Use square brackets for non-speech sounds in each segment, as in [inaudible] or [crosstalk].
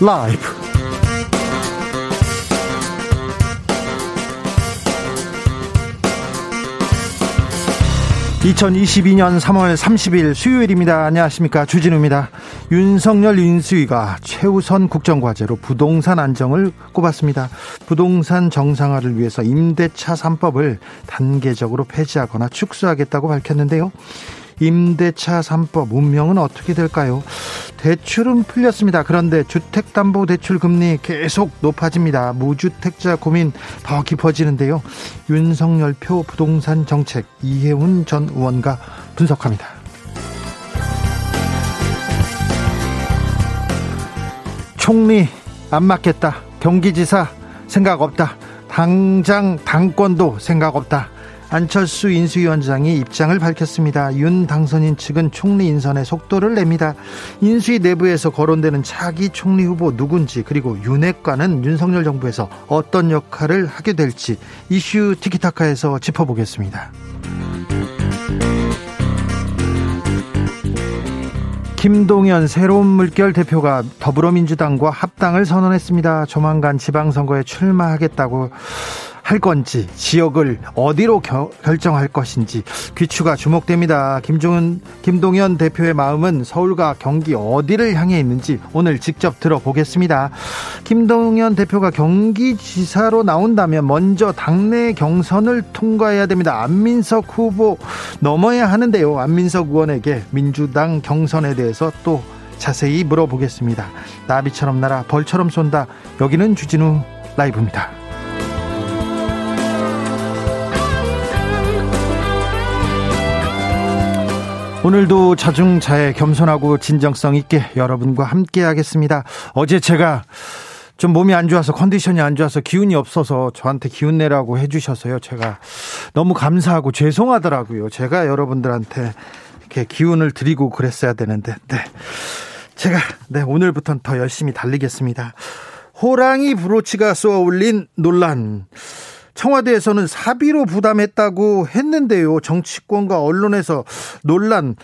라이브. 2022년 3월 30일 수요일입니다. 안녕하십니까. 주진우입니다. 윤석열 인수위가 최우선 국정과제로 부동산 안정을 꼽았습니다. 부동산 정상화를 위해서 임대차 3법을 단계적으로 폐지하거나 축소하겠다고 밝혔는데요. 임대차 3법 운명은 어떻게 될까요? 대출은 풀렸습니다. 그런데 주택담보대출 금리 계속 높아집니다. 무주택자 고민 더 깊어지는데요. 윤석열 표 부동산 정책 이해훈 전 의원과 분석합니다. 총리 안 맡겠다. 경기지사 생각 없다. 당장 당권도 생각 없다. 안철수 인수위원장이 입장을 밝혔습니다. 윤 당선인 측은 총리 인선에 속도를 냅니다. 인수위 내부에서 거론되는 차기 총리 후보 누군지 그리고 윤핵관은 윤석열 정부에서 어떤 역할을 하게 될지 이슈 티키타카에서 짚어보겠습니다. 김동연 새로운 물결 대표가 더불어민주당과 합당을 선언했습니다. 조만간 지방선거에 출마하겠다고 할 건지 지역을 어디로 겨, 결정할 것인지 귀추가 주목됩니다. 김종은 김동연 대표의 마음은 서울과 경기 어디를 향해 있는지 오늘 직접 들어보겠습니다. 김동연 대표가 경기지사로 나온다면 먼저 당내 경선을 통과해야 됩니다. 안민석 후보 넘어야 하는데요. 안민석 의원에게 민주당 경선에 대해서 또 자세히 물어보겠습니다. 나비처럼 날아 벌처럼 쏜다. 여기는 주진우 라이브입니다. 오늘도 자중자애 겸손하고 진정성 있게 여러분과 함께 하겠습니다. 어제 제가 좀 몸이 안 좋아서 컨디션이 안 좋아서 기운이 없어서 저한테 기운 내라고 해주셔서요. 제가 너무 감사하고 죄송하더라고요. 제가 여러분들한테 이렇게 기운을 드리고 그랬어야 되는데, 네. 제가, 네, 오늘부터는 더 열심히 달리겠습니다. 호랑이 브로치가 쏘아 올린 논란. 청와대에서는 사비로 부담했다고 했는데요. 정치권과 언론에서 논란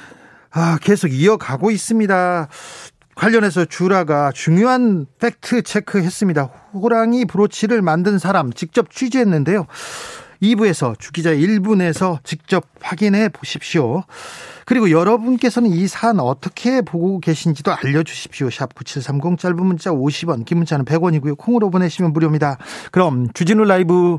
아, 계속 이어가고 있습니다. 관련해서 주라가 중요한 팩트 체크했습니다. 호랑이 브로치를 만든 사람 직접 취재했는데요. 2부에서 주기자 1분에서 직접 확인해 보십시오. 그리고 여러분께서는 이 사안 어떻게 보고 계신지도 알려주십시오. 샵 9730 짧은 문자 50원, 긴 문자는 100원이고요. 콩으로 보내시면 무료입니다. 그럼 주진우 라이브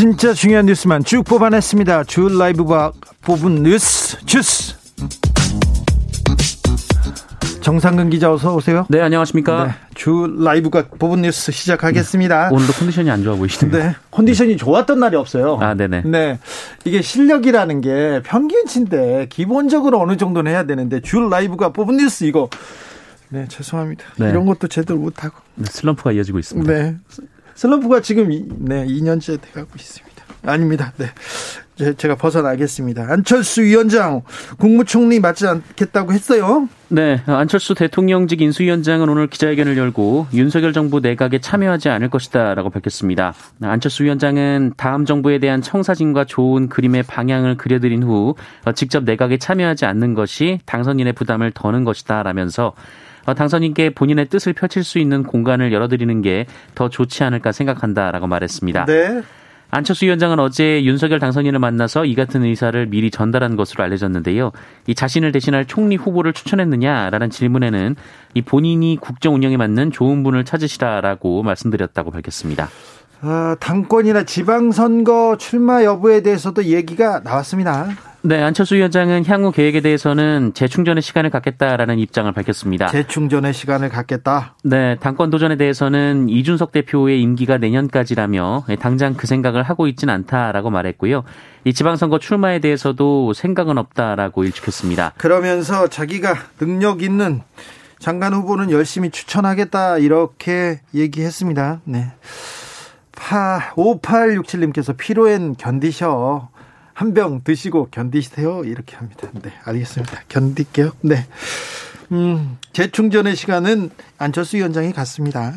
진짜 중요한 뉴스만 쭉 뽑아냈습니다. 주 라이브와 뽑은 뉴스 주스. 정상근 기자 어서 오세요. 네, 안녕하십니까. 네, 주 라이브가 뽑은 뉴스 시작하겠습니다. 네, 오늘도 컨디션이 안 좋아 보이시네요. 네, 컨디션이 좋았던 날이 없어요. 아, 네네. 네, 이게 실력이라는 게 평균치인데 기본적으로 어느 정도는 해야 되는데 주 라이브가 뽑은 뉴스 이거 네, 죄송합니다. 네. 이런 것도 제대로 못하고. 네, 슬럼프가 이어지고 있습니다. 네. 슬럼프가 지금 네, 2년째 돼가고 있습니다. 아닙니다. 네. 제가 벗어나겠습니다. 안철수 위원장 국무총리 맞지 않겠다고 했어요. 네, 안철수 대통령직 인수위원장은 오늘 기자회견을 열고 윤석열 정부 내각에 참여하지 않을 것이다라고 밝혔습니다. 안철수 위원장은 다음 정부에 대한 청사진과 좋은 그림의 방향을 그려드린 후 직접 내각에 참여하지 않는 것이 당선인의 부담을 더는 것이다라면서 당선인께 본인의 뜻을 펼칠 수 있는 공간을 열어드리는 게 더 좋지 않을까 생각한다라고 말했습니다. 네. 안철수 위원장은 어제 윤석열 당선인을 만나서 이 같은 의사를 미리 전달한 것으로 알려졌는데요. 이 자신을 대신할 총리 후보를 추천했느냐라는 질문에는 이 본인이 국정 운영에 맞는 좋은 분을 찾으시라라고 말씀드렸다고 밝혔습니다. 아, 당권이나 지방선거 출마 여부에 대해서도 얘기가 나왔습니다. 네, 안철수 위원장은 향후 계획에 대해서는 재충전의 시간을 갖겠다라는 입장을 밝혔습니다. 재충전의 시간을 갖겠다. 네, 당권 도전에 대해서는 이준석 대표의 임기가 내년까지라며 당장 그 생각을 하고 있진 않다라고 말했고요. 이 지방선거 출마에 대해서도 생각은 없다라고 일축했습니다. 그러면서 자기가 능력 있는 장관 후보는 열심히 추천하겠다 이렇게 얘기했습니다. 네. 5867님께서 피로엔 견디셔. 한 병 드시고 견디세요. 이렇게 합니다. 네, 알겠습니다. 견딜게요. 네. 음, 재충전의 시간은 안철수 위원장이 갔습니다.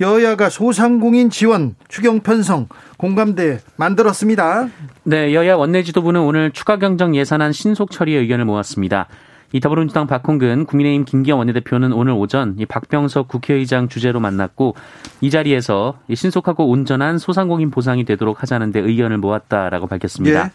여야가 소상공인 지원, 추경 편성, 공감대 만들었습니다. 네, 여야 원내 지도부는 오늘 추가 경정 예산안 신속 처리의 의견을 모았습니다. 이 더불어민주당 박홍근, 국민의힘 김기현 원내대표는 오늘 오전 이 박병석 국회의장 주재로 만났고 이 자리에서 신속하고 온전한 소상공인 보상이 되도록 하자는 데 의견을 모았다라고 밝혔습니다. 예.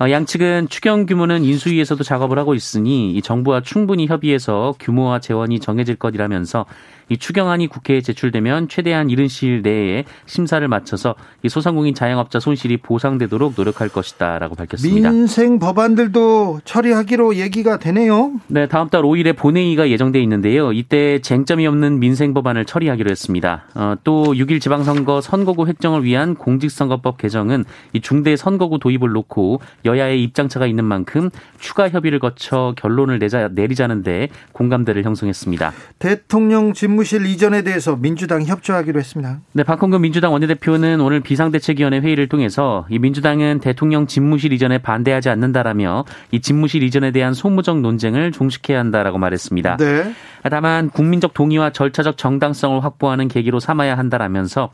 어, 양측은 추경 규모는 인수위에서도 작업을 하고 있으니 이 정부와 충분히 협의해서 규모와 재원이 정해질 것이라면서 이 추경안이 국회에 제출되면 최대한 이른 시일 내에 심사를 마쳐서 이 소상공인 자영업자 손실이 보상되도록 노력할 것이다라고 밝혔습니다. 민생 법안들도 처리하기로 얘기가 되네요. 네, 다음 달 5일에 본회의가 예정돼 있는데요. 이때 쟁점이 없는 민생 법안을 처리하기로 했습니다. 어, 또 6일 지방선거 선거구 획정을 위한 공직선거법 개정은 이 중대 선거구 도입을 놓고 여야의 입장차가 있는 만큼 추가 협의를 거쳐 결론을 내자, 내리자는데 공감대를 형성했습니다. 대통령 집 무실 이전에 대해서 민주당 협조하기로 했습니다. 네, 박홍근 민주당 원내대표는 오늘 비상대책위원회 회의를 통해서 이 민주당은 대통령 집무실 이전에 반대하지 않는다라며 이 집무실 이전에 대한 소무적 논쟁을 종식해야 한다라고 말했습니다. 네. 다만 국민적 동의와 절차적 정당성을 확보하는 계기로 삼아야 한다라면서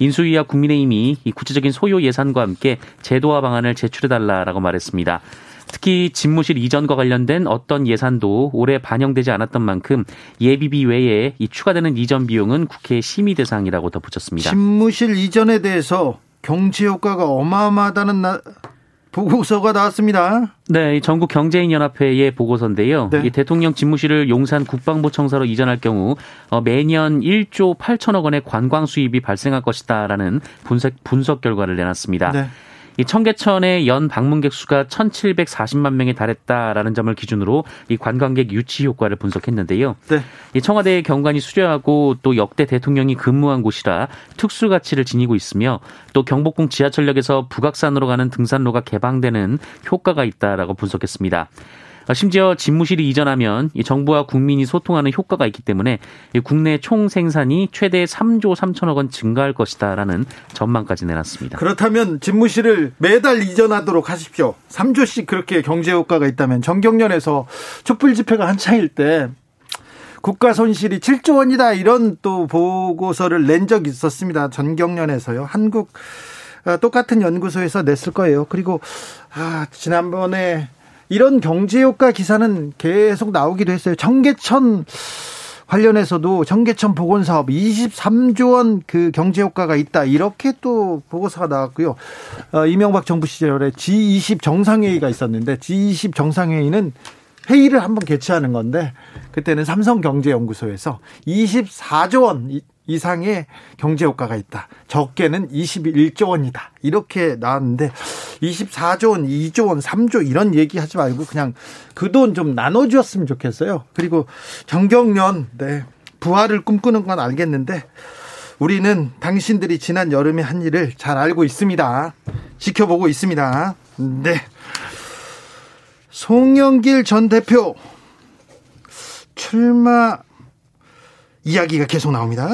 인수위와 국민의힘이 이 구체적인 소요 예산과 함께 제도화 방안을 제출해달라라고 말했습니다. 특히 집무실 이전과 관련된 어떤 예산도 올해 반영되지 않았던 만큼 예비비 외에 이 추가되는 이전 비용은 국회 심의 대상이라고 덧붙였습니다. 집무실 이전에 대해서 경제 효과가 어마어마하다는 나... 보고서가 나왔습니다. 네, 전국 경제인 연합회의 보고서인데요. 네. 이 대통령 집무실을 용산 국방부청사로 이전할 경우 어, 매년 1조 8천억 원의 관광 수입이 발생할 것이다라는 분석 분석 결과를 내놨습니다. 네. 이 청계천의 연 방문객 수가 1,740만 명에 달했다라는 점을 기준으로 이 관광객 유치 효과를 분석했는데요. 네. 이 청와대의 경관이 수려하고 또 역대 대통령이 근무한 곳이라 특수 가치를 지니고 있으며 또 경복궁 지하철역에서 북악산으로 가는 등산로가 개방되는 효과가 있다라고 분석했습니다. 아, 심지어 집무실이 이전하면 정부와 국민이 소통하는 효과가 있기 때문에 국내 총 생산이 최대 3조 3천억 원 증가할 것이다라는 전망까지 내놨습니다. 그렇다면 집무실을 매달 이전하도록 하십시오. 3조씩 그렇게 경제 효과가 있다면 정경련에서 촛불 집회가 한창일 때 국가 손실이 7조 원이다 이런 또 보고서를 낸 적이 있었습니다. 전경련에서요. 한국 아, 똑같은 연구소에서 냈을 거예요. 그리고 아, 지난번에 이런 경제효과 기사는 계속 나오기도 했어요. 청계천 관련해서도 청계천 복원 사업 23조 원 그 경제 효과가 있다. 이렇게 또 보고서가 나왔고요. 어, 이명박 정부 시절에 G20 정상회의가 있었는데 G20 정상회의는 회의를 한번 개최하는 건데 그때는 삼성경제연구소에서 24조 원 이상의 경제 효과가 있다. 적게는 21조 원이다. 이렇게 나왔는데 24조 원, 2조 원, 3조 이런 얘기 하지 말고 그냥 그 돈 좀 나눠 주었으면 좋겠어요. 그리고 정경련 네. 부활을 꿈꾸는 건 알겠는데 우리는 당신들이 지난 여름에 한 일을 잘 알고 있습니다. 지켜보고 있습니다. 네. 송영길 전 대표 출마 이야기가 계속 나옵니다.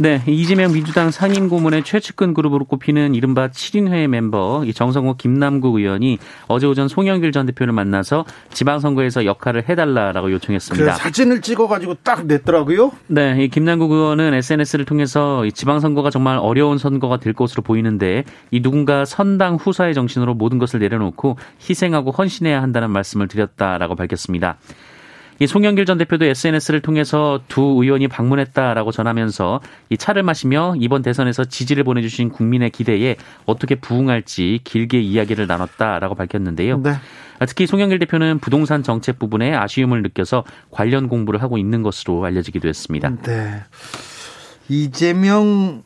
네, 이재명 민주당 상임고문의 최측근 그룹으로 꼽히는 이른바 7인회 멤버 정성호 김남국 의원이 어제 오전 송영길 전 대표를 만나서 지방선거에서 역할을 해달라라고 요청했습니다. 그 사진을 찍어가지고 딱 냈더라고요. 네, 이 김남국 의원은 SNS를 통해서 지방선거가 정말 어려운 선거가 될 것으로 보이는데 이 누군가 선당 후사의 정신으로 모든 것을 내려놓고 희생하고 헌신해야 한다는 말씀을 드렸다라고 밝혔습니다. 이 송영길 전 대표도 SNS를 통해서 두 의원이 방문했다라고 전하면서 이 차를 마시며 이번 대선에서 지지를 보내주신 국민의 기대에 어떻게 부응할지 길게 이야기를 나눴다라고 밝혔는데요. 네. 특히 송영길 대표는 부동산 정책 부분에 아쉬움을 느껴서 관련 공부를 하고 있는 것으로 알려지기도 했습니다. 네. 이재명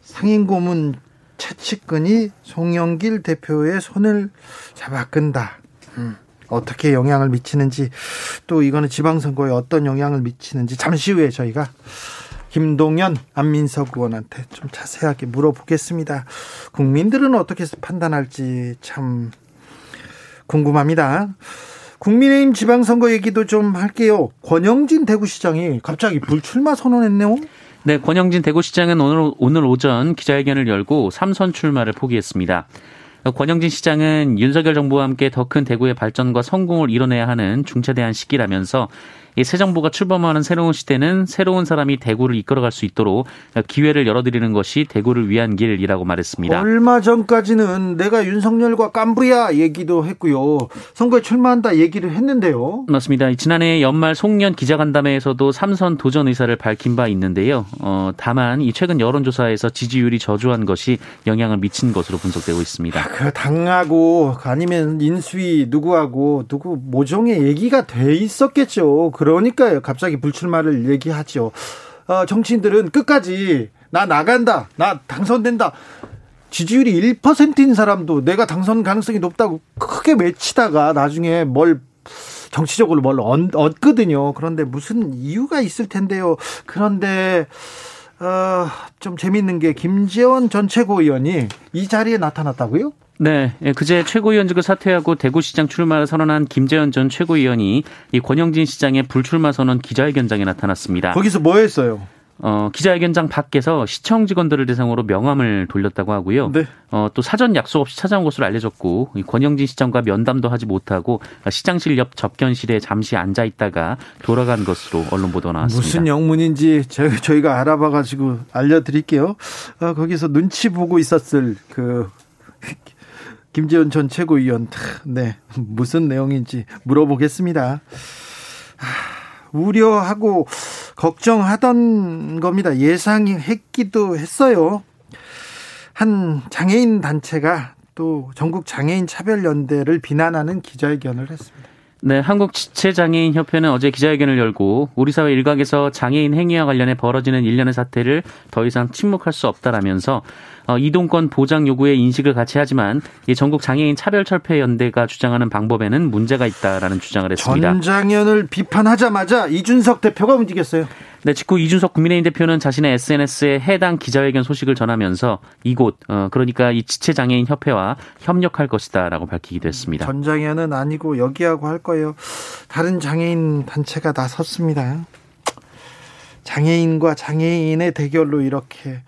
상임고문 최 정치권이 송영길 대표의 손을 잡아 끈다. 음, 어떻게 영향을 미치는지 또 이거는 지방선거에 어떤 영향을 미치는지 잠시 후에 저희가 김동연 안민석 의원한테 좀 자세하게 물어보겠습니다. 국민들은 어떻게 판단할지 참 궁금합니다. 국민의힘 지방선거 얘기도 좀 할게요. 권영진 대구시장이 갑자기 불출마 선언했네요. 네, 권영진 대구시장은 오늘, 오늘 오전 기자회견을 열고 삼선 출마를 포기했습니다. 권영진 시장은 윤석열 정부와 함께 더 큰 대구의 발전과 성공을 이뤄내야 하는 중차대한 시기라면서 새 정부가 출범하는 새로운 시대는 새로운 사람이 대구를 이끌어갈 수 있도록 기회를 열어드리는 것이 대구를 위한 길이라고 말했습니다. 얼마 전까지는 내가 윤석열과 깐부야 얘기도 했고요. 선거에 출마한다 얘기를 했는데요. 맞습니다. 지난해 연말 송년 기자간담회에서도 삼선 도전 의사를 밝힌 바 있는데요. 어, 다만 이 최근 여론조사에서 지지율이 저조한 것이 영향을 미친 것으로 분석되고 있습니다. 아, 그 당하고 아니면 인수위 누구하고 누구 모종의 얘기가 돼 있었겠죠. 그 러니까요. 갑자기 불출마를 얘기하죠. 어, 정치인들은 끝까지 나 나간다. 나 당선된다. 지지율이 1%인 사람도 내가 당선 가능성이 높다고 크게 외치다가 나중에 뭘 정치적으로 뭘 얻, 거든요 그런데 무슨 이유가 있을 텐데요. 그런데 어, 좀 재밌는 게 김재원 전 최고위원이 이 자리에 나타났다고요? 네, 예, 그제 최고위원직을 사퇴하고 대구시장 출마를 선언한 김재현 전 최고위원이 이 권영진 시장의 불출마 선언 기자회견장에 나타났습니다. 거기서 뭐 했어요? 어, 기자회견장 밖에서 시청 직원들을 대상으로 명함을 돌렸다고 하고요. 네. 어, 또 사전 약속 없이 찾아온 것으로 알려졌고 권영진 시장과 면담도 하지 못하고 시장실 옆 접견실에 잠시 앉아 있다가 돌아간 것으로 언론 보도가 나왔습니다. 무슨 영문인지 저희가 알아봐 가지고 알려드릴게요. 어, 거기서 눈치 보고 있었을 그 [laughs] 김재원 전 최고위원, 네, 무슨 내용인지 물어보겠습니다. 우려하고 걱정하던 겁니다. 예상했기도 했어요. 한 장애인 단체가 또 전국 장애인 차별 연대를 비난하는 기자회견을 했습니다. 네, 한국 지체장애인 협회는 어제 기자회견을 열고 우리 사회 일각에서 장애인 행위와 관련해 벌어지는 일련의 사태를 더 이상 침묵할 수 없다라면서 어, 이동권 보장 요구에 인식을 같이 하지만 이 전국 장애인 차별 철폐 연대가 주장하는 방법에는 문제가 있다라는 주장을 했습니다. 전장현을 비판하자마자 이준석 대표가 움직였어요. 네, 직후 이준석 국민의힘 대표는 자신의 SNS에 해당 기자회견 소식을 전하면서 이곳 어, 그러니까 이 지체장애인 협회와 협력할 것이다라고 밝히기도 했습니다. 전장현은 아니고 여기하고 할 거예요. 다른 장애인 단체가 나섰습니다. 장애인과 장애인의 대결로 이렇게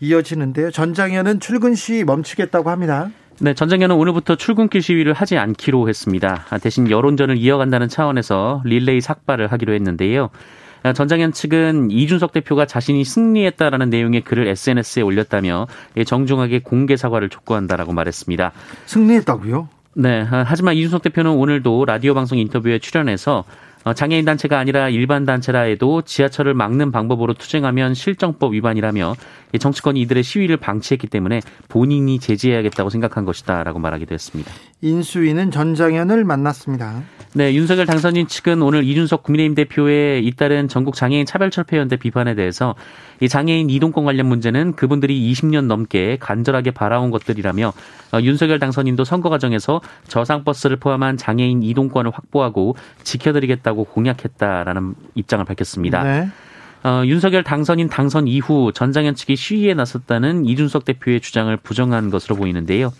이어지는데요. 전장현은 출근 시 멈추겠다고 합니다. 네, 전장현은 오늘부터 출근길 시위를 하지 않기로 했습니다. 대신 여론전을 이어간다는 차원에서 릴레이 삭발을 하기로 했는데요. 전장현 측은 이준석 대표가 자신이 승리했다라는 내용의 글을 SNS에 올렸다며 정중하게 공개 사과를 촉구한다라고 말했습니다. 승리했다고요? 네. 하지만 이준석 대표는 오늘도 라디오 방송 인터뷰에 출연해서 어, 장애인 단체가 아니라 일반 단체라 해도 지하철을 막는 방법으로 투쟁하면 실정법 위반이라며 정치권이 이들의 시위를 방치했기 때문에 본인이 제지해야겠다고 생각한 것이다라고 말하기도 했습니다. 인수위는 전장현을 만났습니다. 네, 윤석열 당선인 측은 오늘 이준석 국민의힘 대표의 잇따른 전국 장애인 차별철폐연대 비판에 대해서 이 장애인 이동권 관련 문제는 그분들이 20년 넘게 간절하게 바라온 것들이라며 어, 윤석열 당선인도 선거 과정에서 저상버스를 포함한 장애인 이동권을 확보하고 지켜드리겠다고 공약했다라는 입장을 밝혔습니다. 네. 어, 윤석열 당선인 당선 이후 전장현 측이 시위에 나섰다는 이준석 대표의 주장을 부정한 것으로 보이는데요.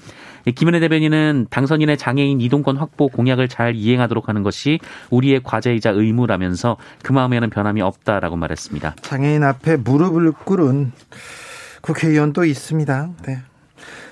김은혜 대변인은 당선인의 장애인 이동권 확보 공약을 잘 이행하도록 하는 것이 우리의 과제이자 의무라면서 그 마음에는 변함이 없다라고 말했습니다. 장애인 앞에 무릎을 꿇은 국회의원도 있습니다. 네.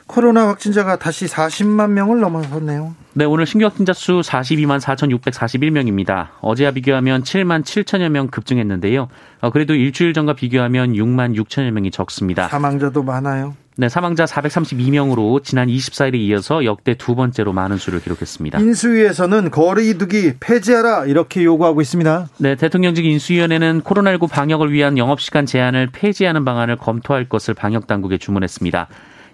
코로나 확진자가 다시 40만 명을 넘어섰네요. 네, 오늘 신규 확진자 수 42만 4,641명입니다. 어제와 비교하면 7만 7천여 명 급증했는데요. 어, 그래도 일주일 전과 비교하면 6만 6천여 명이 적습니다. 사망자도 많아요. 네, 사망자 432명으로 지난 24일에 이어서 역대 두 번째로 많은 수를 기록했습니다. 인수위에서는 거리두기 폐지하라 이렇게 요구하고 있습니다. 네, 대통령직 인수위원회는 코로나19 방역을 위한 영업시간 제한을 폐지하는 방안을 검토할 것을 방역당국에 주문했습니다.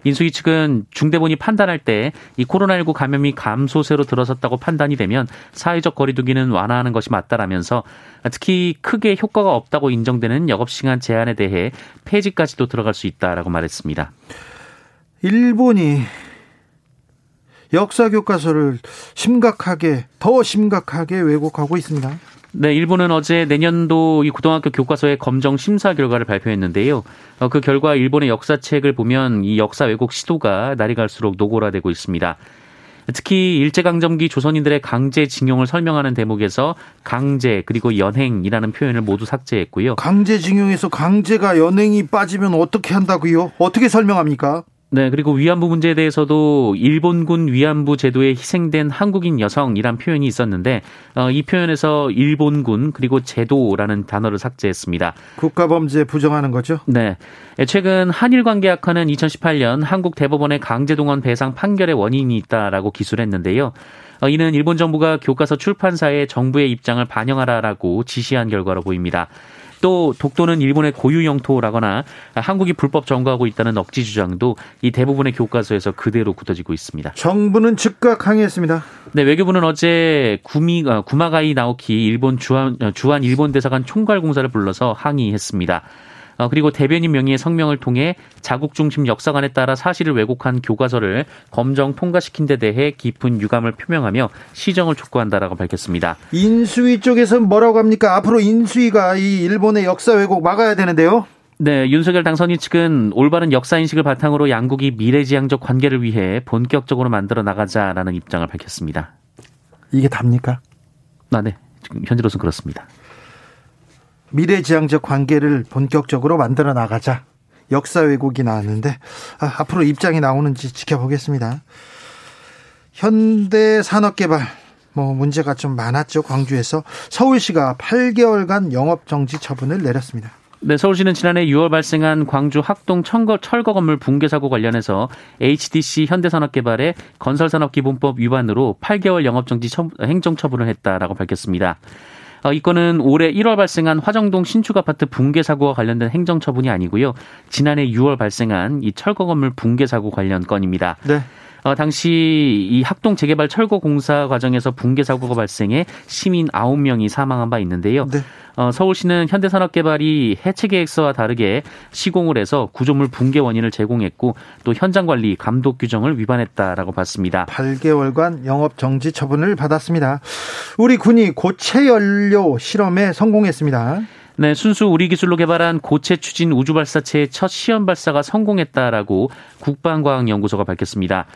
인수위 측은 중대본이 판단할 때 이 코로나19 감염이 감소세로 들어섰다고 판단이 되면 사회적 거리두기는 완화하는 것이 맞다라면서 특히 크게 효과가 없다고 인정되는 영업시간 제한에 대해 폐지까지도 들어갈 수 있다라고 말했습니다. 일본이 역사 교과서를 심각하게 더 심각하게 왜곡하고 있습니다. 네, 일본은 어제 내년도 이 고등학교 교과서의 검정 심사 결과를 발표했는데요. 어, 그 결과 일본의 역사책을 보면 이 역사 왜곡 시도가 날이 갈수록 노골화되고 있습니다. 특히 일제강점기 조선인들의 강제징용을 설명하는 대목에서 강제 그리고 연행이라는 표현을 모두 삭제했고요. 강제징용에서 강제가 연행이 빠지면 어떻게 한다고요? 어떻게 설명합니까? 네, 그리고 위안부 문제에 대해서도 일본군 위안부 제도에 희생된 한국인 여성이란 표현이 있었는데 어, 이 표현에서 일본군 그리고 제도라는 단어를 삭제했습니다. 국가범죄 부정하는 거죠? 네. 최근 한일 관계 악화는 2018년 한국 대법원의 강제동원 배상 판결의 원인이 있다라고 기술했는데요. 어, 이는 일본 정부가 교과서 출판사에 정부의 입장을 반영하라라고 지시한 결과로 보입니다. 또 독도는 일본의 고유 영토라거나 한국이 불법 점거하고 있다는 억지 주장도 이 대부분의 교과서에서 그대로 굳어지고 있습니다. 정부는 즉각 항의했습니다. 네, 외교부는 어제 구미 어, 구마가이 나오키 일본 주한 주한 일본 대사관 총괄 공사를 불러서 항의했습니다. 어, 그리고 대변인 명의의 성명을 통해 자국 중심 역사관에 따라 사실을 왜곡한 교과서를 검정 통과시킨 데 대해 깊은 유감을 표명하며 시정을 촉구한다라고 밝혔습니다. 인수위 쪽에서 뭐라고 합니까? 앞으로 인수위가 이 일본의 역사 왜곡 막아야 되는데요. 네, 윤석열 당선인 측은 올바른 역사 인식을 바탕으로 양국이 미래지향적 관계를 위해 본격적으로 만들어 나가자라는 입장을 밝혔습니다. 이게 답니까? 아, 네. 지금 현재로서는 그렇습니다. 미래지향적 관계를 본격적으로 만들어 나가자. 역사 왜곡이 나왔는데 아, 앞으로 입장이 나오는지 지켜보겠습니다. 현대 산업 개발 뭐 문제가 좀 많았죠. 광주에서 서울시가 8개월간 영업 정지 처분을 내렸습니다. 네, 서울시는 지난해 6월 발생한 광주 학동 철거, 철거 건물 붕괴 사고 관련해서 HDC 현대산업개발의 건설산업기본법 위반으로 8개월 영업정지 행정처분을 했다라고 밝혔습니다. 어, 이 건은 올해 1월 발생한 화정동 신축 아파트 붕괴 사고와 관련된 행정 처분이 아니고요. 지난해 6월 발생한 이 철거 건물 붕괴 사고 관련 건입니다. 네. 어, 당시 이 학동 재개발 철거 공사 과정에서 붕괴 사고가 발생해 시민 9명이 사망한 바 있는데요. 네. 어, 서울시는 현대산업개발이 해체 계획서와 다르게 시공을 해서 구조물 붕괴 원인을 제공했고 또 현장 관리 감독 규정을 위반했다라고 봤습니다. 8개월간 영업 정지 처분을 받았습니다. 우리 군이 고체 연료 실험에 성공했습니다. 네, 순수 우리 기술로 개발한 고체 추진 우주 발사체의 첫 시험 발사가 성공했다라고 국방과학연구소가 밝혔습니다.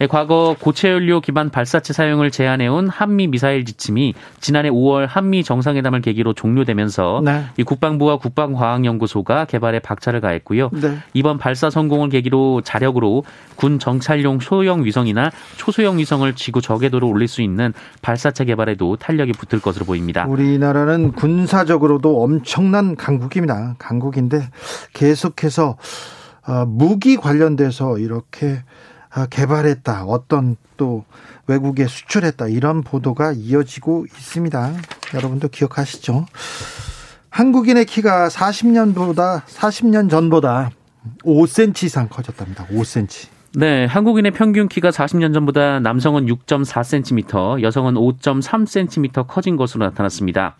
네, 과거 고체연료 기반 발사체 사용을 제한해온 한미 미사일 지침이 지난해 5월 한미 정상회담을 계기로 종료되면서 네. 이 국방부와 국방과학연구소가 개발에 박차를 가했고요. 네. 이번 발사 성공을 계기로 자력으로 군 정찰용 소형 위성이나 초소형 위성을 지구 저궤도로 올릴 수 있는 발사체 개발에도 탄력이 붙을 것으로 보입니다. 우리나라는 군사적으로도 엄청난 강국입니다. 강국인데 계속해서 어, 무기 관련돼서 이렇게 아, 개발했다. 어떤 또 외국에 수출했다. 이런 보도가 이어지고 있습니다. 여러분도 기억하시죠? 한국인의 키가 40년보다 40년 전보다 5cm 이상 커졌답니다. 5cm. 네, 한국인의 평균 키가 40년 전보다 남성은 6.4cm, 여성은 5.3cm 커진 것으로 나타났습니다.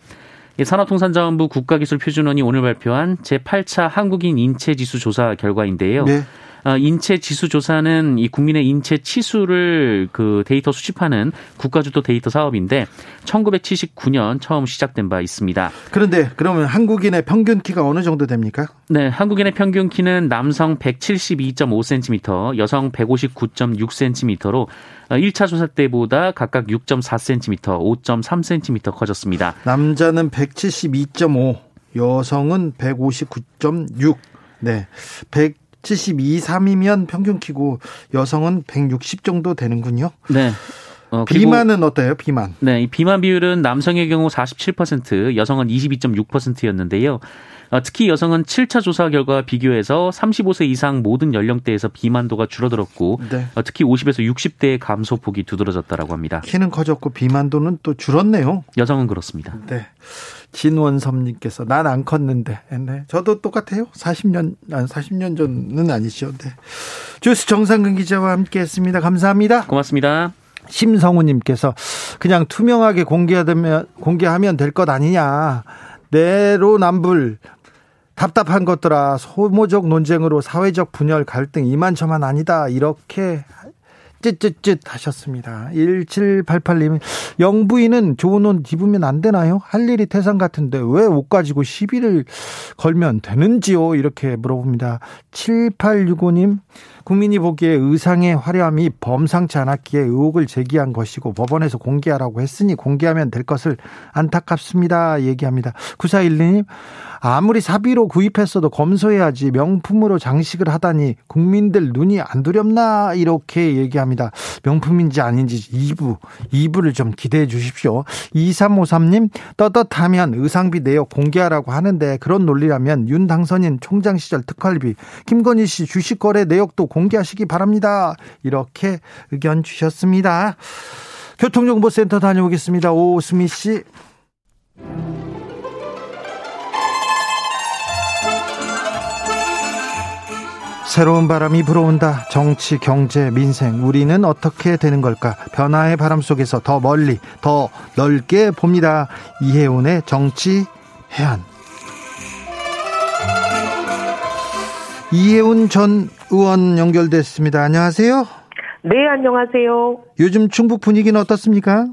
산업통상자원부 국가기술표준원이 오늘 발표한 제8차 한국인 인체치수 조사 결과인데요. 네. 어, 인체 치수 조사는 이 국민의 인체 치수를 그 데이터 수집하는 국가주도 데이터 사업인데 1979년 처음 시작된 바 있습니다. 그런데 그러면 한국인의 평균 키가 어느 정도 됩니까? 네, 한국인의 평균 키는 남성 172.5cm, 여성 159.6cm로 1차 조사 때보다 각각 6.4cm, 5.3cm 커졌습니다. 남자는 172.5, 여성은 159.6. 네. 100 72, 3이면 평균 키고 여성은 160 정도 되는군요. 네. 어, 비만은 어때요? 비만. 네, 이 비만 비율은 남성의 경우 47%, 여성은 22.6%였는데요. 어, 특히 여성은 7차 조사 결과 비교해서 35세 이상 모든 연령대에서 비만도가 줄어들었고 네. 어, 특히 50에서 60대의 감소폭이 두드러졌다라고 합니다. 키는 커졌고 비만도는 또 줄었네요. 여성은 그렇습니다. 네. 진원섭님께서 난 안 컸는데. 네. 저도 똑같아요. 40년, 한 40년 전은 아니죠. 네. 주스 정상근 기자와 함께 했습니다. 감사합니다. 고맙습니다. 심성우님께서 그냥 투명하게 공개하면, 공개하면 될 것 아니냐. 내로남불 답답한 것들아 소모적 논쟁으로 사회적 분열 갈등 이만저만 아니다 이렇게 쯧쯧쯧 하셨습니다. 1788님, 영부인은 좋은 옷 입으면 안 되나요? 할 일이 태산 같은데 왜 옷 가지고 시비를 걸면 되는지요? 이렇게 물어봅니다. 7865님, 국민이 보기에 의상의 화려함이 범상치 않았기에 의혹을 제기한 것이고 법원에서 공개하라고 했으니 공개하면 될 것을 안타깝습니다. 얘기합니다. 9412님, 아무리 사비로 구입했어도 검소해야지 명품으로 장식을 하다니 국민들 눈이 안 두렵나 이렇게 얘기합니다. 명품인지 아닌지 2부, 2부를 좀 기대해 주십시오. 2353님 떳떳하면 의상비 내역 공개하라고 하는데 그런 논리라면 윤 당선인 총장 시절 특활비 김건희 씨 주식 거래 내역도 공개하시기 바랍니다. 이렇게 의견 주셨습니다. 교통정보센터 다녀오겠습니다. 오수미 씨. 새로운 바람이 불어온다. 정치, 경제, 민생. 우리는 어떻게 되는 걸까? 변화의 바람 속에서 더 멀리, 더 넓게 봅니다. 이혜훈의 정치 해안. 이혜훈 전 의원 연결됐습니다. 안녕하세요. 네, 안녕하세요. 요즘 충북 분위기는 어떻습니까?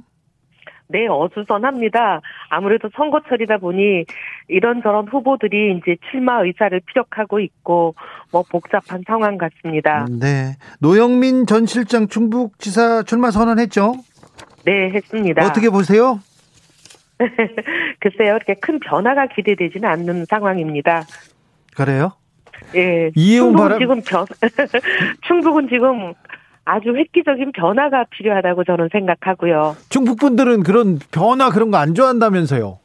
네, 어수선합니다. 아무래도 선거철이다 보니 이런저런 후보들이 이제 출마 의사를 피력하고 있고 뭐 복잡한 상황 같습니다. 네. 노영민 전 실장 충북지사 출마 선언했죠? 네, 했습니다. 어떻게 보세요? [laughs] 글쎄요, 이렇게 큰 변화가 기대되지는 않는 상황입니다. 그래요? 예. 이해운 바람 지금 변 [laughs] 충북은 지금 아주 획기적인 변화가 필요하다고 저는 생각하고요. 중북 분들은 그런 변화 그런 거 안 좋아한다면서요?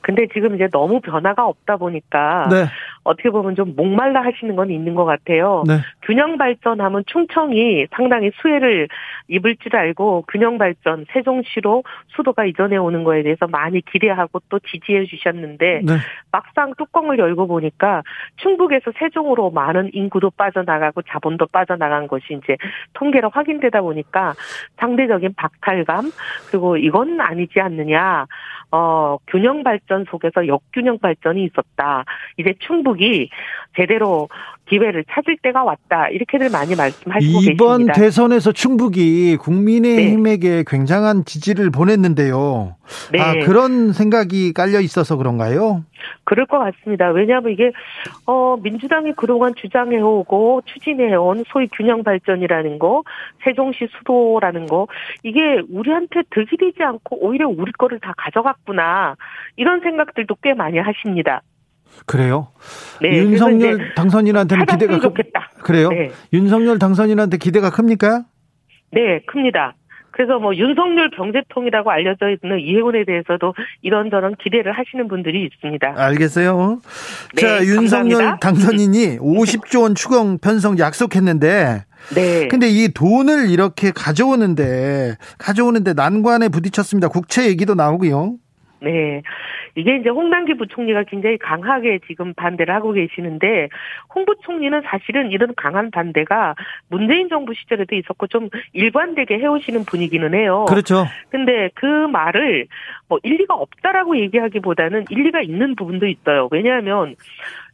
근데 지금 이제 너무 변화가 없다 보니까 네. 어떻게 보면 좀 목말라 하시는 건 있는 것 같아요. 네. 균형 발전하면 충청이 상당히 수혜를 입을 줄 알고 균형 발전 세종시로 수도가 이전해 오는 거에 대해서 많이 기대하고 또 지지해 주셨는데 네. 막상 뚜껑을 열고 보니까 충북에서 세종으로 많은 인구도 빠져나가고 자본도 빠져나간 것이 이제 통계로 확인되다 보니까 상대적인 박탈감 그리고 이건 아니지 않느냐. 어, 균형 발전 속에서 역균형 발전이 있었다. 이제 충북 이 제대로 기회를 찾을 때가 왔다. 이렇게들 많이 말씀하시고 이번 계십니다. 대선에서 충북이 국민의힘에게 네. 굉장한 지지를 보냈는데요. 네. 아, 그런 생각이 깔려 있어서 그런가요? 그럴 것 같습니다. 왜냐하면 이게 어 민주당이 그동안 주장해오고 추진해온 소위 균형 발전이라는 거, 세종시 수도라는 거 이게 우리한테 득이 되지 않고 오히려 우리 거를 다 가져갔구나 이런 생각들도 꽤 많이 하십니다. 그래요? 네, 윤석열 당선인한테는 기대가 좋겠다. 그래요? 네. 윤석열 당선인한테 기대가 큽니까? 네, 큽니다. 그래서 뭐 윤석열 경제통이라고 알려져 있는 이해곤에 대해서도 이런저런 기대를 하시는 분들이 있습니다. 알겠어요. 네, 자, 윤석열 감사합니다. 당선인이 50조 원 추경 편성 약속했는데 네. 근데 이 돈을 이렇게 가져오는데 가져오는데 난관에 부딪혔습니다. 국채 얘기도 나오고요. 네. 이게 이제 홍남기 부총리가 굉장히 강하게 지금 반대를 하고 계시는데 홍 부총리는 사실은 이런 강한 반대가 문재인 정부 시절에도 있었고 좀 일관되게 해오시는 분이기는 해요. 그렇죠. 근데 그 말을 뭐 일리가 없다라고 얘기하기보다는 일리가 있는 부분도 있어요. 왜냐하면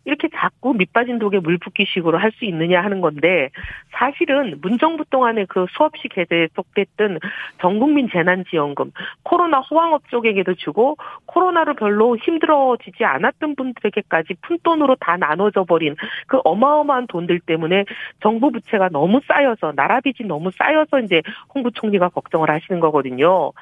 이렇게 자꾸 밑빠진 독에 물 붓기 식으로 할 수 있느냐 하는 건데 사실은 문정부 동안에 그 수없이 계속됐던 전국민 재난지원금 코로나 호황업 쪽에게도 주고 코로나로 별로 힘들어지지 않았던 분들에게까지 푼돈으로 다 나눠져 버린 그 어마어마한 돈들 때문에 정부 부채가 너무 쌓여서 나라 빚이 너무 쌓여서 이제 홍 부총리가 걱정을 하시는 거거든요.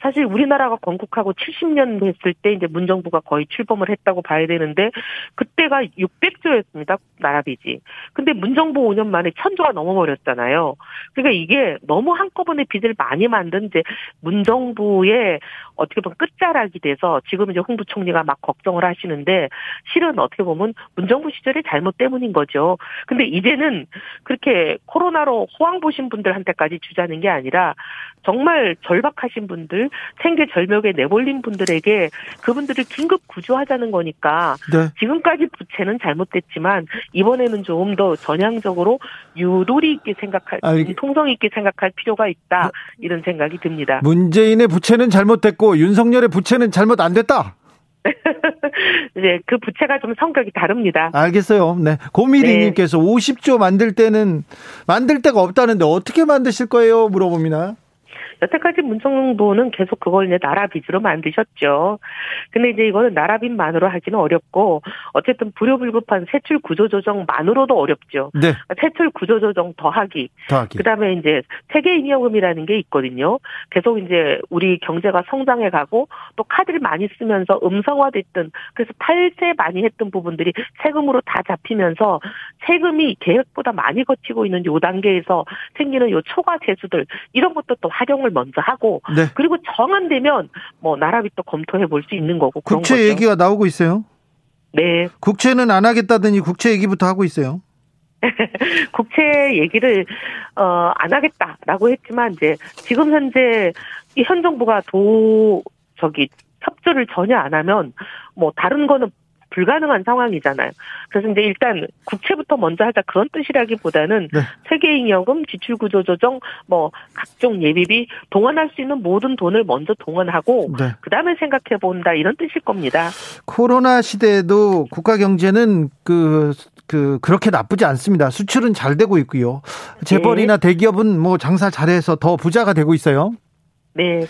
사실 우리나라가 건국하고 70년 됐을 때 이제 문정부가 거의 출범을 했다고 봐야 되는데 그때가 600조였습니다. 나라 빚이. 근데 문정부 5년 만에 1000조가 넘어버렸잖아요. 그러니까 이게 너무 한꺼번에 빚을 많이 만든 이제 문정부의 어떻게 보면 끝자락이 돼서 지금 이제 홍 부총리가 막 걱정을 하시는데 실은 어떻게 보면 문정부 시절의 잘못 때문인 거죠. 근데 이제는 그렇게 코로나로 호황 보신 분들한테까지 주자는 게 아니라 정말 절박하신 분들, 생계 절벽에 내몰린 분들에게 그분들을 긴급 구조하자는 거니까 네. 지금까지 부채는 잘못됐지만 이번에는 좀 더 전향적으로 유도리 있게 생각할, 알... 통성 있게 생각할 필요가 있다 네. 이런 생각이 듭니다. 문재인의 부채는 잘못됐고 윤석열의 부채는 잘못 안 됐다. 이제 [laughs] 그 부채가 좀 성격이 다릅니다. 알겠어요. 네. 고미리님께서 네. 50조 만들 때는 만들 데가 없다는데 어떻게 만드실 거예요? 물어봅니다. 여태까지 문정부는 계속 그걸 이제 나라 빚으로 만드셨죠. 근데 이제 이거는 나라 빚만으로 하기는 어렵고 어쨌든 불효불급한 세출 구조 조정만으로도 어렵죠. 네. 세출 구조 조정 더하기. 더하기. 그다음에 이제 세계 잉여금이라는 게 있거든요. 계속 이제 우리 경제가 성장해 가고 또 카드를 많이 쓰면서 음성화됐던 그래서 탈세 많이 했던 부분들이 세금으로 다 잡히면서 세금이 계획보다 많이 거치고 있는 요 단계에서 생기는 요 초과 세수들 이런 것도 또 활용을 신청을 먼저 하고 네. 그리고 정안되면 뭐 나라비 또 검토해 볼 수 있는 거고 국채 거죠. 얘기가 나오고 있어요. 네. 국채는 안 하겠다더니 국채 얘기부터 하고 있어요. [laughs] 국채 얘기를 어 안 하겠다라고 했지만 이제 지금 현재 이현 정부가 도 저기 협조를 전혀 안 하면 뭐 다른 거는 불가능한 상황이잖아요. 그래서 이제 일단 국채부터 먼저 하자 그런 뜻이라기보다는 네. 세계잉여금, 지출구조 조정, 뭐 각종 예비비 동원할 수 있는 모든 돈을 먼저 동원하고 네. 그 다음에 생각해 본다 이런 뜻일 겁니다. 코로나 시대에도 국가 경제는 그, 그 그렇게 나쁘지 않습니다. 수출은 잘 되고 있고요. 재벌이나 네. 대기업은 뭐 장사 잘해서 더 부자가 되고 있어요. 네.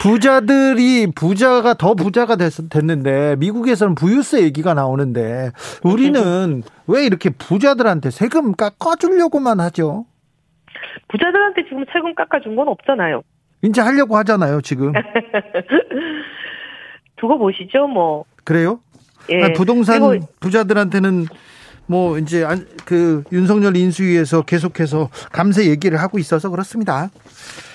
부자들이 부자가 더 부자가 됐, 됐는데 미국에서는 부유세 얘기가 나오는데 우리는 왜 이렇게 부자들한테 세금 깎아주려고만 하죠? 부자들한테 지금 세금 깎아준 건 없잖아요. 이제 하려고 하잖아요, 지금. [laughs] 두고 보시죠, 뭐. 그래요? 예. 부동산 부자들한테는 뭐 이제 그 윤석열 인수위에서 계속해서 감세 얘기를 하고 있어서 그렇습니다.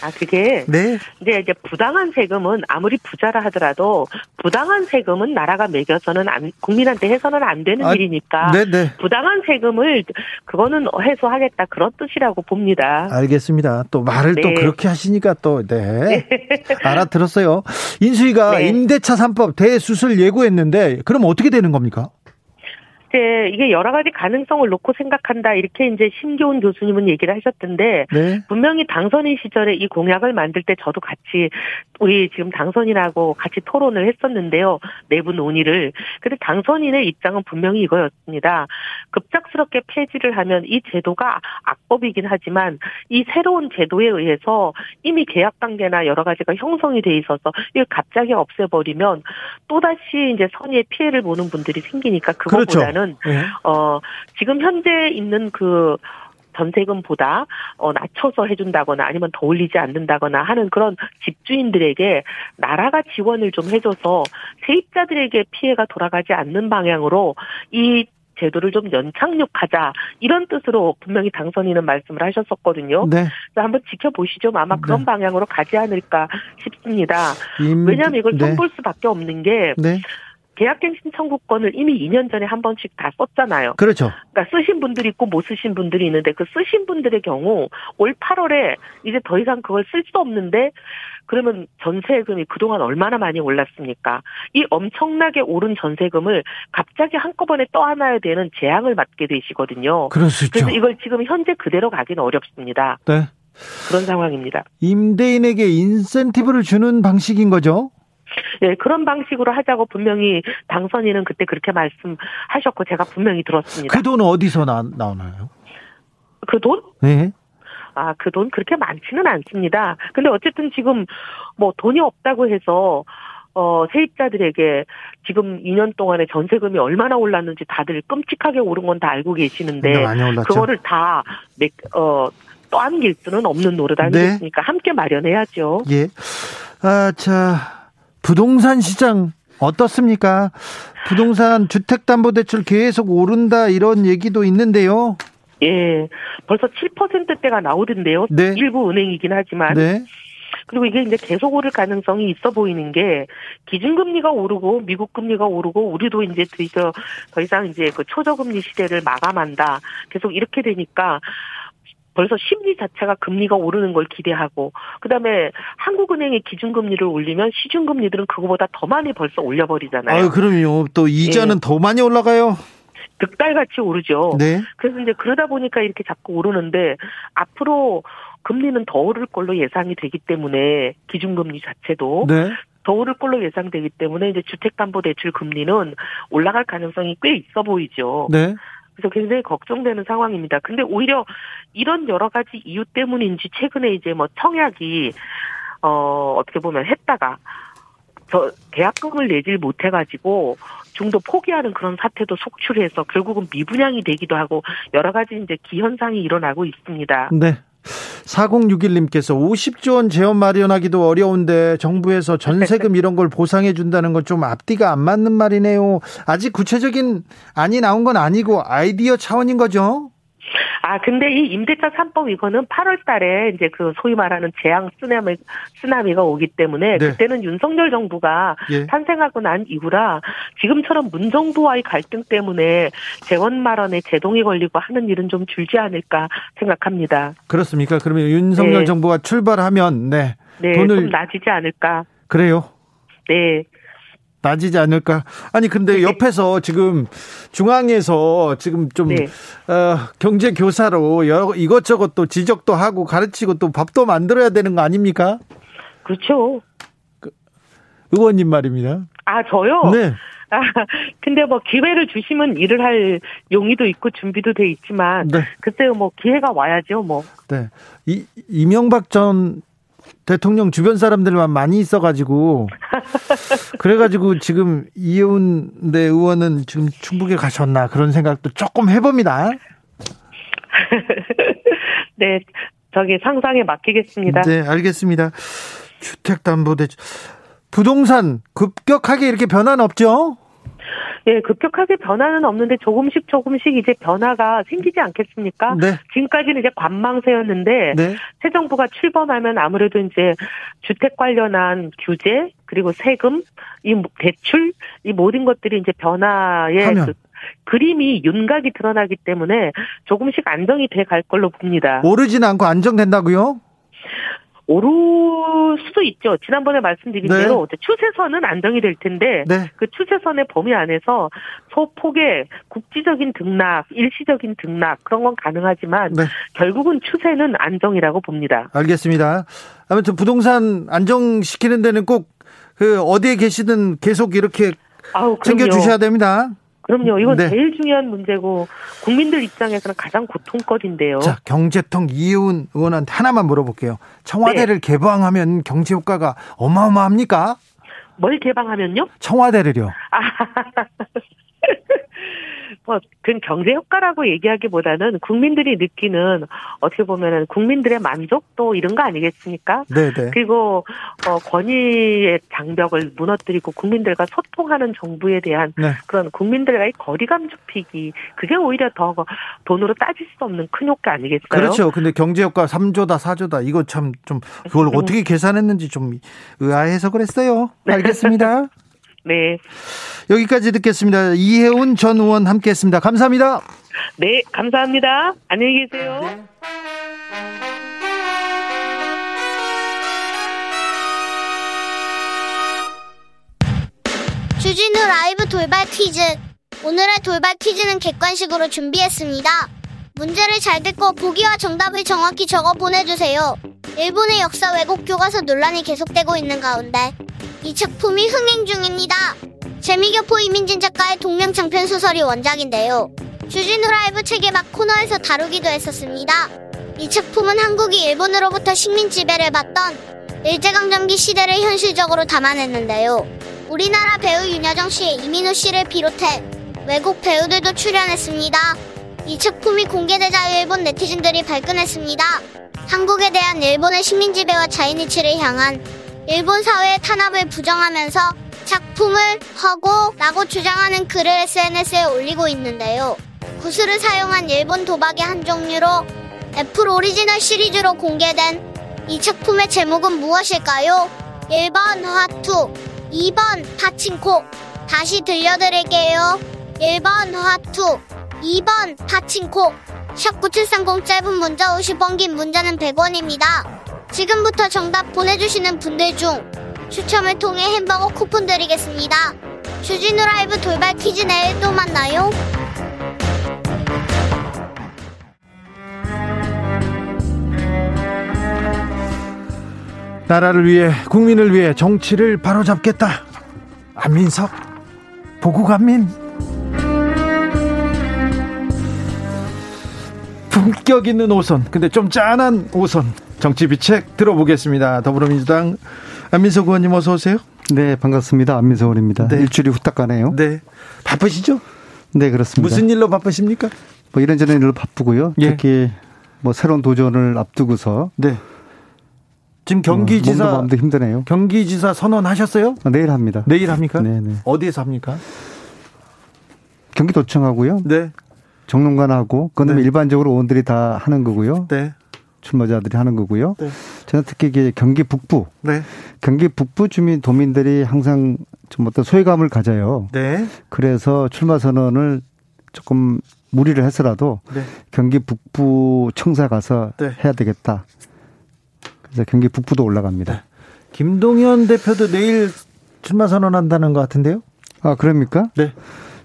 아, 그게. 네. 근데 이제 부당한 세금은 아무리 부자라 하더라도 부당한 세금은 나라가 매겨서는 안, 국민한테 해서는 안 되는 아, 일이니까. 네네. 네. 부당한 세금을 그거는 해소하겠다 그런 뜻이라고 봅니다. 알겠습니다. 또 말을 네. 또 그렇게 하시니까 또, 네. 네. [laughs] 알아들었어요. 인수위가 네. 임대차 3법 대수술 예고했는데 그럼 어떻게 되는 겁니까? 이제 이게 여러 가지 가능성을 놓고 생각한다 이렇게 이제 신교훈 교수님은 얘기를 하셨던데 네. 분명히 당선인 시절에 이 공약을 만들 때 저도 같이 우리 지금 당선인하고 같이 토론을 했었는데요 내부 논의를 근데 당선인의 입장은 분명히 이거였습니다 급작스럽게 폐지를 하면 이 제도가 악법이긴 하지만 이 새로운 제도에 의해서 이미 계약 단계나 여러 가지가 형성이 돼 있어서 이걸 갑자기 없애버리면 또 다시 이제 선의의 피해를 보는 분들이 생기니까 그것보다는 그렇죠. 보면 네. 어 지금 현재 있는 그 전세금보다 어 낮춰서 해준다거나 아니면 더 올리지 않는다거나 하는 그런 집주인들에게 나라가 지원을 좀 해줘서 세입자들에게 피해가 돌아가지 않는 방향으로 이 제도를 좀 연착륙하자 이런 뜻으로 분명히 당선인은 말씀을 하셨었거든요. 네. 한번 지켜보시죠. 아마 그런 네. 방향으로 가지 않을까 싶습니다. 임... 왜냐하면 이걸 네. 손볼 수밖에 없는 게 네. 계약갱신 청구권을 이미 2년 전에 한 번씩 다 썼잖아요. 그렇죠. 그러니까 쓰신 분들이 있고 못 쓰신 분들이 있는데 그 쓰신 분들의 경우 올 8월에 이제 더 이상 그걸 쓸 수 없는데 그러면 전세금이 그동안 얼마나 많이 올랐습니까? 이 엄청나게 오른 전세금을 갑자기 한꺼번에 떠안아야 되는 재앙을 맞게 되시거든요. 그럴 수 있죠. 그래서 이걸 지금 현재 그대로 가기는 어렵습니다. 네. 그런 상황입니다. 임대인에게 인센티브를 주는 방식인 거죠? 예, 그런 방식으로 하자고 분명히 당선인은 그때 그렇게 말씀하셨고 제가 분명히 들었습니다. 그 돈은 어디서 나, 나오나요? 그 돈? 네. 아, 그 돈 그렇게 많지는 않습니다. 근데 어쨌든 지금 뭐 돈이 없다고 해서 어, 세입자들에게 지금 2년 동안에 전세금이 얼마나 올랐는지 다들 끔찍하게 오른 건 다 알고 계시는데 그거를 다 어, 떠안길 수는 없는 노릇 아니겠습니까? 네. 함께 마련해야죠. 예. 아, 자, 부동산 시장 어떻습니까? 부동산 주택담보대출 계속 오른다 이런 얘기도 있는데요. 예, 벌써 7%대가 나오던데요. 네. 일부 은행이긴 하지만. 네. 그리고 이게 이제 계속 오를 가능성이 있어 보이는 게 기준금리가 오르고 미국 금리가 오르고 우리도 이제 더, 더 이상 이제 그 초저금리 시대를 마감한다. 계속 이렇게 되니까 벌써 심리 자체가 금리가 오르는 걸 기대하고 그다음에 한국은행이 기준금리를 올리면 시중금리들은 그거보다 더 많이 벌써 올려버리잖아요. 아, 그럼요. 또 이자는 네. 더 많이 올라가요. 득달같이 오르죠. 네. 그래서 이제 그러다 보니까 이렇게 자꾸 오르는데 앞으로 금리는 더 오를 걸로 예상이 되기 때문에 기준금리 자체도 네. 더 오를 걸로 예상되기 때문에 이제 주택담보대출 금리는 올라갈 가능성이 꽤 있어 보이죠. 네. 그래서 굉장히 걱정되는 상황입니다. 근데 오히려 이런 여러 가지 이유 때문인지 최근에 이제 뭐 청약이 어 어떻게 보면 했다가 저 계약금을 내질 못해가지고 중도 포기하는 그런 사태도 속출해서 결국은 미분양이 되기도 하고 여러 가지 이제 기현상이 일어나고 있습니다. 네. 4061님께서 50조 원 재원 마련하기도 어려운데 정부에서 전세금 이런 걸 보상해 준다는 건 좀 앞뒤가 안 맞는 말이네요. 아직 구체적인 안이 나온 건 아니고 아이디어 차원인 거죠? 아, 근데 이 임대차 3법 이거는 8월 달에 이제 그 소위 말하는 재앙 쓰나미, 쓰나미가 오기 때문에 네. 그때는 윤석열 정부가 예. 탄생하고 난 이후라 지금처럼 문정부와의 갈등 때문에 재원 마련에 제동이 걸리고 하는 일은 좀 줄지 않을까 생각합니다. 그렇습니까? 그러면 윤석열 네. 정부가 출발하면 네. 네, 돈을- 좀 나아지지 않을까. 그래요. 네. 나아지지 않을까? 아니 근데 네. 옆에서 지금 중앙에서 지금 좀 네. 어, 경제 교사로 여러 이것저것 또 지적도 하고 가르치고 또 법도 만들어야 되는 거 아닙니까? 그렇죠. 의원님 말입니다. 아, 저요? 네. 아, [laughs] 근데 뭐 기회를 주시면 일을 할 용의도 있고 준비도 돼 있지만 네. 글쎄요 뭐 기회가 와야죠 뭐. 네. 이, 이명박 전 대통령 주변 사람들만 많이 있어가지고 [laughs] 그래가지고 지금 이혜훈 네 의원은 지금 충북에 가셨나 그런 생각도 조금 해봅니다. [laughs] 네, 저기 상상에 맡기겠습니다. 네, 알겠습니다. 주택담보대출 부동산 급격하게 이렇게 변화는 없죠? 예, 급격하게 변화는 없는데 조금씩 조금씩 이제 변화가 생기지 않겠습니까? 네, 지금까지는 이제 관망세였는데 네, 새 정부가 출범하면 아무래도 이제 주택 관련한 규제 그리고 세금, 이 모- 대출 이 모든 것들이 이제 변화의 하면. 그 그림이 윤곽이 드러나기 때문에 조금씩 안정이 돼 갈 걸로 봅니다. 오르지는 않고 안정된다고요? 오를 수도 있죠. 지난번에 말씀드린 네. 대로 추세선은 안정이 될 텐데 네, 그 추세선의 범위 안에서 소폭의 국지적인 등락, 일시적인 등락 그런 건 가능하지만 네, 결국은 추세는 안정이라고 봅니다. 알겠습니다. 아무튼 부동산 안정시키는 데는 꼭 그 어디에 계시든 계속 이렇게 아우 챙겨. 주셔야 됩니다. 그럼요. 이건 네. 제일 중요한 문제고 국민들 입장에서는 가장 고통거리인데요. 자, 경제통 이혜훈 의원한테 하나만 물어볼게요. 청와대를 네. 개방하면 경제 효과가 어마어마합니까? 뭘 개방하면요? 청와대를요. [laughs] 뭐, 그 경제 효과라고 얘기하기보다는 국민들이 느끼는 어떻게 보면은 국민들의 만족도 이런 거 아니겠습니까? 네, 네. 그리고 어, 권위의 장벽을 무너뜨리고 국민들과 소통하는 정부에 대한 네. 그런 국민들과의 거리감 좁히기 그게 오히려 더 돈으로 따질 수 없는 큰 효과 아니겠어요? 그렇죠. 근데 경제 효과 3조다, 4조다. 이거 참 좀 그걸 음. 어떻게 계산했는지 좀 의아해서 그랬어요. 알겠습니다. [laughs] 네, 여기까지 듣겠습니다. 이혜훈 전 의원 함께 했습니다. 감사합니다. 네 감사합니다. 안녕히 계세요. 주진우 라이브 돌발 퀴즈. 오늘의 돌발 퀴즈는 객관식으로 준비했습니다. 문제를 잘 듣고 보기와 정답을 정확히 적어 보내주세요. 일본의 역사 왜곡 교과서 논란이 계속되고 있는 가운데 이 작품이 흥행 중입니다. 재미교포 이민진 작가의 동명 장편 소설이 원작인데요. 주진우 라이브 책에막 코너에서 다루기도 했었습니다. 이 작품은 한국이 일본으로부터 식민 지배를 받던 일제강점기 시대를 현실적으로 담아냈는데요. 우리나라 배우 윤여정 씨, 이민호 씨를 비롯해 외국 배우들도 출연했습니다. 이 작품이 공개되자 일본 네티즌들이 발끈했습니다. 한국에 대한 일본의 식민지배와 자이니치를 향한 일본 사회의 탄압을 부정하면서 작품을 허구라고 주장하는 글을 SNS에 올리고 있는데요. 구슬을 사용한 일본 도박의 한 종류로 애플 오리지널 시리즈로 공개된 이 작품의 제목은 무엇일까요? 1번 화투, 2번 파친코. 다시 들려드릴게요. 1번 화투, 2번 파친코. 샵9730 짧은 문자 50원 긴 문자는 100원입니다. 지금부터 정답 보내주시는 분들 중 추첨을 통해 햄버거 쿠폰 드리겠습니다. 주진우 라이브 돌발 퀴즈 내일 또 만나요. 나라를 위해 국민을 위해 정치를 바로잡겠다. 안민석 보고 간민 품격 있는 오선 근데 좀 짠한 오선 정치 비책 들어보겠습니다. 더불어민주당 안민석 의원님 어서 오세요. 네 반갑습니다. 안민석 의원입니다. 네. 일주일이 후딱 가네요. 네 바쁘시죠? 네 그렇습니다. 무슨 일로 바쁘십니까? 뭐 이런저런 일로 바쁘고요. 예. 특히 뭐 새로운 도전을 앞두고서 네. 지금 경기지사 뭐 마음도 힘드네요. 경기지사 선언하셨어요? 아, 내일 합니다. 내일 합니까? 네, 네. 어디에서 합니까? 경기도청하고요. 네. 정론관하고 그건 네. 일반적으로 의원들이 다 하는 거고요. 네. 출마자들이 하는 거고요. 네. 저는 특히 이게 경기 북부, 네. 경기 북부 주민 도민들이 항상 좀 어떤 소외감을 가져요. 네. 그래서 출마 선언을 조금 무리를 해서라도 네. 경기 북부 청사 가서 네. 해야 되겠다. 그래서 경기 북부도 올라갑니다. 네. 김동연 대표도 내일 출마 선언한다는 것 같은데요? 아 그럽니까? 네.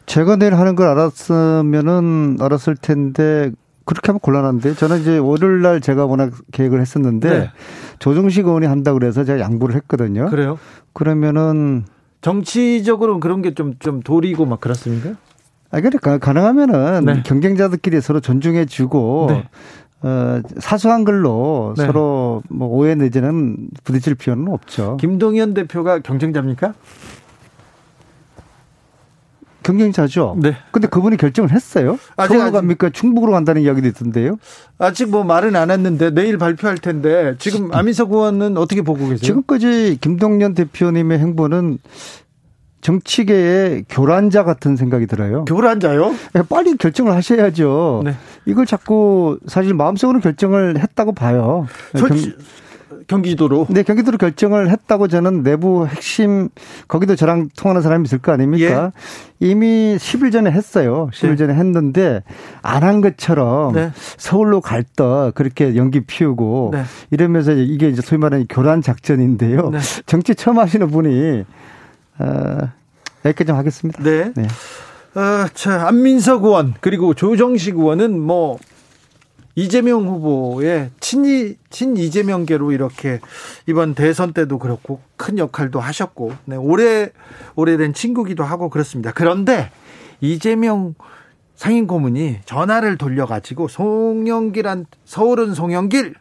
제가 내일 하는 걸 알았으면은 알았을 텐데 그렇게 하면 곤란한데 저는 이제 월요일 날 제가 워낙 계획을 했었는데 네. 조정식 의원이 한다 그래서 제가 양보를 했거든요. 그래요? 그러면은 정치적으로 그런 게좀좀 도리고 막 그렇습니까? 아 그러니까 가능하면은 네. 경쟁자들끼리 서로 존중해 주고 네. 어, 사소한 걸로 네. 서로 뭐 오해 내지는 부딪힐 필요는 없죠. 김동연 대표가 경쟁자입니까? 경쟁자죠. 네. 근데 그분이 결정을 했어요. 아직 서울로 갑니까? 충북으로 간다는 이야기도 있던데요. 아직 뭐 말은 안 했는데 내일 발표할 텐데 지금 안민석 의원은 어떻게 보고 계세요? 지금까지 김동연 대표님의 행보는 정치계의 교란자 같은 생각이 들어요. 교란자요? 네, 빨리 결정을 하셔야죠. 네. 이걸 자꾸 사실 마음속으로 결정을 했다고 봐요. 솔직, 경기도로. 네, 경기도로 결정을 했다고 저는 내부 핵심 거기도 저랑 통하는 사람이 있을 거 아닙니까? 예. 이미 10일 전에 했어요. 10일 네. 전에 했는데 안 한 것처럼 네. 서울로 갈떠 그렇게 연기 피우고 네. 이러면서 이게 이제 소위 말하는 교란 작전인데요. 네. 정치 처음 하시는 분이 어, 여기까지 좀 하겠습니다. 네. 네. 어, 자, 안민석 의원 그리고 조정식 의원은 뭐 이재명 후보의 친이 친 이재명계로 이렇게 이번 대선 때도 그렇고 큰 역할도 하셨고 네, 오래 오래된 친구기도 하고 그렇습니다. 그런데 이재명 상임 고문이 전화를 돌려가지고 송영길한 서울은 송영길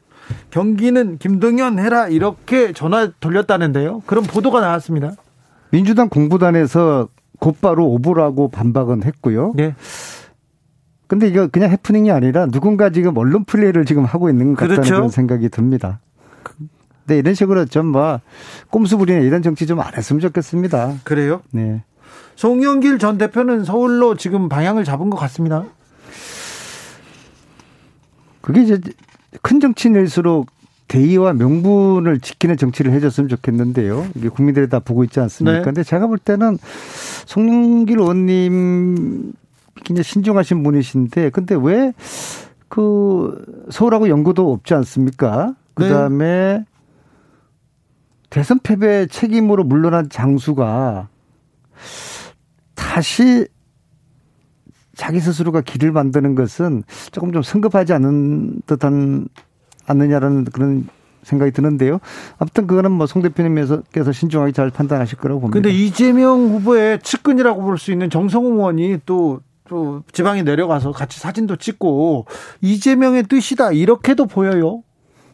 경기는 김동연 해라 이렇게 전화 돌렸다는데요. 그런 보도가 나왔습니다. 민주당 공보단에서 곧바로 오보라고 반박은 했고요. 네. 근데 이거 그냥 해프닝이 아니라 누군가 지금 언론 플레이를 지금 하고 있는 것 같다는 그렇죠? 생각이 듭니다. 네, 이런 식으로 좀 뭐 꼼수 부리는 이런 정치 좀 안 했으면 좋겠습니다. 그래요? 네. 송영길 전 대표는 서울로 지금 방향을 잡은 것 같습니다. 그게 이제 큰 정치인일수록 대의와 명분을 지키는 정치를 해줬으면 좋겠는데요. 이게 국민들이 다 보고 있지 않습니까? 네. 근데 제가 볼 때는 송영길 의원님 굉장히 신중하신 분이신데 근데 왜 그 서울하고 연고도 없지 않습니까? 그 다음에 네. 대선 패배 책임으로 물러난 장수가 다시 자기 스스로가 길을 만드는 것은 조금 좀 성급하지 않은 듯한 않느냐라는 그런 생각이 드는데요. 아무튼 그거는 뭐 송 대표님께서 신중하게 잘 판단하실 거라고 봅니다. 근데 이재명 후보의 측근이라고 볼 수 있는 정성호 의원이 또 또 지방에 내려가서 같이 사진도 찍고 이재명의 뜻이다 이렇게도 보여요.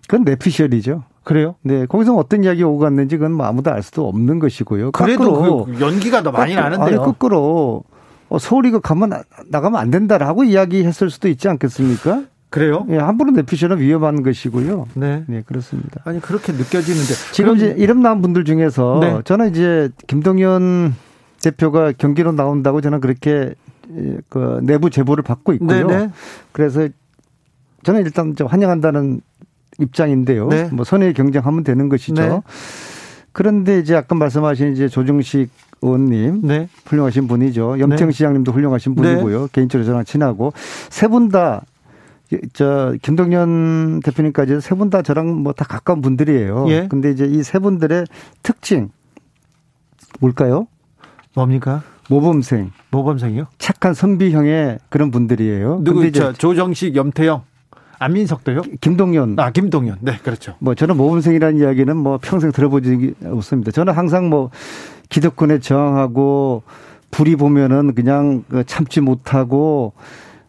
그건 내피셜이죠. 그래요? 네. 거기서 어떤 이야기 오고 갔는지 그건 뭐 아무도 알 수도 없는 것이고요. 그래도 그 연기가 더 많이 나는데요. 아니, 거꾸로 어, 서울 이거 가면 나가면 안 된다라고 이야기했을 수도 있지 않겠습니까? 그래요? 예, 함부로 내피셜은 위험한 것이고요. 네. 네, 그렇습니다. 아니, 그렇게 느껴지는데. 지금 이제 이름 나온 분들 중에서 네. 저는 이제 김동연 대표가 경기로 나온다고 저는 그렇게 그 내부 제보를 받고 있고요. 네네. 그래서 저는 일단 좀 환영한다는 입장인데요. 네. 뭐 선의 경쟁하면 되는 것이죠. 네. 그런데 이제 아까 말씀하신 이제 조정식 의원님 네. 훌륭하신 분이죠. 염태영 네. 시장님도 훌륭하신 분이고요. 네. 개인적으로 저랑 친하고 세 분 다 저 김동연 대표님까지 세 분 다 저랑 뭐 다 가까운 분들이에요. 예. 근데 이제 이 세 분들의 특징 뭘까요? 뭡니까? 모범생. 모범생이요? 착한 선비형의 그런 분들이에요. 누구 있죠? 조정식, 염태영. 안민석도요? 김동연. 아, 김동연. 네, 그렇죠. 뭐 저는 모범생이라는 이야기는 뭐 평생 들어보지 없습니다. 저는 항상 뭐 기득권에 저항하고 불이 보면은 그냥 그 참지 못하고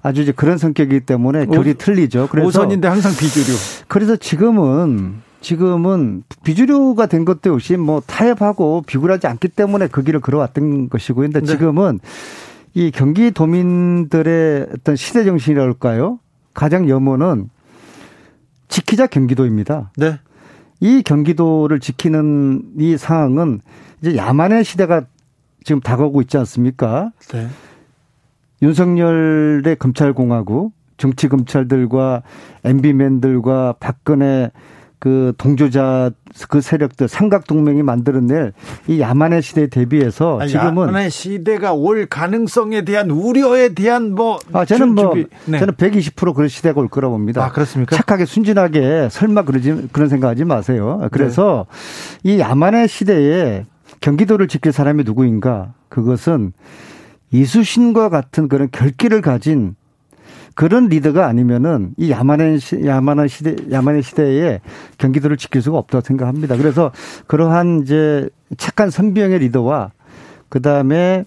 아주 이제 그런 성격이기 때문에 결이 오, 틀리죠. 그래서 오선인데 항상 비주류. 그래서 지금은 지금은 비주류가 된 것도 역시 뭐 타협하고 비굴하지 않기 때문에 그 길을 걸어왔던 것이고요. 근데 네. 지금은 이 경기도민들의 어떤 시대 정신이랄까요? 가장 염원은 지키자 경기도입니다. 네. 이 경기도를 지키는 이 상황은 이제 야만의 시대가 지금 다가오고 있지 않습니까? 네. 윤석열의 검찰공화국, 정치 검찰들과 MB맨들과 박근혜 그 동조자 그 세력들 삼각 동맹이 만들어낼 이 야만의 시대에 대비해서 아니, 지금은 야만의 시대가 올 가능성에 대한 우려에 대한 뭐 아, 저는 뭐 네. 저는 120% 그런 시대가 올 거라고 봅니다. 아, 그렇습니까? 착하게 순진하게 설마 그러지 그런 생각하지 마세요. 그래서 네. 이 야만의 시대에 경기도를 지킬 사람이 누구인가? 그것은 이수신과 같은 그런 결기를 가진 그런 리더가 아니면은 이 야만의 시, 야만한 시대 야만의 시대에 경기도를 지킬 수가 없다고 생각합니다. 그래서 그러한 이제 착한 선비형의 리더와 그 다음에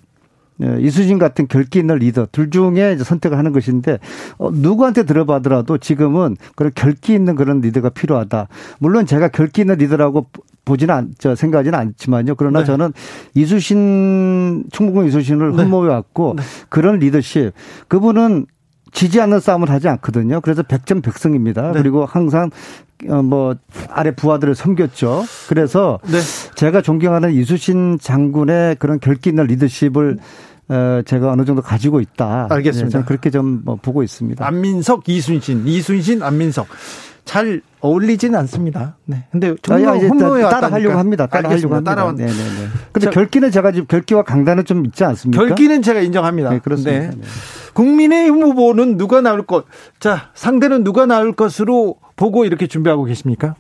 어, 이수진 같은 결기 있는 리더 둘 중에 이제 선택을 하는 것인데 어, 누구한테 들어봐더라도 지금은 그런 결기 있는 그런 리더가 필요하다. 물론 제가 결기 있는 리더라고 보지는 않, 저 생각하지는 않지만요. 그러나 네. 저는 이수신 충북군 이수신을 네. 흠모해 왔고 네. 그런 리더십 그분은 지지 않는 싸움을 하지 않거든요. 그래서 백전 백승입니다. 네. 그리고 항상 어, 뭐 아래 부하들을 섬겼죠. 그래서 네. 제가 존경하는 이수신 장군의 그런 결기 있는 리더십을 어, 제가 어느 정도 가지고 있다. 알겠습니다. 네, 저는 그렇게 좀뭐 보고 있습니다. 안민석, 이순신, 이순신, 안민석. 잘 어울리지는 않습니다. 네. 근데 좀더 흠모해 따라 하려고 합니다. 따라 하려고 합니다. 따라왔... 네, 네, 네. 근데 결기는 제가 지금 결기와 강단은 좀 있지 않습니까? 결기는 제가 인정합니다. 네, 그렇습니다. 네. 네. 국민의힘 후보는 누가 나올 것? 자, 상대는 누가 나올 것으로 보고 이렇게 준비하고 계십니까?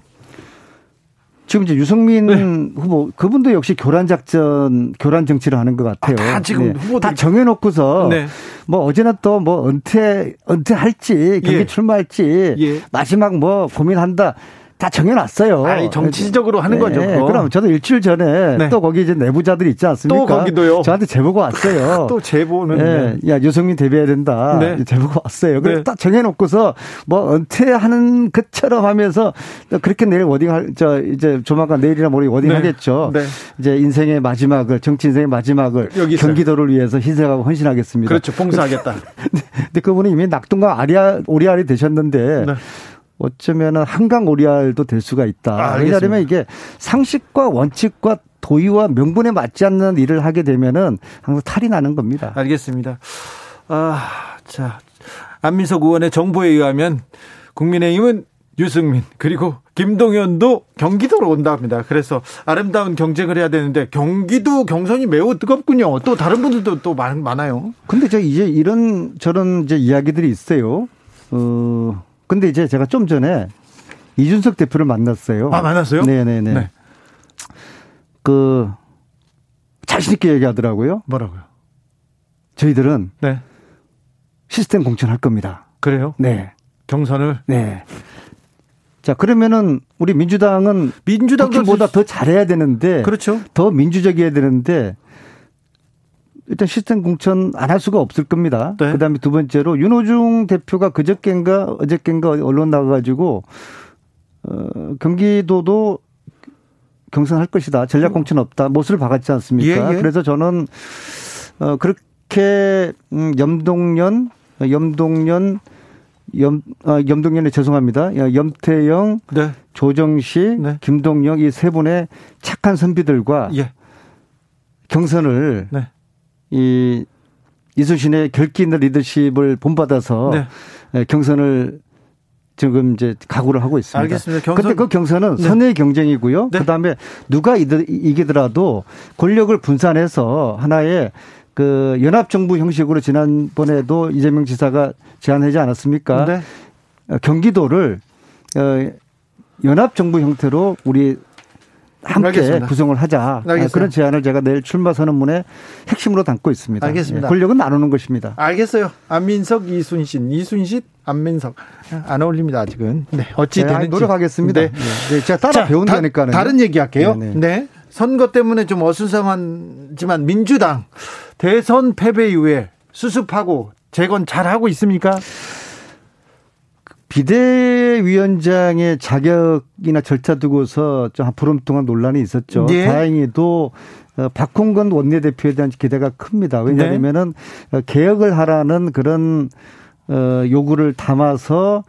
지금 이제 유승민 네. 후보 그분도 역시 교란 작전, 교란 정치를 하는 것 같아요. 아, 다 지금 네. 후보들 다 정해놓고서 네. 뭐 어제나 또뭐 은퇴 은퇴할지 경기 예. 출마할지 예. 마지막 뭐 고민한다. 다 정해놨어요. 아니, 정치적으로 하는 거죠. 네, 그럼 저도 일주일 전에 네. 또 거기 이제 내부자들이 있지 않습니까? 또 거기도요. 저한테 제보가 왔어요. [laughs] 또 제보는. 네. 야, 유승민 대비해야 된다. 네. 제보가 왔어요. 그래서 네. 딱 정해놓고서 뭐 은퇴하는 것처럼 하면서 그렇게 내일 wording 할, 저 이제 조만간 내일이나 모레 wording 네. 하겠죠. 네. 이제 인생의 마지막을, 정치 인생의 마지막을 경기도를 위해서 희생하고 헌신하겠습니다. 그렇죠. 봉사하겠다. [laughs] 근데 그분은 이미 낙동강 아리아, 오리알이 되셨는데 어쩌면은 한강 오리알도 될 수가 있다. 아, 왜냐하면 이게 상식과 원칙과 도의와 명분에 맞지 않는 일을 하게 되면은 항상 탈이 나는 겁니다. 알겠습니다. 아, 자, 안민석 의원의 정보에 의하면 국민의힘은 유승민 그리고 김동연도 경기도로 온다 합니다. 그래서 아름다운 경쟁을 해야 되는데 경기도 경선이 매우 뜨겁군요. 또 다른 분들도 또 많, 많아요. 근데 저 이제 이런 저런 이제 이야기들이 있어요. 어, 근데 이제 제가 좀 전에 이준석 대표를 만났어요. 아, 만났어요? 네네네. 네. 그, 자신있게 얘기하더라고요. 뭐라고요? 저희들은 네. 시스템 공천할 겁니다. 그래요? 네. 경선을? 네. 자, 그러면은 우리 민주당은 민주당보다 더 잘해야 되는데 그렇죠. 더 민주적이어야 되는데 일단 시스템 공천 안 할 수가 없을 겁니다. 네. 그다음에 두 번째로 윤호중 대표가 그저께인가 어저께인가 언론 나가가지고 어, 경기도도 경선할 것이다. 전략 공천 없다. 못을 박았지 않습니까? 예, 예. 그래서 저는 어 그렇게 음 염동연 염동연 염, 아, 염동연에 죄송합니다. 염태영, 네. 조정식, 네. 김동영 이 세 분의 착한 선비들과 예. 경선을 네. 이 이수신의 결기 있는 리더십을 본받아서 네. 예, 경선을 지금 이제 각오를 하고 있습니다. 알겠습니다. 경선. 근데 그 경선은 네. 선의 경쟁이고요. 네. 그다음에 누가 이기더라도 권력을 분산해서 하나의 그 연합정부 형식으로 지난번에도 이재명 지사가 제안하지 않았습니까? 네. 어, 경기도를 어, 연합정부 형태로 우리 함께 알겠습니다. 구성을 하자. 아, 알겠습니다. 그런 제안을 제가 내일 출마 선언문에 핵심으로 담고 있습니다. 알겠습니다. 예, 권력은 나누는 것입니다. 알겠어요. 안민석, 이순신, 이순신, 안민석 안 어울립니다 아직은. 네, 어찌 네, 되는지 노력하겠습니다. 네. 네. 제가 따라 배운다니까요. 다른 얘기할게요. 네, 네. 네. 선거 때문에 좀 어수선하지만 민주당 대선 패배 이후에 수습하고 재건 잘 하고 있습니까? 비대위원장의 자격이나 절차 두고서 좀 보름 동안 논란이 있었죠. 네. 다행히도 어, 박홍근 원내대표에 대한 기대가 큽니다. 왜냐하면은 네. 개혁을 하라는 그런 어, 요구를 담아서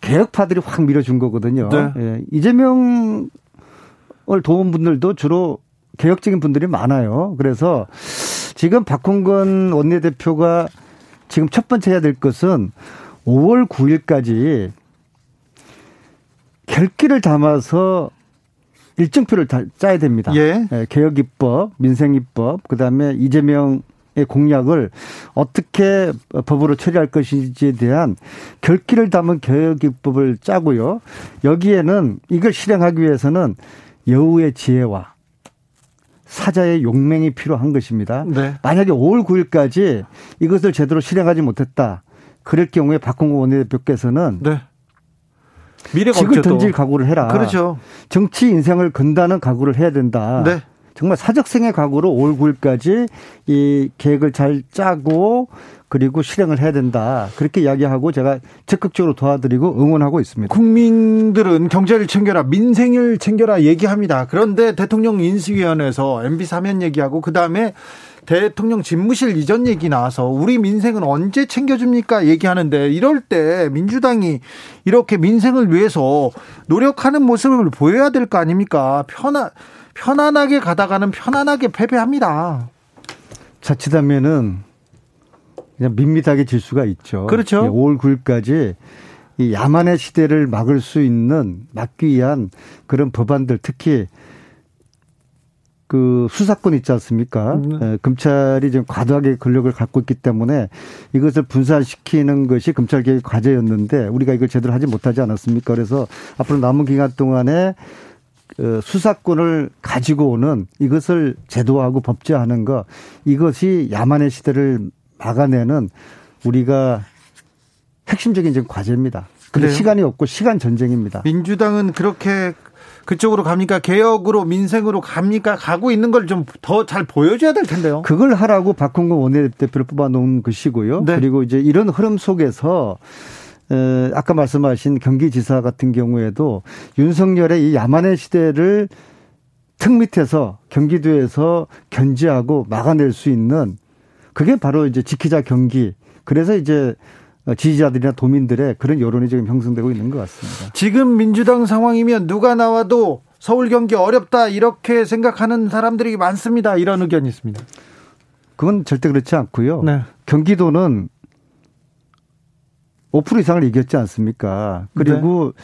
개혁파들이 확 밀어준 거거든요. 네. 예. 이재명을 도운 분들도 주로 개혁적인 분들이 많아요. 그래서 지금 박홍근 원내대표가 지금 첫 번째 해야 될 것은 5월 9일까지 결기를 담아서 일정표를 다 짜야 됩니다. 예. 예 개혁 입법, 민생 입법, 그다음에 이재명의 공약을 어떻게 법으로 처리할 것인지에 대한 결기를 담은 개혁 입법을 짜고요. 여기에는 이걸 실행하기 위해서는 여우의 지혜와 사자의 용맹이 필요한 것입니다. 네. 만약에 5월 9일까지 이것을 제대로 실행하지 못했다. 그럴 경우에 박홍구 원내대표께서는 네. 미래가 직을 던질 각오를 해라. 그렇죠. 정치 인생을 건다는 각오를 해야 된다. 네. 정말 사적생의 각오로 5월 9일까지 이 계획을 잘 짜고 그리고 실행을 해야 된다. 그렇게 이야기하고 제가 적극적으로 도와드리고 응원하고 있습니다. 국민들은 경제를 챙겨라, 민생을 챙겨라 얘기합니다. 그런데 대통령 인수위원회에서 MB 사면 얘기하고 그 다음에 대통령 집무실 이전 얘기 나와서 우리 민생은 언제 챙겨줍니까 얘기하는데 이럴 때 민주당이 이렇게 민생을 위해서 노력하는 모습을 보여야 될 거 아닙니까? 편안 편안하게 가다가는 편안하게 패배합니다. 자칫하면은 그냥 밋밋하게 질 수가 있죠. 그렇죠. 5월 9일까지 이 야만의 시대를 막을 수 있는 막기 위한 그런 법안들 특히 그 수사권 있지 않습니까? 네. 예, 검찰이 지금 과도하게 권력을 갖고 있기 때문에 이것을 분산시키는 것이 검찰 개혁 과제였는데 우리가 이걸 제대로 하지 못하지 않았습니까? 그래서 앞으로 남은 기간 동안에 그 수사권을 가지고 오는 이것을 제도화하고 법제화하는 것 이것이 야만의 시대를 막아내는 우리가 핵심적인 지금 과제입니다. 근데 시간이 없고 시간 전쟁입니다. 민주당은 그렇게 그쪽으로 갑니까? 개혁으로 민생으로 갑니까? 가고 있는 걸 좀 더 잘 보여줘야 될 텐데요. 그걸 하라고 박홍근 원내대표를 뽑아놓은 것이고요. 네. 그리고 이제 이런 흐름 속에서 에, 아까 말씀하신 경기지사 같은 경우에도 윤석열의 이 야만의 시대를 틈 밑에서 경기도에서 견제하고 막아낼 수 있는 그게 바로 이제 지키자 경기. 그래서 이제 지지자들이나 도민들의 그런 여론이 지금 형성되고 있는 것 같습니다. 지금 민주당 상황이면 누가 나와도 서울 경기 어렵다 이렇게 생각하는 사람들이 많습니다. 이런 의견이 있습니다. 그건 절대 그렇지 않고요. 네. 경기도는 5% 이상을 이겼지 않습니까? 그리고 네.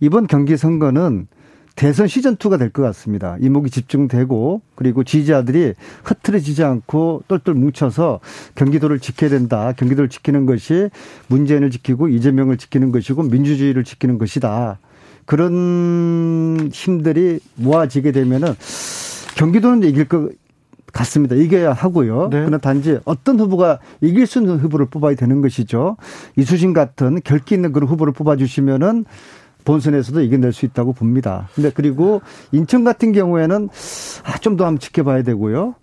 이번 경기 선거는 대선 시즌2가 될 것 같습니다. 이목이 집중되고 그리고 지지자들이 흐트러지지 않고 똘똘 뭉쳐서 경기도를 지켜야 된다. 경기도를 지키는 것이 문재인을 지키고 이재명을 지키는 것이고 민주주의를 지키는 것이다. 그런 힘들이 모아지게 되면은 경기도는 이길 것 같습니다. 이겨야 하고요. 네. 그러나 단지 어떤 후보가 이길 수 있는 후보를 뽑아야 되는 것이죠. 이수진 같은 결기 있는 그런 후보를 뽑아주시면은 본선에서도 이겨낼 수 있다고 봅니다. 근데 그리고 인천 같은 경우에는 아, 좀 더 한번 지켜봐야 되고요.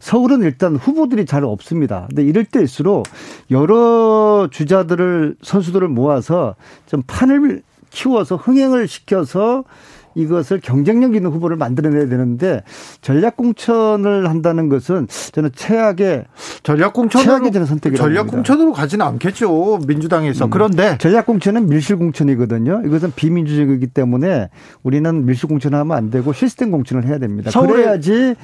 서울은 일단 후보들이 잘 없습니다. 근데 이럴 때일수록 여러 주자들을 선수들을 모아서 좀 판을 키워서 흥행을 시켜서 이것을 경쟁력 있는 후보를 만들어내야 되는데 전략 공천을 한다는 것은 저는 최악의 전략 공천으로 최악의 저는 선택이라고 전략 공천으로 가지는 않겠죠 민주당에서 음. 그런데 전략 공천은 밀실 공천이거든요. 이것은 비민주적이기 때문에 우리는 밀실 공천하면 안 되고 시스템 공천을 해야 됩니다. 그래야지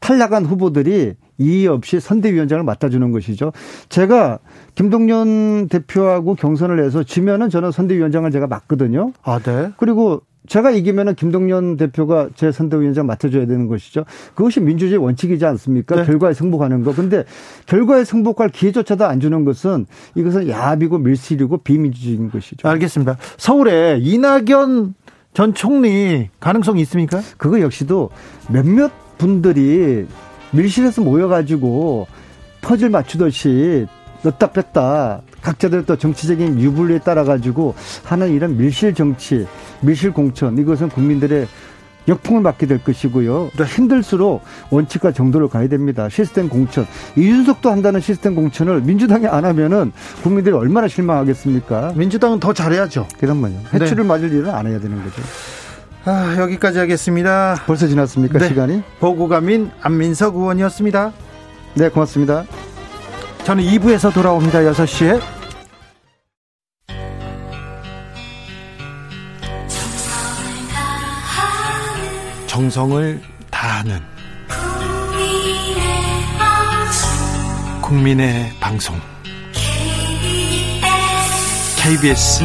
탈락한 후보들이 이의 없이 선대위원장을 맡아주는 것이죠. 제가 김동연 대표하고 경선을 해서 지면은 저는 선대위원장을 제가 맡거든요. 아, 네. 그리고 제가 이기면은 김동연 대표가 제 선대위원장 맡아줘야 되는 것이죠. 그것이 민주주의 원칙이지 않습니까? 네. 결과에 승복하는 거. 근데 결과에 승복할 기회조차도 안 주는 것은 이것은 야합이고 밀실이고 비민주주의인 것이죠. 알겠습니다. 서울에 이낙연 전 총리 가능성이 있습니까? 그거 역시도 몇몇 분들이 밀실에서 모여가지고 퍼즐 맞추듯이 넣다 뺐다 각자들 또 정치적인 유불리에 따라 가지고 하는 이런 밀실 정치, 밀실 공천 이것은 국민들의 역풍을 맞게 될 것이고요. 또 힘들수록 원칙과 정도를 가야 됩니다. 시스템 공천. 이준석도 한다는 시스템 공천을 민주당이 안 하면은 국민들이 얼마나 실망하겠습니까? 민주당은 더 잘해야죠. 그런만요. 해초를 네. 맞을 일은 안 해야 되는 거죠. 아, 여기까지 하겠습니다. 벌써 지났습니까? 네. 시간이? 보고가민 안민석 의원이었습니다. 네, 고맙습니다. 저는 2부에서 돌아옵니다. 6시에. 정성을 다하는 국민의 방송 KBS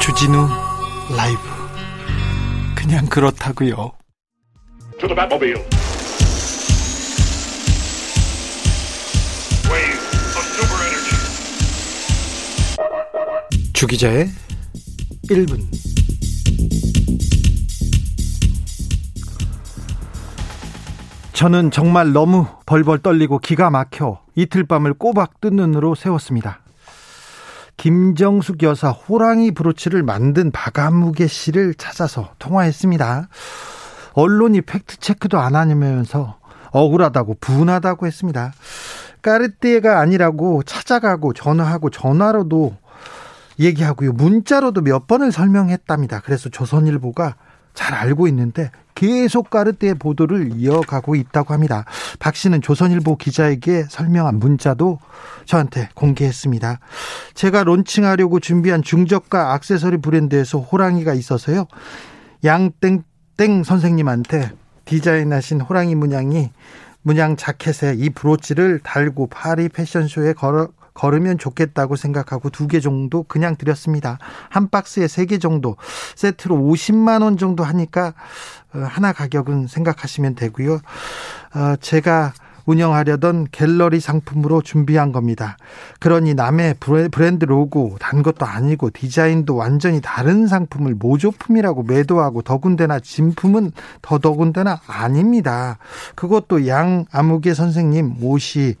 주진우 라이브 그냥 그렇다고요. 주기자의 1분 저는 정말 너무 벌벌 떨리고 기가 막혀 이틀 밤을 꼬박 뜬 눈으로 세웠습니다. 김정숙 여사 호랑이 브로치를 만든 박아무개 씨를 찾아서 통화했습니다. 언론이 팩트 체크도 안 하면서 억울하다고 분하다고 했습니다. 까르띠에가 아니라고 찾아가고 전화하고 전화로도 얘기하고요. 문자로도 몇 번을 설명했답니다. 그래서 조선일보가 잘 알고 있는데 계속 까르띠에 보도를 이어가고 있다고 합니다. 박 씨는 조선일보 기자에게 설명한 문자도 저한테 공개했습니다. 제가 론칭하려고 준비한 중저가 악세서리 브랜드에서 호랑이가 있어서요. 양땡땡 선생님한테 디자인하신 호랑이 문양이 문양 자켓에 이 브로치를 달고 파리 패션쇼에 걸어 걸으면 좋겠다고 생각하고 두 개 정도 그냥 드렸습니다. 한 박스에 세 개 정도 세트로 50만 원 정도 하니까 어, 하나 가격은 생각하시면 되고요. 어, 제가 운영하려던 갤러리 상품으로 준비한 겁니다. 그러니 남의 브랜드 로고 단 것도 아니고 디자인도 완전히 다른 상품을 모조품이라고 매도하고 더군다나 진품은 더더군다나 아닙니다. 그것도 양 아무개 선생님 옷이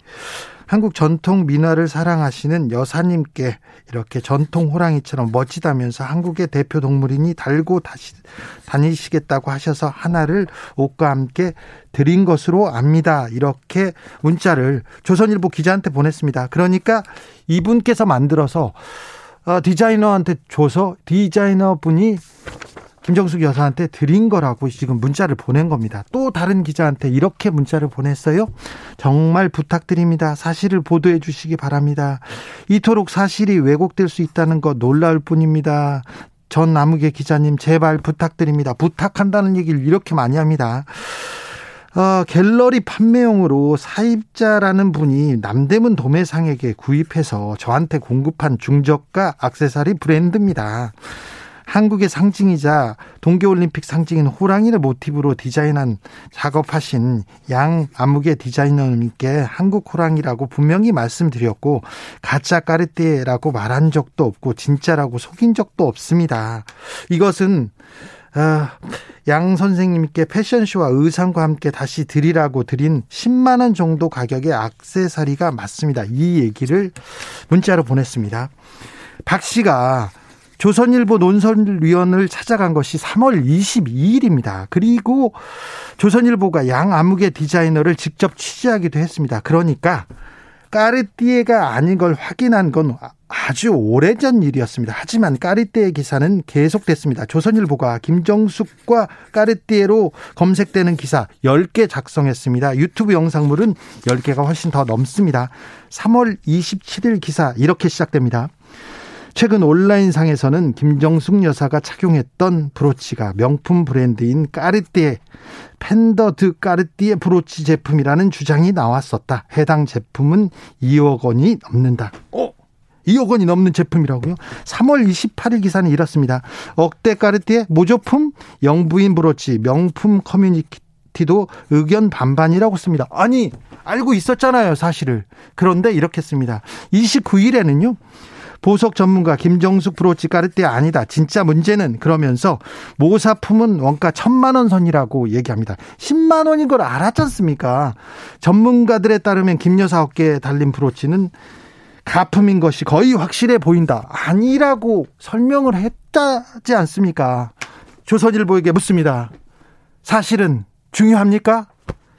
한국 전통 민화를 사랑하시는 여사님께 이렇게 전통 호랑이처럼 멋지다면서 한국의 대표 동물이니 달고 다시 다니시겠다고 하셔서 하나를 옷과 함께 드린 것으로 압니다. 이렇게 문자를 조선일보 기자한테 보냈습니다. 그러니까 이분께서 만들어서 어, 디자이너한테 줘서 디자이너 분이 김정숙 여사한테 드린 거라고 지금 문자를 보낸 겁니다. 또 다른 기자한테 이렇게 문자를 보냈어요. 정말 부탁드립니다. 사실을 보도해 주시기 바랍니다. 이토록 사실이 왜곡될 수 있다는 거 놀라울 뿐입니다. 전 나무계 기자님 제발 부탁드립니다. 부탁한다는 얘기를 이렇게 많이 합니다. 어, 갤러리 판매용으로 사입자라는 분이 남대문 도매상에게 구입해서 저한테 공급한 중저가 악세사리 브랜드입니다. 한국의 상징이자 동계올림픽 상징인 호랑이를 모티브로 디자인한 작업하신 양 암흑의 디자이너님께 한국 호랑이라고 분명히 말씀드렸고 가짜 까르띠에라고 말한 적도 없고 진짜라고 속인 적도 없습니다. 이것은 아, 양 선생님께 패션쇼와 의상과 함께 다시 드리라고 드린 10만 원 정도 가격의 악세사리가 맞습니다. 이 얘기를 문자로 보냈습니다. 박 씨가 조선일보 논설위원을 찾아간 것이 3월 22일입니다. 그리고 조선일보가 양 암흑의 디자이너를 직접 취재하기도 했습니다. 그러니까 까르띠에가 아닌 걸 확인한 건 아주 오래전 일이었습니다. 하지만 까르띠에 기사는 계속됐습니다. 조선일보가 김정숙과 까르띠에로 검색되는 기사 10개 작성했습니다. 유튜브 영상물은 10개가 훨씬 더 넘습니다. 3월 27일 기사 이렇게 시작됩니다. 최근 온라인상에서는 김정숙 여사가 착용했던 브로치가 명품 브랜드인 까르띠에 펜더 드 까르띠에 브로치 제품이라는 주장이 나왔었다. 해당 제품은 2억 원이 넘는다. 어? 2억 원이 넘는 제품이라고요? 3월 28일 기사는 이렇습니다. 억대 까르띠에 모조품 영부인 브로치 명품 커뮤니티도 의견 반반이라고 씁니다. 아니 알고 있었잖아요 사실을. 그런데 이렇게 씁니다. 29일에는요. 보석 전문가 김정숙 브로치 까르띠 아니다. 진짜 문제는 그러면서 모사품은 원가 천만 원 선이라고 얘기합니다. 10만 원인 걸 알았지 않습니까? 전문가들에 따르면 김여사 어깨에 달린 브로치는 가품인 것이 거의 확실해 보인다. 아니라고 설명을 했다지 않습니까? 조선일보에게 묻습니다. 사실은 중요합니까?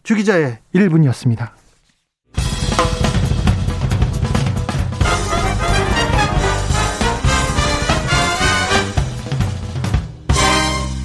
주기자의 1분이었습니다.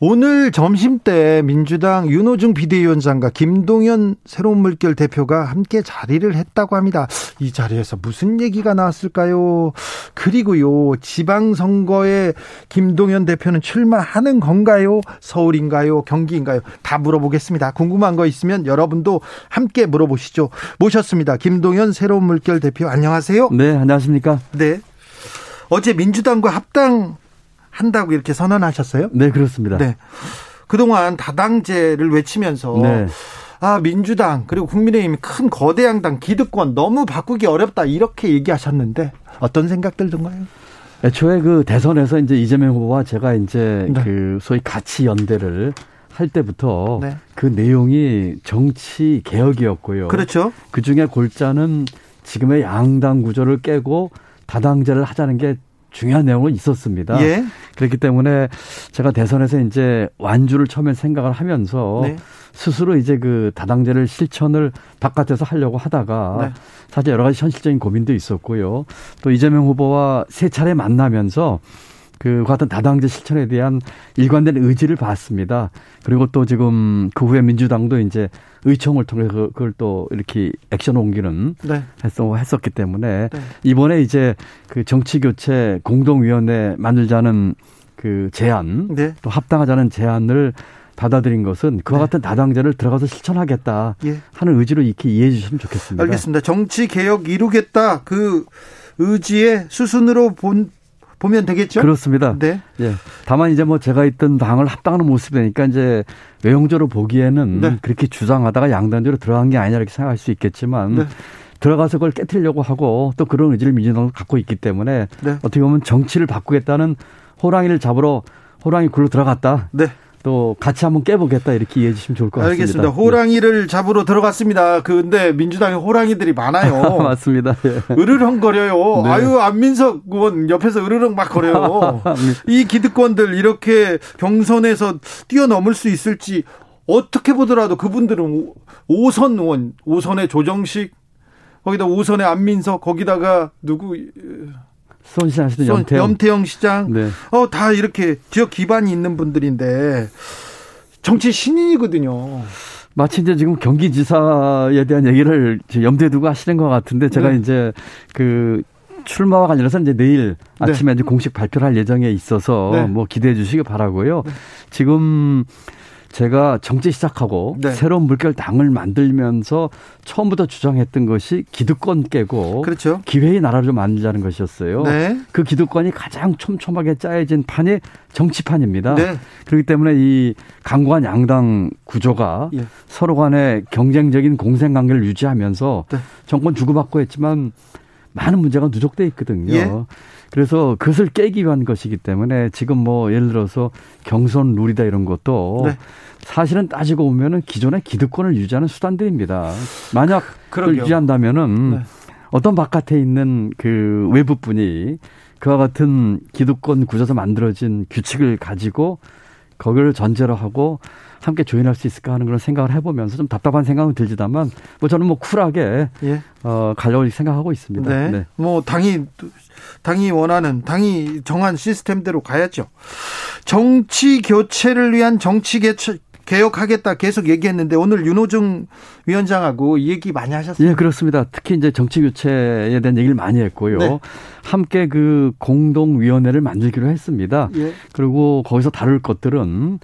오늘 점심 때 민주당 윤호중 비대위원장과 김동연 새로운 물결 대표가 함께 자리를 했다고 합니다. 이 자리에서 무슨 얘기가 나왔을까요? 그리고요, 지방선거에 김동연 대표는 출마하는 건가요? 서울인가요? 경기인가요? 다 물어보겠습니다. 궁금한 거 있으면 여러분도 함께 물어보시죠. 모셨습니다. 김동연 새로운 물결 대표 안녕하세요. 네, 안녕하십니까? 네. 어제 민주당과 합당 한다고 이렇게 선언하셨어요? 네, 그렇습니다. 네. 그동안 다당제를 외치면서 네. 아, 민주당 그리고 국민의힘이 큰 거대 양당 기득권 너무 바꾸기 어렵다 이렇게 얘기하셨는데 어떤 생각들 든가요? 애초에 그 대선에서 이제 이재명 후보와 제가 이제 네. 그 소위 가치 연대를 할 때부터 네. 그 내용이 정치 개혁이었고요. 그렇죠. 그 중에 골자는 지금의 양당 구조를 깨고 다당제를 하자는 게 중요한 내용은 있었습니다. 예. 그렇기 때문에 제가 대선에서 이제 완주를 처음에 생각을 하면서 네. 스스로 이제 그 다당제를 실천을 바깥에서 하려고 하다가 네. 사실 여러 가지 현실적인 고민도 있었고요. 또 이재명 후보와 세 차례 만나면서 그 같은 다당제 실천에 대한 일관된 의지를 봤습니다. 그리고 또 지금 그 후에 민주당도 이제 의총을 통해 서 그걸 또 이렇게 액션 옮기는 네. 했었기 때문에 네. 이번에 이제 그 정치 교체 공동위원회 만들자는 그 제안 네. 또 합당하자는 제안을 받아들인 것은 그와 네. 같은 다당제를 들어가서 실천하겠다 예. 하는 의지로 이렇게 이해해 주시면 좋겠습니다. 알겠습니다. 정치 개혁 이루겠다 그 의지의 수순으로 본 보면 되겠죠? 그렇습니다. 네. 예. 다만 이제 뭐 제가 있던 당을 합당하는 모습이니까 이제 외형적으로 보기에는 네. 그렇게 주장하다가 양단적으로 들어간 게 아니냐 이렇게 생각할 수 있겠지만 네. 들어가서 그걸 깨뜨리려고 하고 또 그런 의지를 민주당도 갖고 있기 때문에 네. 어떻게 보면 정치를 바꾸겠다는 호랑이를 잡으러 호랑이 굴로 들어갔다. 네. 또 같이 한번 깨보겠다 이렇게 이해해 주시면 좋을 것 같습니다. 알겠습니다. 호랑이를 네. 잡으러 들어갔습니다. 근데 민주당에 호랑이들이 많아요. [laughs] 맞습니다. 예. 으르렁 거려요. 네. 아유 안민석 의원 옆에서 으르렁 막 거려요. 네. [laughs] 이 기득권들 이렇게 경선에서 뛰어넘을 수 있을지 어떻게 보더라도 그분들은 5선 의원, 5선의 조정식, 거기다 5선의 안민석, 거기다가 누구 수원시장 하시던 염태영. 염태영 시장. 네. 어, 다 이렇게 지역 기반이 있는 분들인데 정치 신인이거든요. 마치 이제 지금 경기지사에 대한 얘기를 염두에 두고 하시는 것 같은데 제가 네. 이제 그 출마와 관련해서 이제 내일 네. 아침에 네. 이제 공식 발표를 할 예정에 있어서 네. 뭐 기대해 주시기 바라고요. 네. 지금 제가 정치 시작하고 네. 새로운 물결 당을 만들면서 처음부터 주장했던 것이 기득권 깨고 그렇죠. 기회의 나라를 만들자는 것이었어요. 네. 그 기득권이 가장 촘촘하게 짜여진 판이 정치판입니다. 네. 그렇기 때문에 이 강고한 양당 구조가 예. 서로 간의 경쟁적인 공생 관계를 유지하면서 네. 정권 주고받고 했지만 많은 문제가 누적돼 있거든요. 예. 그래서 그것을 깨기 위한 것이기 때문에 지금 뭐 예를 들어서 경선 룰이다 이런 것도 네. 사실은 따지고 보면은 기존의 기득권을 유지하는 수단들입니다. 만약 그걸 유지한다면은 네. 어떤 바깥에 있는 그 외부 분이 그와 같은 기득권 구조에서 만들어진 규칙을 가지고 거기를 전제로 하고 함께 조인할 수 있을까 하는 그런 생각을 해보면서 좀 답답한 생각은 들지다만 뭐 저는 뭐 쿨하게 예. 어 가려고 생각하고 있습니다. 네. 네. 뭐 당이 당이 원하는 당이 정한 시스템대로 가야죠. 정치 교체를 위한 정치 개최, 개혁하겠다 계속 얘기했는데 오늘 윤호중 위원장하고 얘기 많이 하셨어요. 예, 그렇습니다. 특히 이제 정치 교체에 대한 얘기를 많이 했고요. 네. 함께 그 공동 위원회를 만들기로 했습니다. 예. 그리고 거기서 다룰 것들은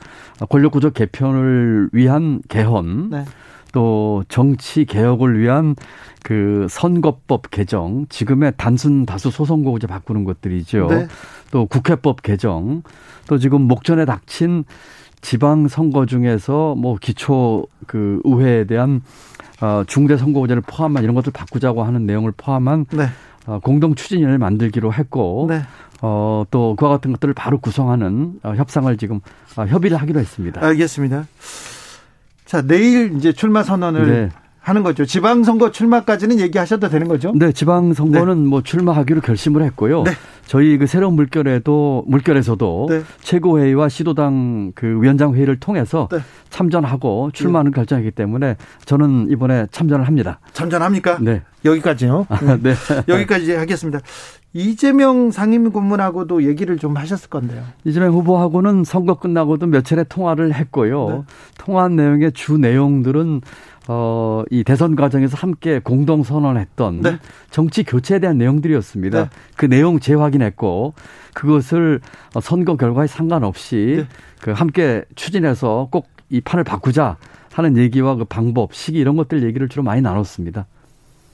권력 구조 개편을 위한 개헌 네. 또 정치 개혁을 위한 그 선거법 개정, 지금의 단순 다수 소선거구제 바꾸는 것들이죠. 네. 또 국회법 개정, 또 지금 목전에 닥친 지방 선거 중에서 뭐 기초 그 의회에 대한 어, 중대 선거구제를 포함한 이런 것들 바꾸자고 하는 내용을 포함한 네. 어, 공동 추진위를 만들기로 했고 네. 어, 또 그와 같은 것들을 바로 구성하는 어, 협상을 지금 어, 협의를 하기로 했습니다. 알겠습니다. 자, 내일 이제 출마 선언을 네. 하는 거죠. 지방선거 출마까지는 얘기하셔도 되는 거죠? 네, 지방선거는 네. 뭐 출마하기로 결심을 했고요. 네. 저희 그 새로운 물결에도 물결에서도 네. 최고회의와 시도당 그 위원장 회의를 통해서 네. 참전하고 출마하는 네. 결정이기 때문에 저는 이번에 참전을 합니다. 참전합니까? 네. 여기까지요. 아, 네. [laughs] 여기까지 하겠습니다. 이재명 상임고문하고도 얘기를 좀 하셨을 건데요. 이재명 후보하고는 선거 끝나고도 몇 차례 통화를 했고요. 네. 통화한 내용의 주 내용들은 어, 이 대선 과정에서 함께 공동 선언했던 네. 정치 교체에 대한 내용들이었습니다. 네. 그 내용 재확인했고 그것을 선거 결과에 상관없이 네. 그 함께 추진해서 꼭 이 판을 바꾸자 하는 얘기와 그 방법, 시기 이런 것들 얘기를 주로 많이 나눴습니다.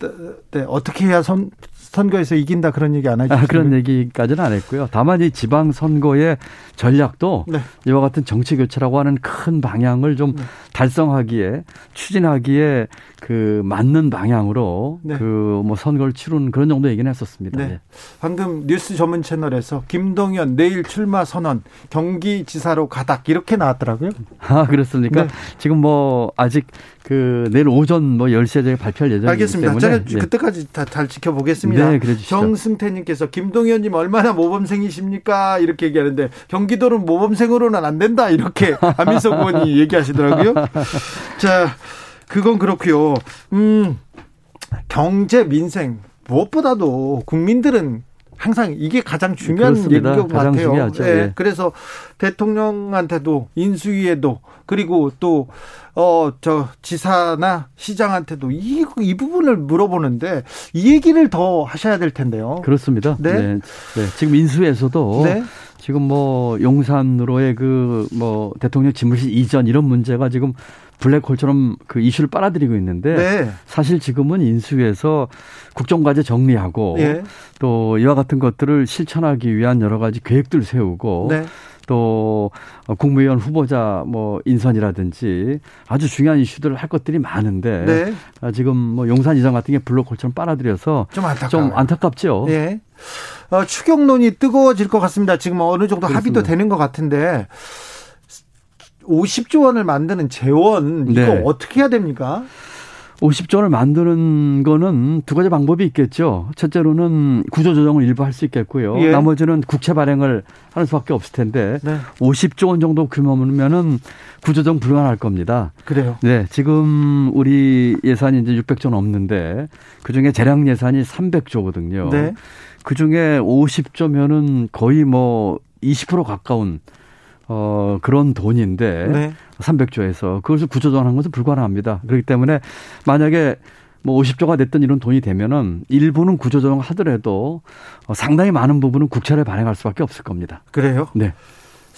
네, 네. 어떻게 해야 선, 선거에서 이긴다 그런 얘기 안 하죠? 아, 그런 얘기까지는 안 했고요. 다만 이 지방 선거의 전략도 네. 이와 같은 정치 교체라고 하는 큰 방향을 좀 네. 달성하기에 추진하기에 그 맞는 방향으로 네. 그뭐 선거를 치르는 그런 정도 얘기는 했었습니다. 네. 네. 방금 뉴스 전문 채널에서 김동연 내일 출마 선언 경기지사로 가닥 이렇게 나왔더라고요. 아 그렇습니까? 네. 지금 뭐 아직 그 내일 오전 뭐 10시에 제가 발표할 예정이기 알겠습니다. 때문에 제가 네. 그때까지 다 잘 지켜보겠습니다. 네, 그래 주시죠. 정승태님께서 김동연님 얼마나 모범생이십니까? 이렇게 얘기하는데 경기도는 모범생으로는 안 된다 이렇게 [laughs] 안민석 의원이 얘기하시더라고요. 자, 그건 그렇고요. 음, 경제 민생 무엇보다도 국민들은 항상 이게 가장 중요한 얘기인 것 가장 같아요. 중요하죠. 네. 네. 그래서 대통령한테도 인수위에도 그리고 또 어 저 지사나 시장한테도 이, 이 부분을 물어보는데 이 얘기를 더 하셔야 될 텐데요. 그렇습니다. 네. 네. 네. 지금 인수에서도 네. 지금 뭐 용산으로의 그 뭐 대통령 집무실 이전 이런 문제가 지금 블랙홀처럼 그 이슈를 빨아들이고 있는데 네. 사실 지금은 인수위에서 국정과제 정리하고 네. 또 이와 같은 것들을 실천하기 위한 여러 가지 계획들 세우고 네. 또 국무위원 후보자 뭐 인선이라든지 아주 중요한 이슈들을 할 것들이 많은데 네. 아, 지금 뭐 용산 이전 같은 게 블록홀처럼 빨아들여서 좀, 좀 안타깝죠. 네. 어, 추경론이 뜨거워질 것 같습니다. 지금 어느 정도 그렇습니다. 합의도 되는 것 같은데 50조 원을 만드는 재원 이거 네. 어떻게 해야 됩니까? 50조 원을 만드는 거는 두 가지 방법이 있겠죠. 첫째로는 구조조정을 일부 할 수 있겠고요. 예. 나머지는 국채 발행을 하는 수밖에 없을 텐데 네. 50조 원 정도 규모면은 구조조정 불가능할 겁니다. 그래요? 네. 지금 우리 예산이 이제 600조 넘는데 그 중에 재량 예산이 300조거든요. 네. 그 중에 50조면은 거의 뭐 20% 가까운 어, 그런 돈인데 네. 300조에서 그것을 구조조정하는 것은 불가능합니다. 그렇기 때문에 만약에 뭐 50조가 됐던 이런 돈이 되면은 일부는 구조조정 하더라도 어, 상당히 많은 부분은 국채를 발행할 수밖에 없을 겁니다. 그래요? 네.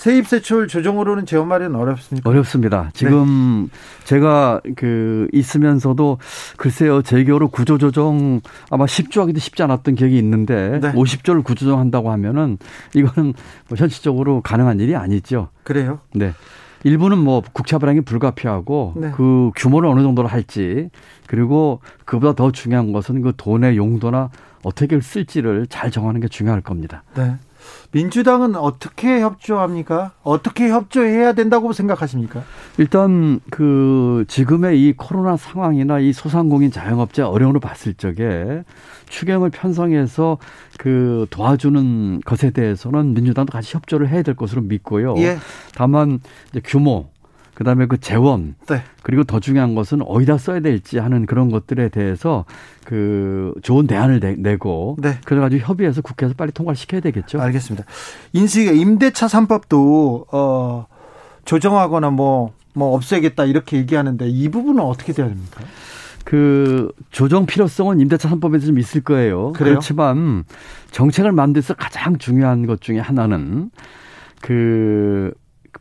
세입세출 조정으로는 재원 마련 어렵습니까? 어렵습니다. 지금 네. 제가 그 있으면서도 글쎄요 제교로 구조조정 아마 10조 하기도 쉽지 않았던 기억이 있는데 네. 50조를 구조조정한다고 하면은 이거는 뭐 현실적으로 가능한 일이 아니죠. 그래요? 네. 일부는 뭐 국채 발행이 불가피하고 네. 그 규모를 어느 정도로 할지 그리고 그보다 더 중요한 것은 그 돈의 용도나 어떻게 쓸지를 잘 정하는 게 중요할 겁니다. 네. 민주당은 어떻게 협조합니까? 어떻게 협조해야 된다고 생각하십니까? 일단 그 지금의 이 코로나 상황이나 이 소상공인 자영업자 어려움을 봤을 적에 추경을 편성해서 그 도와주는 것에 대해서는 민주당도 같이 협조를 해야 될 것으로 믿고요. 예. 다만 이제 규모 그다음에 그 재원 네. 그리고 더 중요한 것은 어디다 써야 될지 하는 그런 것들에 대해서 그 좋은 대안을 내, 고 네. 그래가지고 협의해서 국회에서 빨리 통과를 시켜야 되겠죠. 알겠습니다. 인수위가 임대차 3법도 어 조정하거나 뭐뭐 뭐 없애겠다 이렇게 얘기하는데 이 부분은 어떻게 돼야 됩니까? 그 조정 필요성은 임대차 3법에서 좀 있을 거예요. 그래요? 그렇지만 정책을 만들어서 가장 중요한 것 중에 하나는 그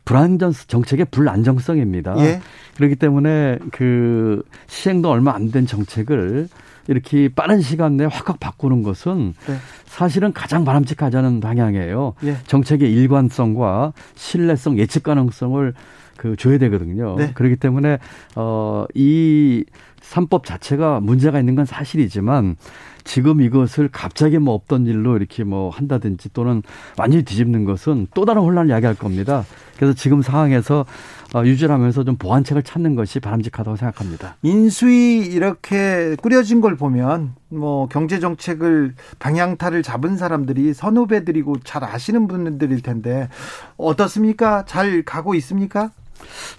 불안전 정책의 불안정성입니다. 예. 그렇기 때문에 그 시행도 얼마 안 된 정책을 이렇게 빠른 시간 내에 확확 바꾸는 것은 네. 사실은 가장 바람직하지 않은 방향이에요. 예. 정책의 일관성과 신뢰성, 예측 가능성을 그 줘야 되거든요. 네. 그렇기 때문에 어이 3법 자체가 문제가 있는 건 사실이지만 지금 이것을 갑자기 뭐 없던 일로 이렇게 뭐 한다든지 또는 완전히 뒤집는 것은 또 다른 혼란을 야기할 겁니다. 그래서 지금 상황에서 어, 유지를 하면서 좀 보완책을 찾는 것이 바람직하다고 생각합니다. 인수위 이렇게 꾸려진 걸 보면 뭐 경제 정책을 방향타를 잡은 사람들이 선후배들이고 잘 아시는 분들일 텐데 어떻습니까? 잘 가고 있습니까?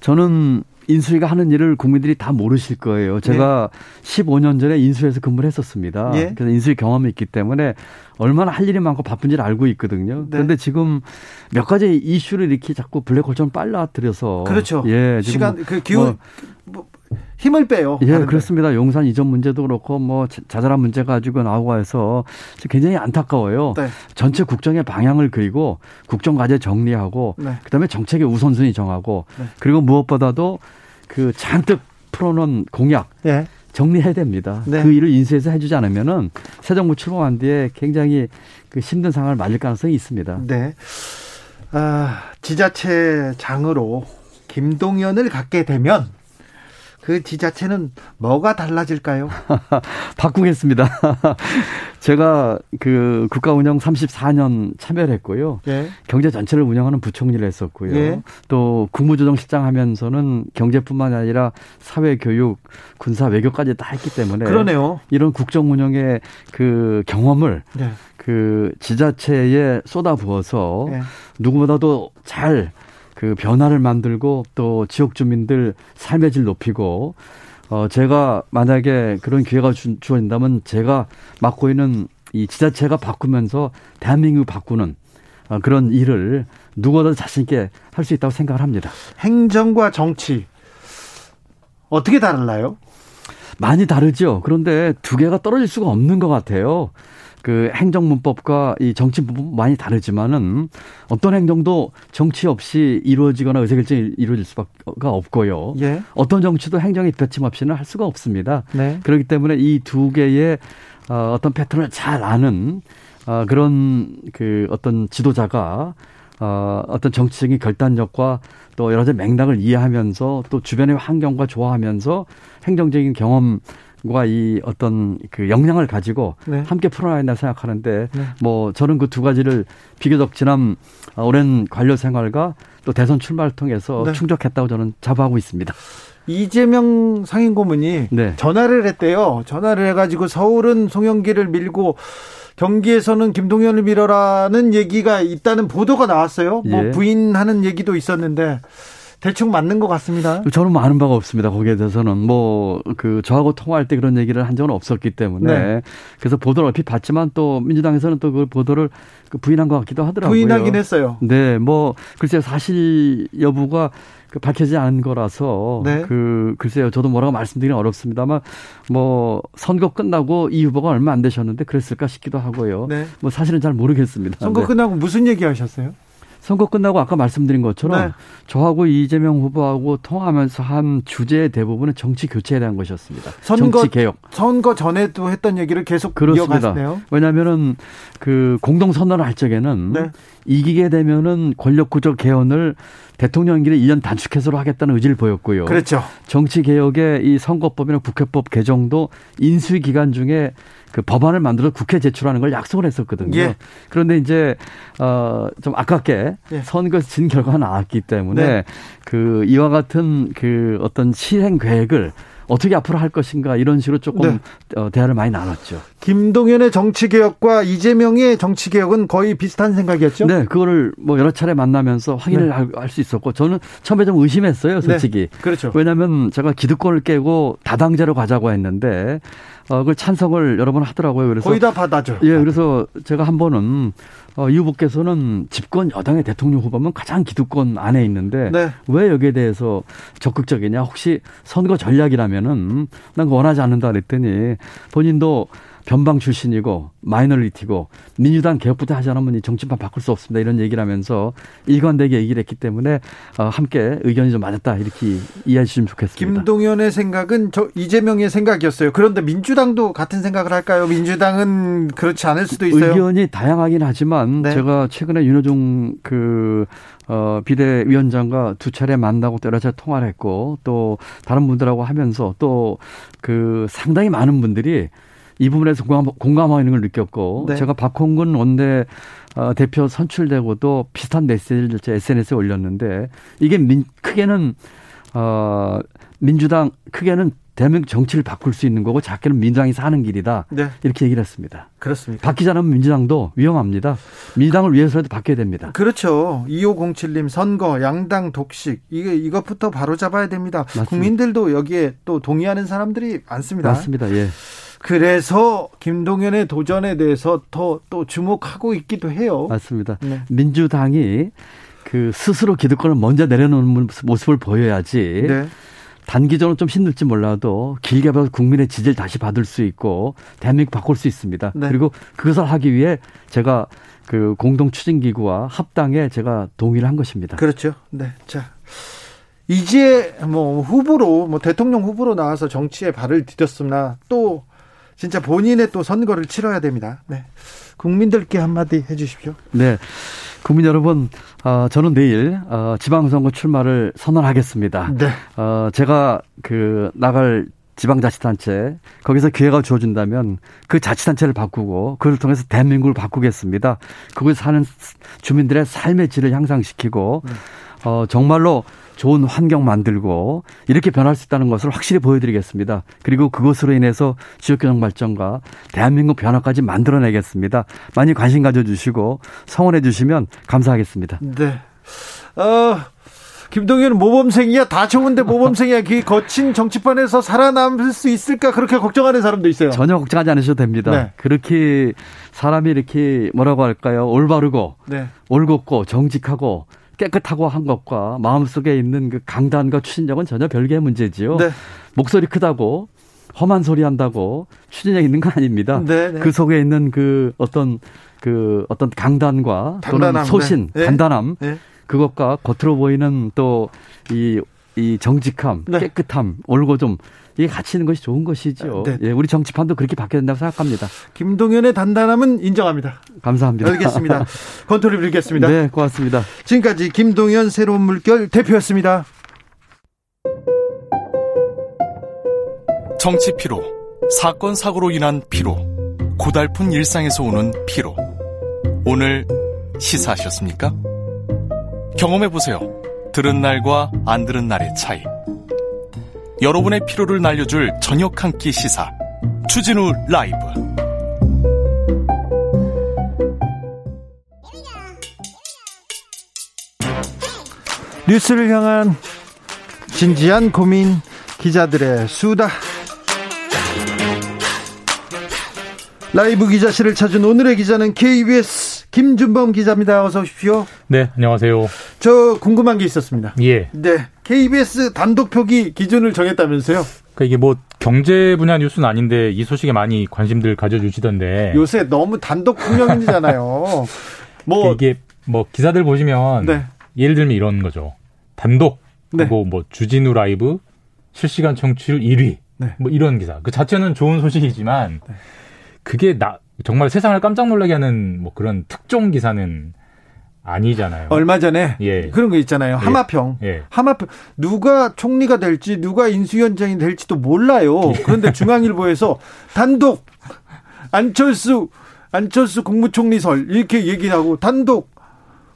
저는 인수위가 하는 일을 국민들이 다 모르실 거예요. 제가 예. 15년 전에 인수위에서 근무를 했었습니다. 예. 그래서 인수위 경험이 있기 때문에 얼마나 할 일이 많고 바쁜지를 알고 있거든요. 네. 그런데 지금 몇 가지 이슈를 이렇게 자꾸 블랙홀처럼 빨라들여서 그렇죠. 예, 시간 그 기후 뭐, 뭐 힘을 빼요. 예, 하는데. 그렇습니다. 용산 이전 문제도 그렇고 뭐 자잘한 문제 가 지고 나오고 해서 굉장히 안타까워요. 네. 전체 국정의 방향을 그리고 국정 과제 정리하고 네. 그다음에 정책의 우선순위 정하고 네. 그리고 무엇보다도 그 잔뜩 풀어놓은 공약 네. 정리해야 됩니다. 네. 그 일을 인수해서 해주지 않으면은 새 정부 출범한 뒤에 굉장히 그 힘든 상황을 맞을 가능성이 있습니다. 네. 아, 지자체장으로 김동연을 갖게 되면 그 지자체는 뭐가 달라질까요? [laughs] 바꾸겠습니다. [laughs] 제가 그 국가 운영 34년 참여를 했고요. 예. 경제 전체를 운영하는 부총리를 했었고요. 예. 또 국무조정실장 하면서는 경제뿐만 아니라 사회 교육, 군사 외교까지 다 했기 때문에 그러네요. 이런 국정 운영의 그 경험을 예. 그 지자체에 쏟아부어서 예. 누구보다도 잘 그 변화를 만들고 또 지역 주민들 삶의 질 높이고 어 제가 만약에 그런 기회가 주, 주어진다면 제가 맡고 있는 이 지자체가 바꾸면서 대한민국 바꾸는 어, 그런 일을 누구보다 자신 있게 할 수 있다고 생각을 합니다. 행정과 정치 어떻게 다르나요? 많이 다르죠. 그런데 두 개가 떨어질 수가 없는 것 같아요. 그 행정문법과 이 정치문법 많이 다르지만은 어떤 행정도 정치 없이 이루어지거나 의사결정이 이루어질 수가 없고요. 예. 어떤 정치도 행정의 뒷받침 없이는 할 수가 없습니다. 네. 그렇기 때문에 이 두 개의 어, 어떤 패턴을 잘 아는 어, 그런 그 어떤 지도자가 어, 어떤 정치적인 결단력과 또 여러 가지 맥락을 이해하면서 또 주변의 환경과 조화하면서 행정적인 경험 과이 어떤 그 역량을 가지고 네. 함께 풀어나야 된다 생각하는데 네. 뭐 저는 그 두 가지를 비교적 지난 오랜 관료 생활과 또 대선 출마를 통해서 네. 충족했다고 저는 자부하고 있습니다. 이재명 상임고문이 네. 전화를 했대요. 전화를 해가지고 서울은 송영기를 밀고 경기에서는 김동연을 밀어라는 얘기가 있다는 보도가 나왔어요. 뭐 예. 부인하는 얘기도 있었는데 대충 맞는 것 같습니다. 저는 많은 바가 없습니다. 거기에 대해서는 뭐 그 저하고 통화할 때 그런 얘기를 한 적은 없었기 때문에 네. 그래서 보도를 얼핏 봤지만 또 민주당에서는 또 그 보도를 그 부인한 것 같기도 하더라고요. 부인하긴 했어요. 네, 뭐 글쎄요 사실 여부가 그 밝혀지지 않은 거라서 네. 그 글쎄요 저도 뭐라고 말씀드리긴 어렵습니다만 뭐 선거 끝나고 이 후보가 얼마 안 되셨는데 그랬을까 싶기도 하고요. 네. 뭐 사실은 잘 모르겠습니다. 선거 네. 끝나고 무슨 얘기 하셨어요? 선거 끝나고 아까 말씀드린 것처럼 네. 저하고 이재명 후보하고 통화하면서 한 주제의 대부분은 정치 교체에 대한 것이었습니다. 선거, 정치 개혁. 선거 전에도 했던 얘기를 계속 그렇습니다. 이어갔네요. 왜냐하면은 그 공동 선언을 할 적에는 네. 이기게 되면은 권력 구조 개헌을 대통령 임기를 1년 단축해서로 하겠다는 의지를 보였고요. 그렇죠. 정치 개혁의 이 선거법이나 국회법 개정도 인수위 기간 중에 그 법안을 만들어 국회 제출하는 걸 약속을 했었거든요. 예. 그런데 이제 어좀 아깝게 예. 선거 진 결과가 나왔기 때문에 네. 그 이와 같은 그 어떤 실행 계획을 어떻게 앞으로 할 것인가 이런 식으로 조금 네. 어, 대화를 많이 나눴죠. 김동연의 정치 개혁과 이재명의 정치 개혁은 거의 비슷한 생각이었죠. 네, 그거를 뭐 여러 차례 만나면서 확인을 네. 할수 있었고 저는 처음에 좀 의심했어요, 솔직히. 네. 그렇죠. 왜냐하면 제가 기득권을 깨고 다당제로 가자고 했는데 어, 그걸 찬성을 여러 번 하더라고요. 그래서 거의 다 받아죠. 예, 그래서 제가 한 번은 어, 이 후보께서는 집권 여당의 대통령 후보면 가장 기득권 안에 있는데 네. 왜 여기에 대해서 적극적이냐? 혹시 선거 전략이라면은 난 그거 원하지 않는다 그랬더니 본인도 변방 출신이고 마이너리티고 민주당 개혁부터 하지 않으면 이 정치판 바꿀 수 없습니다. 이런 얘기를 하면서 일관되게 얘기를 했기 때문에 어, 함께 의견이 좀 맞았다 이렇게 이해해 주시면 좋겠습니다. 김동연의 생각은 저 이재명의 생각이었어요. 그런데 민주당도 같은 생각을 할까요? 민주당은 그렇지 않을 수도 있어요. 의견이 다양하긴 하지만 네. 제가 최근에 윤호중 그 어, 비대위원장과 두 차례 만나고 여러 차례 통화를 했고 또 다른 분들하고 하면서 또 그 상당히 많은 분들이 이 부분에서 공감, 공감하고 있는 걸 느꼈고 네. 제가 박홍근 원내 어, 대표 선출되고도 비슷한 메시지를 제 SNS에 올렸는데 이게 민, 크게는 어, 민주당 크게는 대한민국 정치를 바꿀 수 있는 거고 작게는 민주당이 사는 길이다. 네. 이렇게 얘기를 했습니다. 그렇습니다. 바뀌지 않으면 민주당도 위험합니다. 민주당을 위해서라도 바뀌어야 됩니다. 그렇죠. 2507님 선거, 양당 독식 이게 이것부터 바로 잡아야 됩니다. 맞습니다. 국민들도 여기에 또 동의하는 사람들이 많습니다. 맞습니다. 예. 그래서 김동연의 도전에 대해서 더 또 주목하고 있기도 해요. 맞습니다. 네. 민주당이 그 스스로 기득권을 먼저 내려놓는 모습을 보여야지. 네. 단기적으로 좀 힘들지 몰라도 길게 봐서 국민의 지지를 다시 받을 수 있고 대한민국 바꿀 수 있습니다. 네. 그리고 그것을 하기 위해 제가 그 공동 추진 기구와 합당에 제가 동의를 한 것입니다. 그렇죠. 네. 자. 이제 뭐 후보로 뭐 대통령 후보로 나와서 정치에 발을 디뎠으나 또 진짜 본인의 또 선거를 치러야 됩니다. 네. 국민들께 한마디 해 주십시오. 네. 국민 여러분, 어, 저는 내일 어, 지방선거 출마를 선언하겠습니다. 네. 어, 제가 그 나갈 지방자치단체 거기서 기회가 주어진다면 그 자치단체를 바꾸고 그를 통해서 대한민국을 바꾸겠습니다. 거기 사는 주민들의 삶의 질을 향상시키고 네. 어, 정말로 좋은 환경 만들고 이렇게 변할 수 있다는 것을 확실히 보여드리겠습니다. 그리고 그것으로 인해서 지역경영 발전과 대한민국 변화까지 만들어내겠습니다. 많이 관심 가져주시고 성원해 주시면 감사하겠습니다. 네. 어, 김동연은 모범생이야. 다 좋은데 모범생이야. 그 거친 정치판에서 살아남을 수 있을까? 그렇게 걱정하는 사람도 있어요. 전혀 걱정하지 않으셔도 됩니다. 네. 그렇게 사람이 이렇게 뭐라고 할까요? 올바르고, 네. 올곧고, 정직하고, 깨끗하고 한 것과 마음속에 있는 그 강단과 추진력은 전혀 별개의 문제지요. 네. 목소리 크다고 험한 소리 한다고 추진력 있는 건 아닙니다. 네, 네. 그 속에 있는 그 어떤 그 어떤 강단과 단단함, 또는 소신, 네. 단단함 네. 그것과 겉으로 보이는 또 이 이 정직함, 네. 깨끗함, 올고 좀 이게 같이 있는 것이 좋은 것이죠. 네. 예, 우리 정치판도 그렇게 바뀌어야 된다고 생각합니다. 김동연의 단단함은 인정합니다. 감사합니다. 알겠습니다. [laughs] 컨트롤 빌겠습니다. 네, 고맙습니다. 지금까지 김동연 새로운 물결 대표였습니다. 정치 피로, 사건 사고로 인한 피로, 고달픈 일상에서 오는 피로. 오늘 시사하셨습니까? 경험해 보세요. 들은 날과 안 들은 날의 차이. 여러분의 피로를 날려줄 저녁 한 끼 시사. 추진우 라이브. 뉴스를 향한 진지한 고민 기자들의 수다. 라이브 기자실을 찾은 오늘의 기자는 KBS 김준범 기자입니다. 어서 오십시오. 네, 안녕하세요. 저 궁금한 게 있었습니다. 예. 네. KBS 단독 표기 기준을 정했다면서요? 그러니까 이게 뭐 경제 분야 뉴스는 아닌데 이 소식에 많이 관심들 가져주시던데 요새 너무 단독 국영이잖아요. [laughs] 뭐 이게 뭐 기사들 보시면 네. 예를 들면 이런 거죠. 단독 네. 그리고 뭐 주진우 라이브 실시간 청취율 1위 네. 뭐 이런 기사. 그 자체는 좋은 소식이지만 네. 그게 나 정말 세상을 깜짝 놀라게 하는 뭐 그런 특종 기사는 아니잖아요. 얼마 전에 예. 그런 거 있잖아요. 예. 하마평. 예. 하마평 누가 총리가 될지 누가 인수위원장이 될지도 몰라요. 예. 그런데 중앙일보에서 [laughs] 단독 안철수 안철수 국무총리설 이렇게 얘기하고 단독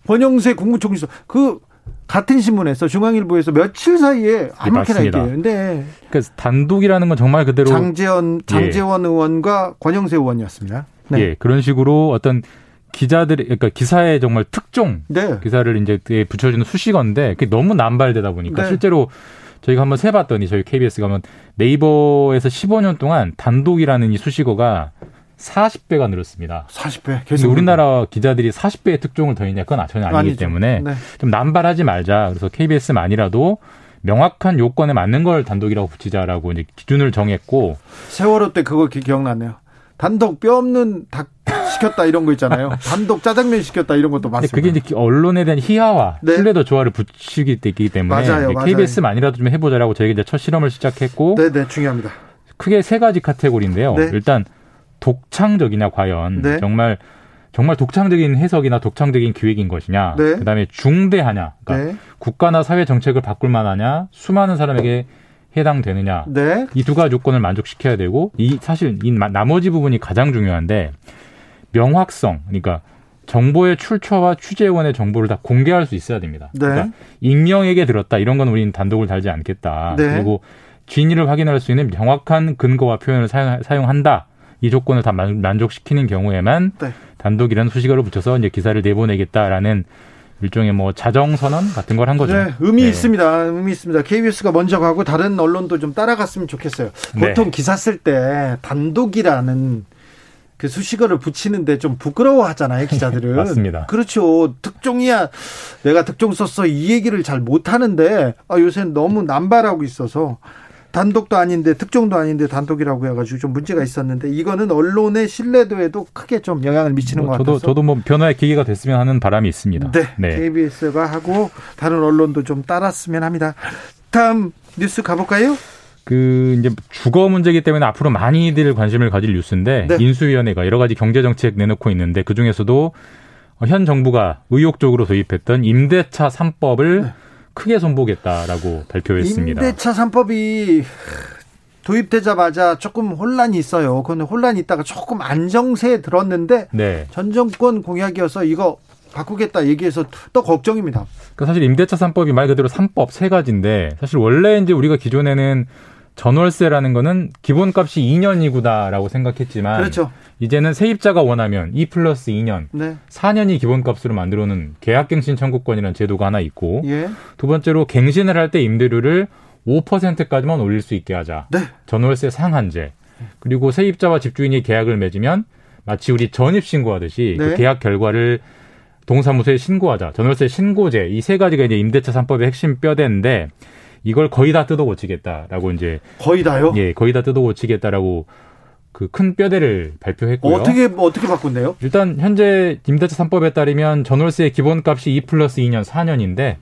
권영세 국무총리설 그 같은 신문에서 중앙일보에서 며칠 사이에 아무렇게나 얘기해요. 근데 그러니까 단독이라는 건 정말 그대로 장재원 장재원 예. 의원과 권영세 의원이었습니다. 네. 예, 그런 식으로 어떤 기자들이 그러니까 기사의 정말 특종 네. 기사를 이제 붙여주는 수식어인데 그게 너무 남발되다 보니까 네. 실제로 저희가 한번 세봤더니 저희 KBS가 한번 네이버에서 15년 동안 단독이라는 이 수식어가 40배가 늘었습니다. 40배. 계속 우리나라 기자들이 40배의 특종을 더했냐 그건 전혀 아니기 아니죠. 때문에 네. 좀 남발하지 말자. 그래서 KBS만이라도 명확한 요건에 맞는 걸 단독이라고 붙이자라고 이제 기준을 정했고 세월호 때 그거 기억나네요. 단독 뼈 없는 닭 시켰다 이런 거 있잖아요. [laughs] 단독 짜장면 시켰다 이런 것도 맞습니다. 그게 이제 언론에 대한 희화와 네. 신뢰도 조화를 붙이기 때문에 맞아요, 맞아요. KBS만이라도 좀 해보자라고 저희가 이제 첫 실험을 시작했고, 네네 네, 중요합니다. 크게 세 가지 카테고리인데요. 네. 일단 독창적이냐 과연 네. 정말 정말 독창적인 해석이나 독창적인 기획인 것이냐. 네. 그다음에 중대하냐. 그러니까 네. 국가나 사회 정책을 바꿀 만하냐. 수많은 사람에게 해당되느냐. 네. 이 두 가지 조건을 만족시켜야 되고 이 사실 이 나머지 부분이 가장 중요한데 명확성. 그러니까 정보의 출처와 취재원의 정보를 다 공개할 수 있어야 됩니다. 네. 그러니까 익명에게 들었다 이런 건 우리는 단독을 달지 않겠다. 네. 그리고 진위를 확인할 수 있는 명확한 근거와 표현을 사용, 한다 이 조건을 다 만족시키는 경우에만 네. 단독이라는 수식어를 붙여서 이제 기사를 내보내겠다라는 일종의 뭐 자정 선언 같은 걸 한 거죠. 네, 의미 네. 있습니다. 의미 있습니다. KBS가 먼저 가고 다른 언론도 좀 따라갔으면 좋겠어요. 네. 보통 네. 기사 쓸 때 단독이라는 그 수식어를 붙이는데 좀 부끄러워하잖아요 [laughs] 기자들은. 맞습니다. 그렇죠. 특종이야. 내가 특종 썼어 이 얘기를 잘 못하는데 아, 요새 너무 남발하고 있어서 단독도 아닌데 특종도 아닌데 단독이라고 해가지고 좀 문제가 있었는데 이거는 언론의 신뢰도에도 크게 좀 영향을 미치는 뭐, 것 같아서 저도 뭐 변화의 계기가 됐으면 하는 바람이 있습니다. 네, 네. KBS가 하고 다른 언론도 좀 따랐으면 합니다. 다음 뉴스 가볼까요? 그 이제 주거 문제이기 때문에 앞으로 많이들 관심을 가질 뉴스인데 네. 인수위원회가 여러 가지 경제 정책 내놓고 있는데 그 중에서도 현 정부가 의욕적으로 도입했던 임대차 3법을 네. 크게 손보겠다라고 발표했습니다. 임대차 3법이 도입되자마자 조금 혼란이 있어요. 그건 혼란이 있다가 조금 안정세에 들었는데 네. 전 정권 공약이어서 이거 바꾸겠다 얘기해서 또 걱정입니다. 그 사실 임대차 3법이 말 그대로 3법 세 가지인데 사실 원래 이제 우리가 기존에는 전월세라는 거는 기본값이 2년이구다라고 생각했지만 그렇죠. 이제는 세입자가 원하면 2 플러스 2년, 네. 4년이 기본값으로 만들어놓은 계약갱신 청구권이라는 제도가 하나 있고 예. 두 번째로 갱신을 할 때 임대료를 5%까지만 올릴 수 있게 하자. 네. 전월세 상한제. 그리고 세입자와 집주인이 계약을 맺으면 마치 우리 전입 신고하듯이 그 네. 그 계약 결과를 동사무소에 신고하자. 전월세 신고제 이 세 가지가 이제 임대차 3법의 핵심 뼈대인데 이걸 거의 다 뜯어 고치겠다라고 이제 거의 다요? 예, 거의 다 뜯어 고치겠다라고 그 큰 뼈대를 발표했고요. 어떻게 어떻게 바꾼대요? 일단 현재 임대차 3법에 따르면 전월세 기본값이 2 플러스 2년 4년인데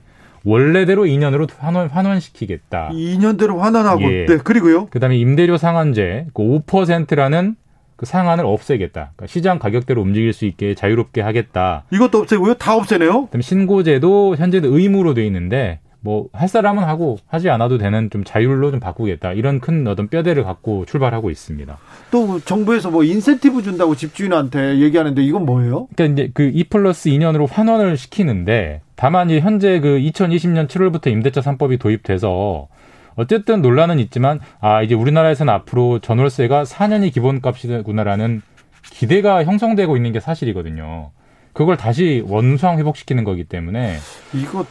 원래대로 2년으로 환원, 환원시키겠다. 2년대로 환원하고 예. 네, 그리고요. 그 다음에 임대료 상한제 그 5%라는 그 상한을 없애겠다. 그러니까 시장 가격대로 움직일 수 있게 자유롭게 하겠다. 이것도 없애고요? 다 없애네요? 그다음에 신고제도 현재는 의무로 돼 있는데 뭐 할 사람은 하고 하지 않아도 되는 좀 자율로 좀 바꾸겠다 이런 큰 어떤 뼈대를 갖고 출발하고 있습니다. 또 정부에서 뭐 인센티브 준다고 집주인한테 얘기하는데 이건 뭐예요? 그러니까 이제 그 2 플러스 2년으로 환원을 시키는데 다만 이제 현재 그 2020년 7월부터 임대차 3법이 도입돼서 어쨌든 논란은 있지만 아 이제 우리나라에서는 앞으로 전월세가 4년이 기본값이구나라는 기대가 형성되고 있는 게 사실이거든요. 그걸 다시 원상 회복시키는 거기 때문에 이거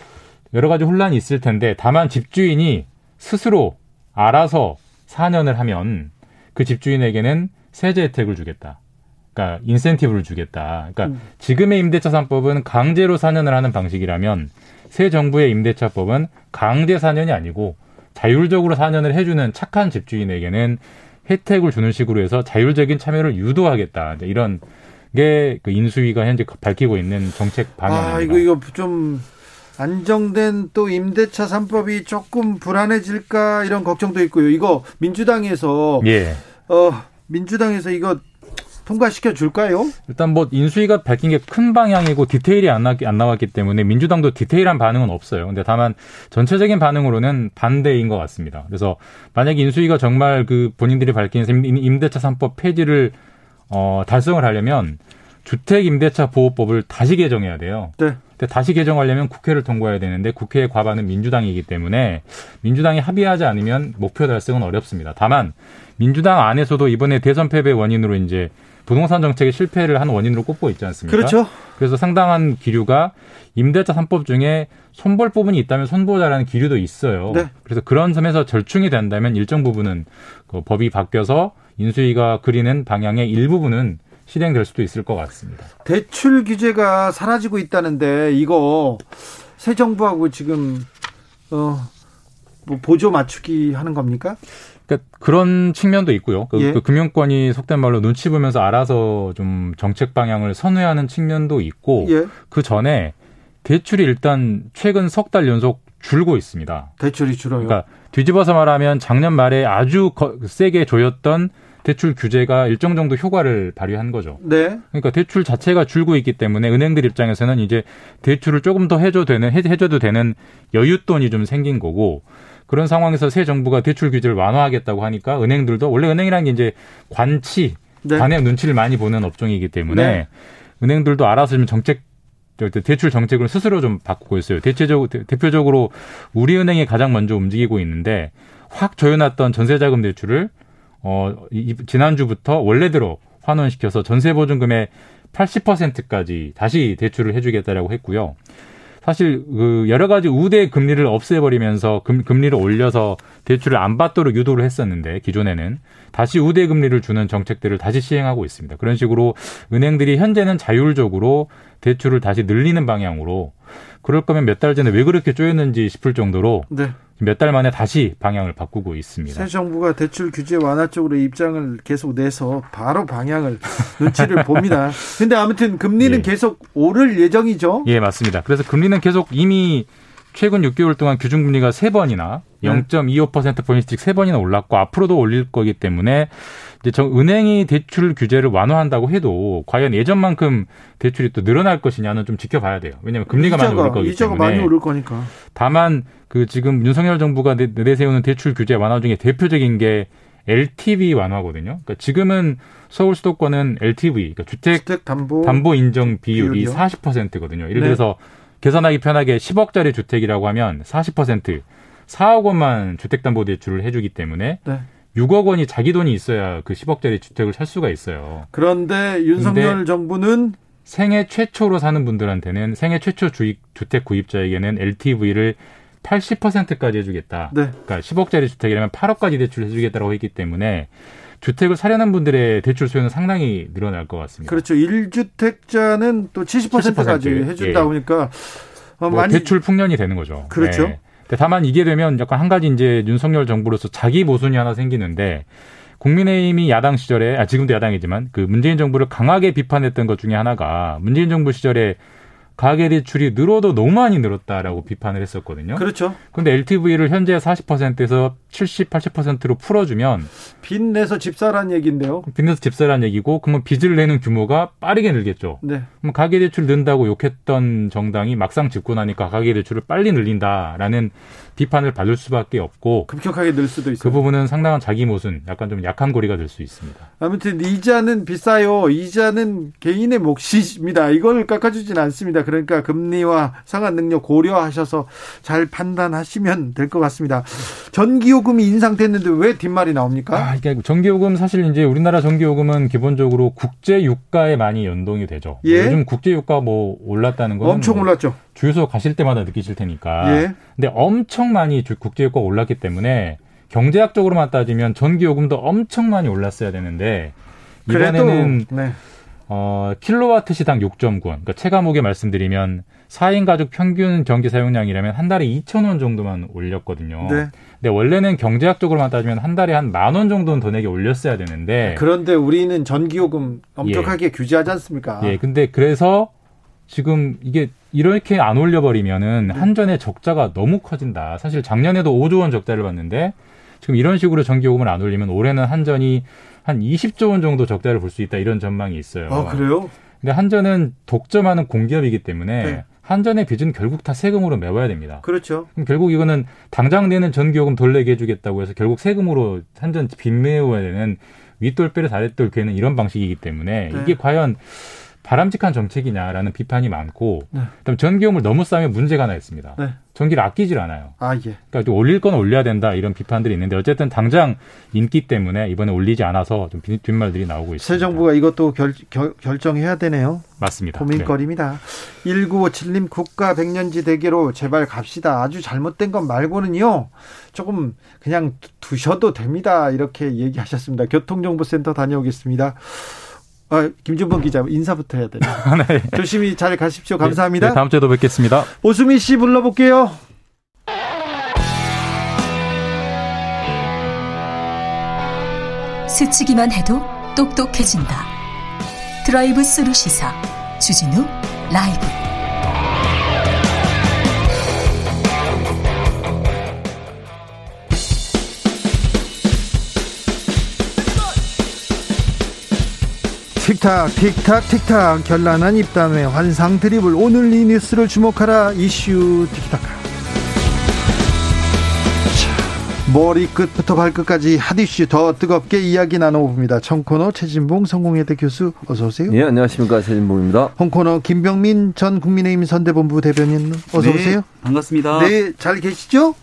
여러 가지 혼란이 있을 텐데 다만 집주인이 스스로 알아서 4년을 하면 그 집주인에게는 세제 혜택을 주겠다. 그러니까 인센티브를 주겠다. 그러니까 음. 지금의 임대차 3법은 강제로 4년을 하는 방식이라면 새 정부의 임대차법은 강제 4년이 아니고 자율적으로 4년을 해주는 착한 집주인에게는 혜택을 주는 식으로 해서 자율적인 참여를 유도하겠다. 이런 게 그 인수위가 현재 밝히고 있는 정책 방향입니다. 아, 이거 이거 좀 안정된 또 임대차 3법이 조금 불안해질까 이런 걱정도 있고요. 이거 민주당에서 예. 어 민주당에서 이거 통과시켜 줄까요? 일단 뭐 인수위가 밝힌 게 큰 방향이고 디테일이 안, 나, 안 나왔기 때문에 민주당도 디테일한 반응은 없어요. 근데 다만 전체적인 반응으로는 반대인 것 같습니다. 그래서 만약 인수위가 정말 그 본인들이 밝힌 임대차 3법 폐지를 어, 달성을 하려면 주택 임대차 보호법을 다시 개정해야 돼요. 네. 근데 다시 개정하려면 국회를 통과해야 되는데 국회의 과반은 민주당이기 때문에 민주당이 합의하지 않으면 목표 달성은 어렵습니다. 다만 민주당 안에서도 이번에 대선 패배 원인으로 이제 부동산 정책의 실패를 한 원인으로 꼽고 있지 않습니까? 그렇죠. 그래서 상당한 기류가 임대차 3법 중에 손볼 부분이 있다면 손보자라는 기류도 있어요. 네. 그래서 그런 점에서 절충이 된다면 일정 부분은 그 법이 바뀌어서 인수위가 그리는 방향의 일부분은 실행될 수도 있을 것 같습니다. 대출 규제가 사라지고 있다는데 이거 새 정부하고 지금 어, 뭐 보조 맞추기 하는 겁니까? 그러니까 그런 측면도 있고요. 그, 예. 그 금융권이 속된 말로 눈치 보면서 알아서 좀 정책 방향을 선회하는 측면도 있고 예. 그 전에 대출이 일단 최근 석 달 연속 줄고 있습니다. 대출이 줄어요. 그러니까 뒤집어서 말하면 작년 말에 아주 세게 조였던 대출 규제가 일정 정도 효과를 발휘한 거죠. 네. 그러니까 대출 자체가 줄고 있기 때문에 은행들 입장에서는 이제 대출을 조금 더 해줘도 되는 해줘도 되는 여윳돈이 좀 생긴 거고 그런 상황에서 새 정부가 대출 규제를 완화하겠다고 하니까 은행들도 원래 은행이라는 게 이제 관치 네. 관의 눈치를 많이 보는 업종이기 때문에 네. 은행들도 알아서 좀 정책 대출 정책을 스스로 좀 바꾸고 있어요. 대체적으로 대표적으로 우리은행이 가장 먼저 움직이고 있는데 확 조여놨던 전세자금 대출을 어, 이, 지난주부터 원래대로 환원시켜서 전세보증금의 80%까지 다시 대출을 해주겠다라고 했고요. 사실 그 여러 가지 우대 금리를 없애버리면서 금, 금리를 올려서 대출을 안 받도록 유도를 했었는데 기존에는 다시 우대 금리를 주는 정책들을 다시 시행하고 있습니다. 그런 식으로 은행들이 현재는 자율적으로 대출을 다시 늘리는 방향으로 그럴 거면 몇 달 전에 왜 그렇게 쪼였는지 싶을 정도로 네. 몇달 만에 다시 방향을 바꾸고 있습니다. 새 정부가 대출 규제 완화 쪽으로 입장을 계속 내서 바로 방향을 [laughs] 눈치를 봅니다. 근데 아무튼 금리는 예. 계속 오를 예정이죠? 예, 맞습니다. 그래서 금리는 계속 이미 최근 6개월 동안 기준금리가 3번이나 0.25%포인트씩 3번이나 올랐고 앞으로도 올릴 거기 때문에 이제 저 은행이 대출 규제를 완화한다고 해도 과연 예전만큼 대출이 또 늘어날 것이냐는 좀 지켜봐야 돼요. 왜냐하면 금리가 이자가, 많이 오를 거기 이자가 때문에. 많이 오를 거니까. 다만 그 지금 윤석열 정부가 내세우는 대출 규제 완화 중에 대표적인 게 LTV 완화거든요. 그러니까 지금은 서울 수도권은 LTV, 그러니까 주택, 주택 담보, 담보 인정 비율이 비율이요? 40%거든요. 예를 네. 들어서 계산하기 편하게 10억짜리 주택이라고 하면 40% 4억 원만 주택담보대출을 해주기 때문에 네. 6억 원이 자기 돈이 있어야 그 10억짜리 주택을 살 수가 있어요. 그런데 윤석열 정부는 생애 최초로 사는 분들한테는 생애 최초 주입, 주택 구입자에게는 LTV를 80%까지 해주겠다. 네. 그러니까 10억짜리 주택이라면 8억까지 대출을 해주겠다고 했기 때문에 주택을 사려는 분들의 대출 수요는 상당히 늘어날 것 같습니다. 그렇죠. 1주택자는 또 70%까지 70%. 해준다 예. 보니까 어, 뭐 많이 대출 풍년이 되는 거죠. 그렇죠. 네. 다만 이게 되면 약간 한 가지 이제 윤석열 정부로서 자기 모순이 하나 생기는데 국민의힘이 야당 시절에 아 지금도 야당이지만 그 문재인 정부를 강하게 비판했던 것 중에 하나가 문재인 정부 시절에 가계 대출이 늘어도 너무 많이 늘었다라고 비판을 했었거든요. 그렇죠. 근데 LTV를 현재 40%에서 70, 80%로 풀어주면 빚 내서 집사란 얘기인데요. 빚 내서 집사란 얘기고 그러면 빚을 내는 규모가 빠르게 늘겠죠. 네. 그럼 가계 대출 는다고 욕했던 정당이 막상 집고 나니까 가계 대출을 빨리 늘린다라는 비판을 받을 수밖에 없고 급격하게 늘 수도 있어요. 그 부분은 상당한 자기 모순, 약간 좀 약한 고리가 될 수 있습니다. 아무튼 이자는 비싸요. 이자는 개인의 몫입니다. 이걸 깎아주진 않습니다. 그러니까 금리와 상환 능력 고려하셔서 잘 판단하시면 될 것 같습니다. 전기요금이 인상됐는데 왜 뒷말이 나옵니까? 아, 그러니까 전기요금 사실 이제 우리나라 전기요금은 기본적으로 국제 유가에 많이 연동이 되죠. 예? 요즘 국제 유가 뭐 올랐다는 건 엄청 뭐 올랐죠. 주유소 가실 때마다 느끼실 테니까. 예. 근데 엄청 많이 국제유가가 올랐기 때문에 경제학적으로만 따지면 전기요금도 엄청 많이 올랐어야 되는데 이번에는 네. 어, 킬로와트 시당 6.9원. 그러니까 체감오게 말씀드리면 4인 가족 평균 전기 사용량이라면 한 달에 2,000원 정도만 올렸거든요. 네. 근데 원래는 경제학적으로만 따지면 한 달에 한 만 원 정도는 더 내게 올렸어야 되는데 그런데 우리는 전기요금 엄격하게 예. 규제하지 않습니까? 예. 근데 그래서 지금 이게 이렇게 안 올려버리면은 네. 한전의 적자가 너무 커진다. 사실 작년에도 5조 원 적자를 봤는데 지금 이런 식으로 전기요금을 안 올리면 올해는 한전이 한 20조 원 정도 적자를 볼 수 있다 이런 전망이 있어요. 아 그래요? 근데 한전은 독점하는 공기업이기 때문에 네. 한전의 빚은 결국 다 세금으로 메워야 됩니다. 그렇죠. 그럼 결국 이거는 당장 내는 전기요금 덜 내게 해주겠다고 해서 결국 세금으로 한전 빚 메워야 되는 윗돌 빼를 아랫돌 괴는 이런 방식이기 때문에 네. 이게 과연 바람직한 정책이냐라는 비판이 많고 네. 그다음에 전기요금을 너무 싸면 문제가 하나 있습니다. 네. 전기를 아끼질 않아요. 아 예. 그러니까 올릴 건 올려야 된다 이런 비판들이 있는데 어쨌든 당장 인기 때문에 이번에 올리지 않아서 좀 뒷말들이 나오고 있습니다. 새 정부가 이것도 결, 결, 결정해야 되네요. 맞습니다. 고민거리입니다. 네. 1957님 국가 백년지 대계로 제발 갑시다. 아주 잘못된 것 말고는요. 조금 그냥 두셔도 됩니다. 이렇게 얘기하셨습니다. 교통정보센터 다녀오겠습니다. 아, 김준범 기자 인사부터 해야 되네. [laughs] 네. 조심히 잘 가십시오. 감사합니다. 네, 네, 다음 주에도 뵙겠습니다. 오수미 씨 불러볼게요. 스치기만 해도 똑똑해진다. 드라이브 스루 시사 주진우 라이브 틱탁 틱탁 틱탁 현란한 입담의 환상 드리블 오늘 이 뉴스를 주목하라 이슈 틱탁 머리 끝부터 발끝까지 핫이슈 더 뜨겁게 이야기 나눠봅니다. 청코너 최진봉 성공회대 교수 어서 오세요. 네, 안녕하십니까. 최진봉입니다. 홍코너 김병민 전 국민의힘 선대본부 대변인 어서 네, 오세요. 반갑습니다. 네, 잘 계시죠?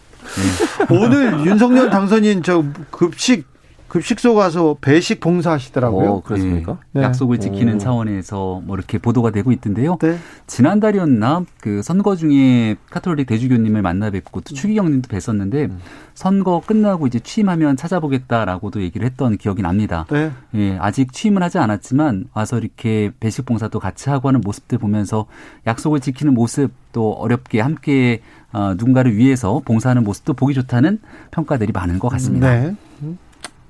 네. 오늘 윤석열 당선인 저 급식 급식소 가서 배식 봉사하시더라고요. 어, 그렇습니까? 네. 네. 약속을 지키는 오. 차원에서 뭐 이렇게 보도가 되고 있던데요. 네. 지난달이었나 그 선거 중에 카톨릭 대주교님을 만나 뵙고 또 추기경님도 뵀었는데 음. 선거 끝나고 이제 취임하면 찾아보겠다라고도 얘기를 했던 기억이 납니다. 네. 예, 아직 취임을 하지 않았지만 와서 이렇게 배식 봉사도 같이 하고 하는 모습들 보면서 약속을 지키는 모습 또 어렵게 함께 어, 누군가를 위해서 봉사하는 모습도 보기 좋다는 평가들이 많은 것 같습니다. 네.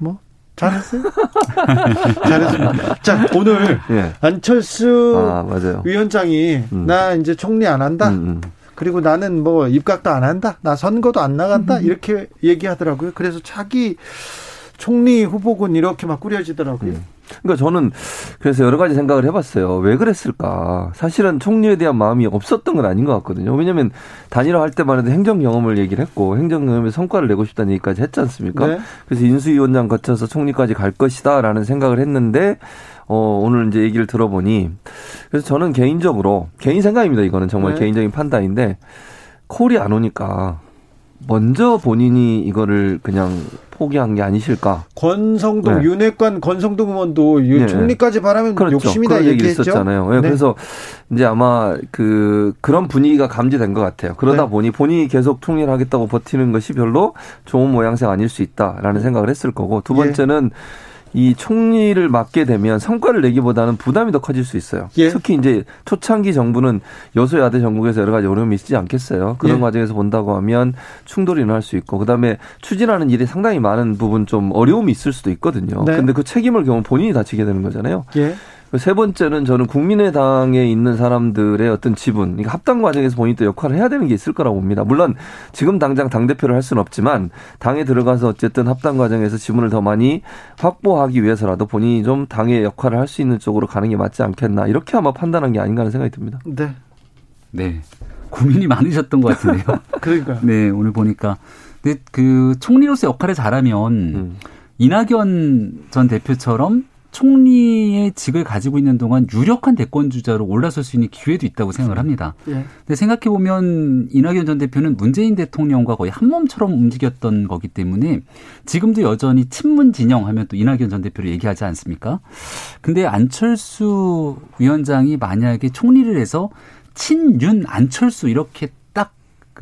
뭐 잘했어요. [laughs] 잘했습니다. 자 오늘 예. 안철수 아, 위원장이 음. 나 이제 총리 안 한다. 음, 음. 그리고 나는 뭐 입각도 안 한다. 나 선거도 안 나간다. 음. 이렇게 얘기하더라고요. 그래서 차기 총리 후보군 이렇게 막 꾸려지더라고요. 음. 그러니까 저는 그래서 여러 가지 생각을 해봤어요. 왜 그랬을까? 사실은 총리에 대한 마음이 없었던 건 아닌 것 같거든요. 왜냐하면 단일화 할 때만 해도 행정 경험을 얘기를 했고 행정 경험에 성과를 내고 싶다는 얘기까지 했지 않습니까? 네. 그래서 인수위원장 거쳐서 총리까지 갈 것이다라는 생각을 했는데 어, 오늘 이제 얘기를 들어보니 그래서 저는 개인적으로 개인 생각입니다. 이거는 정말 네. 개인적인 판단인데 콜이 안 오니까 먼저 본인이 이거를 그냥 포기한 게 아니실까. 권성동 네. 윤핵관 권성동 의원도 네. 총리까지 바라면 그렇죠. 욕심이다 얘기했죠. 있었잖아요. 네. 그래서 이제 아마 그 그런 분위기가 감지된 것 같아요. 그러다 네. 보니 본인이 계속 총리를 하겠다고 버티는 것이 별로 좋은 모양새 아닐 수 있다라는 생각을 했을 거고 두 번째는 예. 이 총리를 맡게 되면 성과를 내기보다는 부담이 더 커질 수 있어요. 예. 특히 이제 초창기 정부는 여소야대 정국에서 여러 가지 어려움이 있지 않겠어요. 그런 예. 과정에서 본다고 하면 충돌이 일어날 수 있고 그다음에 추진하는 일이 상당히 많은 부분 좀 어려움이 있을 수도 있거든요. 네. 근데 그 책임을 경우 본인이 다치게 되는 거잖아요. 예. 세 번째는 저는 국민의당에 있는 사람들의 어떤 지분, 그러니까 합당 과정에서 본인이 또 역할을 해야 되는 게 있을 거라고 봅니다. 물론 지금 당장 당대표를 할 수는 없지만 당에 들어가서 어쨌든 합당 과정에서 지분을 더 많이 확보하기 위해서라도 본인이 좀 당의 역할을 할 수 있는 쪽으로 가는 게 맞지 않겠나. 이렇게 아마 판단한 게 아닌가 하는 생각이 듭니다. 네. 네. 고민이 많으셨던 것 같은데요. [laughs] 그러니까. 네, 오늘 보니까. 근데 그 총리로서 역할을 잘하면 음. 이낙연 전 대표처럼 총리의 직을 가지고 있는 동안 유력한 대권 주자로 올라설 수 있는 기회도 있다고 생각을 합니다. 예. 근데 생각해 보면 이낙연 전 대표는 문재인 대통령과 거의 한 몸처럼 움직였던 거기 때문에 지금도 여전히 친문 진영 하면 또 이낙연 전 대표를 얘기하지 않습니까? 근데 안철수 위원장이 만약에 총리를 해서 친윤 안철수 이렇게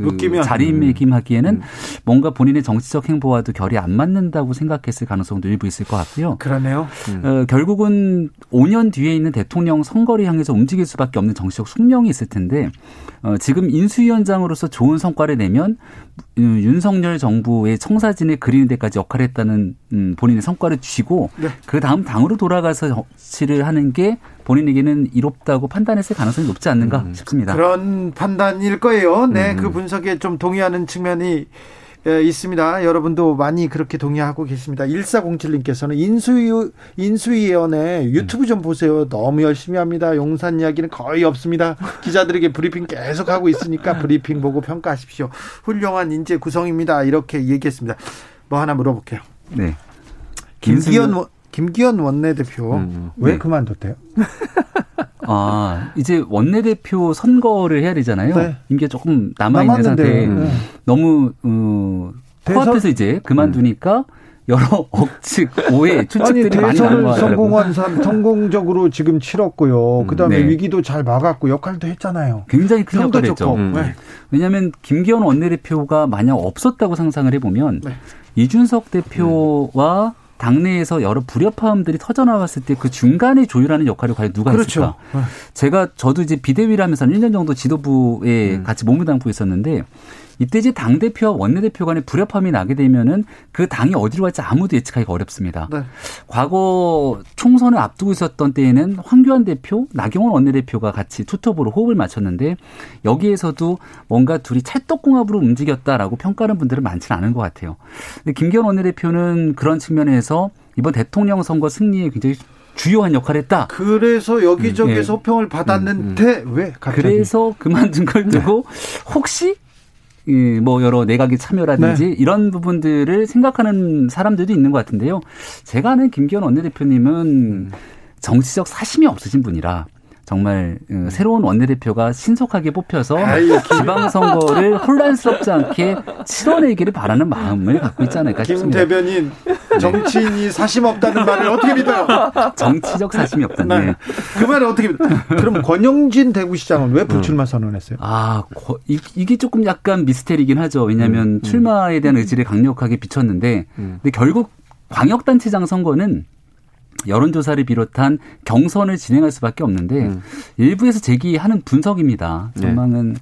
그. 자리매김하기에는 음. 뭔가 본인의 정치적 행보와도 결이 안 맞는다고 생각했을 가능성도 일부 있을 것 같고요. 그러네요. 음. 어, 결국은 5년 뒤에 있는 대통령 선거를 향해서 움직일 수밖에 없는 정치적 숙명이 있을 텐데 어, 지금 인수위원장으로서 좋은 성과를 내면 음, 윤석열 정부의 청사진을 그리는 데까지 역할을 했다는 음, 본인의 성과를 쥐고 네. 그 다음 당으로 돌아가서 정치를 하는 게 본인에게는 이롭다고 판단했을 가능성이 높지 않는가 음. 싶습니다. 그런 판단일 거예요. 네, 음. 그 분석에 좀 동의하는 측면이 있습니다. 여러분도 많이 그렇게 동의하고 계십니다. 1407님께서는 인수위, 인수위원회 유튜브 좀 보세요. 너무 열심히 합니다. 용산 이야기는 거의 없습니다. 기자들에게 브리핑 계속 하고 있으니까 브리핑 보고 평가하십시오. 훌륭한 인재 구성입니다. 이렇게 얘기했습니다. 뭐 하나 물어볼게요. 네. 김기현, 김기현 원내대표 음, 왜 네. 그만뒀대요? 아, 이제 원내대표 선거를 해야 되잖아요. 네. 임기가 조금 남아 있는 상태에 네. 너무, 어, 코앞에서 이제 그만두니까 음. 여러 [laughs] 억측, 오해, 추측들이 아니, 많이 나는 거 성공한 사 성공적으로 지금 치렀고요. 음, 그다음에 네. 위기도 잘 막았고 역할도 했잖아요. 굉장히 큰 역할을 했죠. 음. 네. 왜냐하면 김기현 원내대표가 만약 없었다고 상상을 해보면 네. 이준석 대표와 당내에서 여러 불협화음들이 터져나갔을 때 그 중간에 조율하는 역할을 과연 누가 그렇죠. 했을까? 네. 제가 저도 이제 비대위라면서 1년 정도 지도부에 음. 같이 몸을 담고 있었는데 이때 이제 당 대표와 원내 대표 간의 불협화음이 나게 되면은 그 당이 어디로 갈지 아무도 예측하기가 어렵습니다. 네. 과거 총선을 앞두고 있었던 때에는 황교안 대표, 나경원 원내 대표가 같이 투톱으로 호흡을 맞췄는데 여기에서도 뭔가 둘이 찰떡궁합으로 움직였다라고 평가하는 분들은 많지는 않은 것 같아요. 근데 김기현 원내 대표는 그런 측면에서 이번 대통령 선거 승리에 굉장히 주요한 역할을 했다. 그래서 여기저기서 음, 네. 호평을 받았는데 음, 음. 왜 갑자기? 그래서 그만둔 걸 두고 네. 혹시 뭐 여러 내각의 참여라든지 네. 이런 부분들을 생각하는 사람들도 있는 것 같은데요. 제가 아는 김기현 원내대표님은 음. 정치적 사심이 없으신 분이라 정말 어, 새로운 원내대표가 신속하게 뽑혀서 지방선거를 혼란스럽지 않게 치러내기를 바라는 마음을 갖고 있지 않을까 싶습니다. 김 대변인 정치인이 사심 없다는 말을 어떻게 믿어요? 정치적 사심이 없다는. 네. 그 말을 어떻게 믿어요? 그럼 권영진 대구시장은 왜 불출마 선언했어요? 아 이게 조금 약간 미스테리긴 하죠. 왜냐하면 음, 음. 출마에 대한 의지를 강력하게 비췄는데 음. 근데 결국 광역단체장 선거는 여론조사를 비롯한 경선을 진행할 수밖에 없는데 음. 일부에서 제기하는 분석입니다. 네. 전망은 네.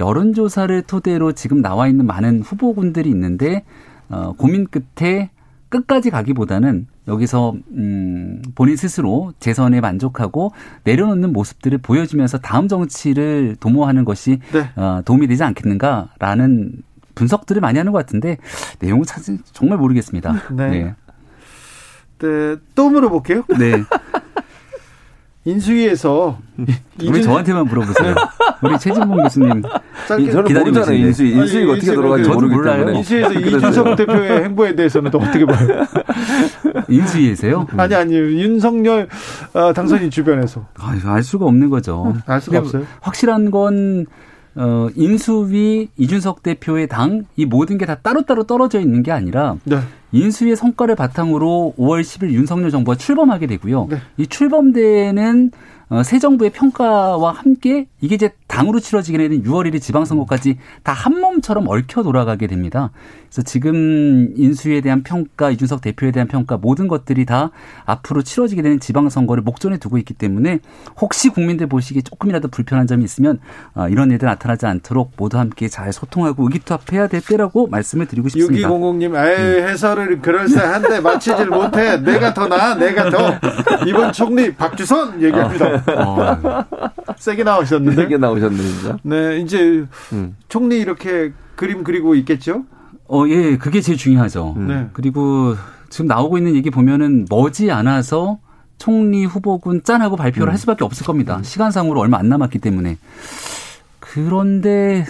여론조사를 토대로 지금 나와 있는 많은 후보군들이 있는데 어, 고민 끝에 끝까지 가기보다는 여기서 음 본인 스스로 재선에 만족하고 내려놓는 모습들을 보여주면서 다음 정치를 도모하는 것이 네. 어, 도움이 되지 않겠는가라는 분석들을 많이 하는 것 같은데 내용은 사실 정말 모르겠습니다. 네. 네. 네, 또 물어볼게요. 네. [laughs] 인수위에서 [laughs] 우리 저한테만 물어보세요. [laughs] 우리 최진봉 교수님 저는 모르잖아요. 인수위 인수위가 어떻게 돌아가는지 모르기 몰라요. 때문에. 인수위에서 이준석 대표의 행보에 대해서는 또 어떻게 봐요? [laughs] 인수위에서요? 아니 아니 윤석열 어, 당선인 주변에서 아, 알 수가 없는 거죠. 알 수가 없어요. 확실한 건 어, 인수위 이준석 대표의 당 이 모든 게 다 따로따로 떨어져 있는 게 아니라 네. 인수위의 성과를 바탕으로 5월 10일 윤석열 정부가 출범하게 되고요. 네. 이 출범 대에는 어, 새 정부의 평가와 함께 이게 이제 당으로 치러지게 되는 6월 1일 지방선거까지 다 한 몸처럼 얽혀 돌아가게 됩니다. 그래서 지금 인수에 대한 평가, 이준석 대표에 대한 평가 모든 것들이 다 앞으로 치러지게 되는 지방선거를 목전에 두고 있기 때문에 혹시 국민들 보시기에 조금이라도 불편한 점이 있으면 어, 이런 일들 나타나지 않도록 모두 함께 잘 소통하고 의기투합해야 될 때라고 말씀을 드리고 싶습니다. 6200님, 에이, 해설을 그럴싸한데 맞히질 못해. 내가 더 나아, 내가 더. 이번 총리 박주선 얘기합니다. 어. 세게 나오셨는데. 세게 나오셨네, 진짜. 네, 이제 음. 총리 이렇게 그림 그리고 있겠죠? 어, 예, 그게 제일 중요하죠. 음. 네. 그리고 지금 나오고 있는 얘기 보면은 머지 않아서 총리 후보군 짠하고 발표를 음. 할 수밖에 없을 겁니다. 음. 시간상으로 얼마 안 남았기 때문에. 그런데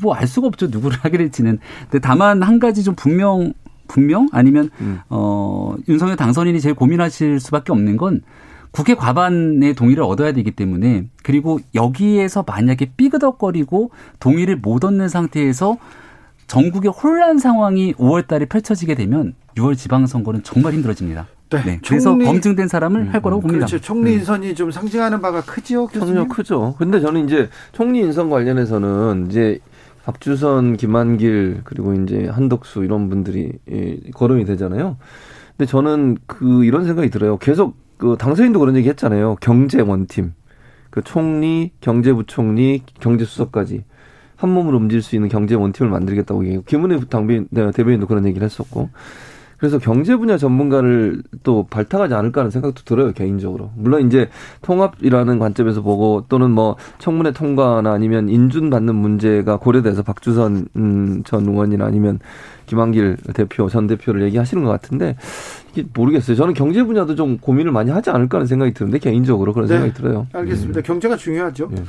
뭐알 수가 없죠. 누구를 [laughs] 하게 될지는. 근데 다만 한 가지 좀 분명 분명 아니면 음. 어 윤석열 당선인이 제일 고민하실 수밖에 없는 건 국회 과반의 동의를 얻어야 되기 때문에 그리고 여기에서 만약에 삐그덕거리고 동의를 못 얻는 상태에서 전국의 혼란 상황이 5월 달에 펼쳐지게 되면 6월 지방선거는 정말 힘들어집니다. 네. 네. 그래서 총리, 검증된 사람을 음, 할 거라고 봅니다. 그렇죠. 총리 음. 인선이 음. 좀 상징하는 바가 크죠. 교수님? 크죠. 근데 저는 이제 총리 인선 관련해서는 이제 박주선, 김한길 그리고 이제 한덕수 이런 분들이 거론이 되잖아요. 근데 저는 그 이런 생각이 들어요. 계속 그 당선인도 그런 얘기 했잖아요. 경제 원팀. 그 총리, 경제부총리, 경제수석까지 한 몸으로 움직일 수 있는 경제 원팀을 만들겠다고 얘기하고 김은혜 당비 네, 대변인도 그런 얘기를 했었고 그래서 경제 분야 전문가를 또 발탁하지 않을까 하는 생각도 들어요 개인적으로 물론 이제 통합이라는 관점에서 보고 또는 뭐 청문회 통과나 아니면 인준 받는 문제가 고려돼서 박주선 음, 전 의원이나 아니면 김한길 대표 전 대표를 얘기하시는 것 같은데 이게 모르겠어요 저는 경제 분야도 좀 고민을 많이 하지 않을까 하는 생각이 드는데 개인적으로 그런 네, 생각이 들어요 알겠습니다 음. 경제가 중요하죠 네.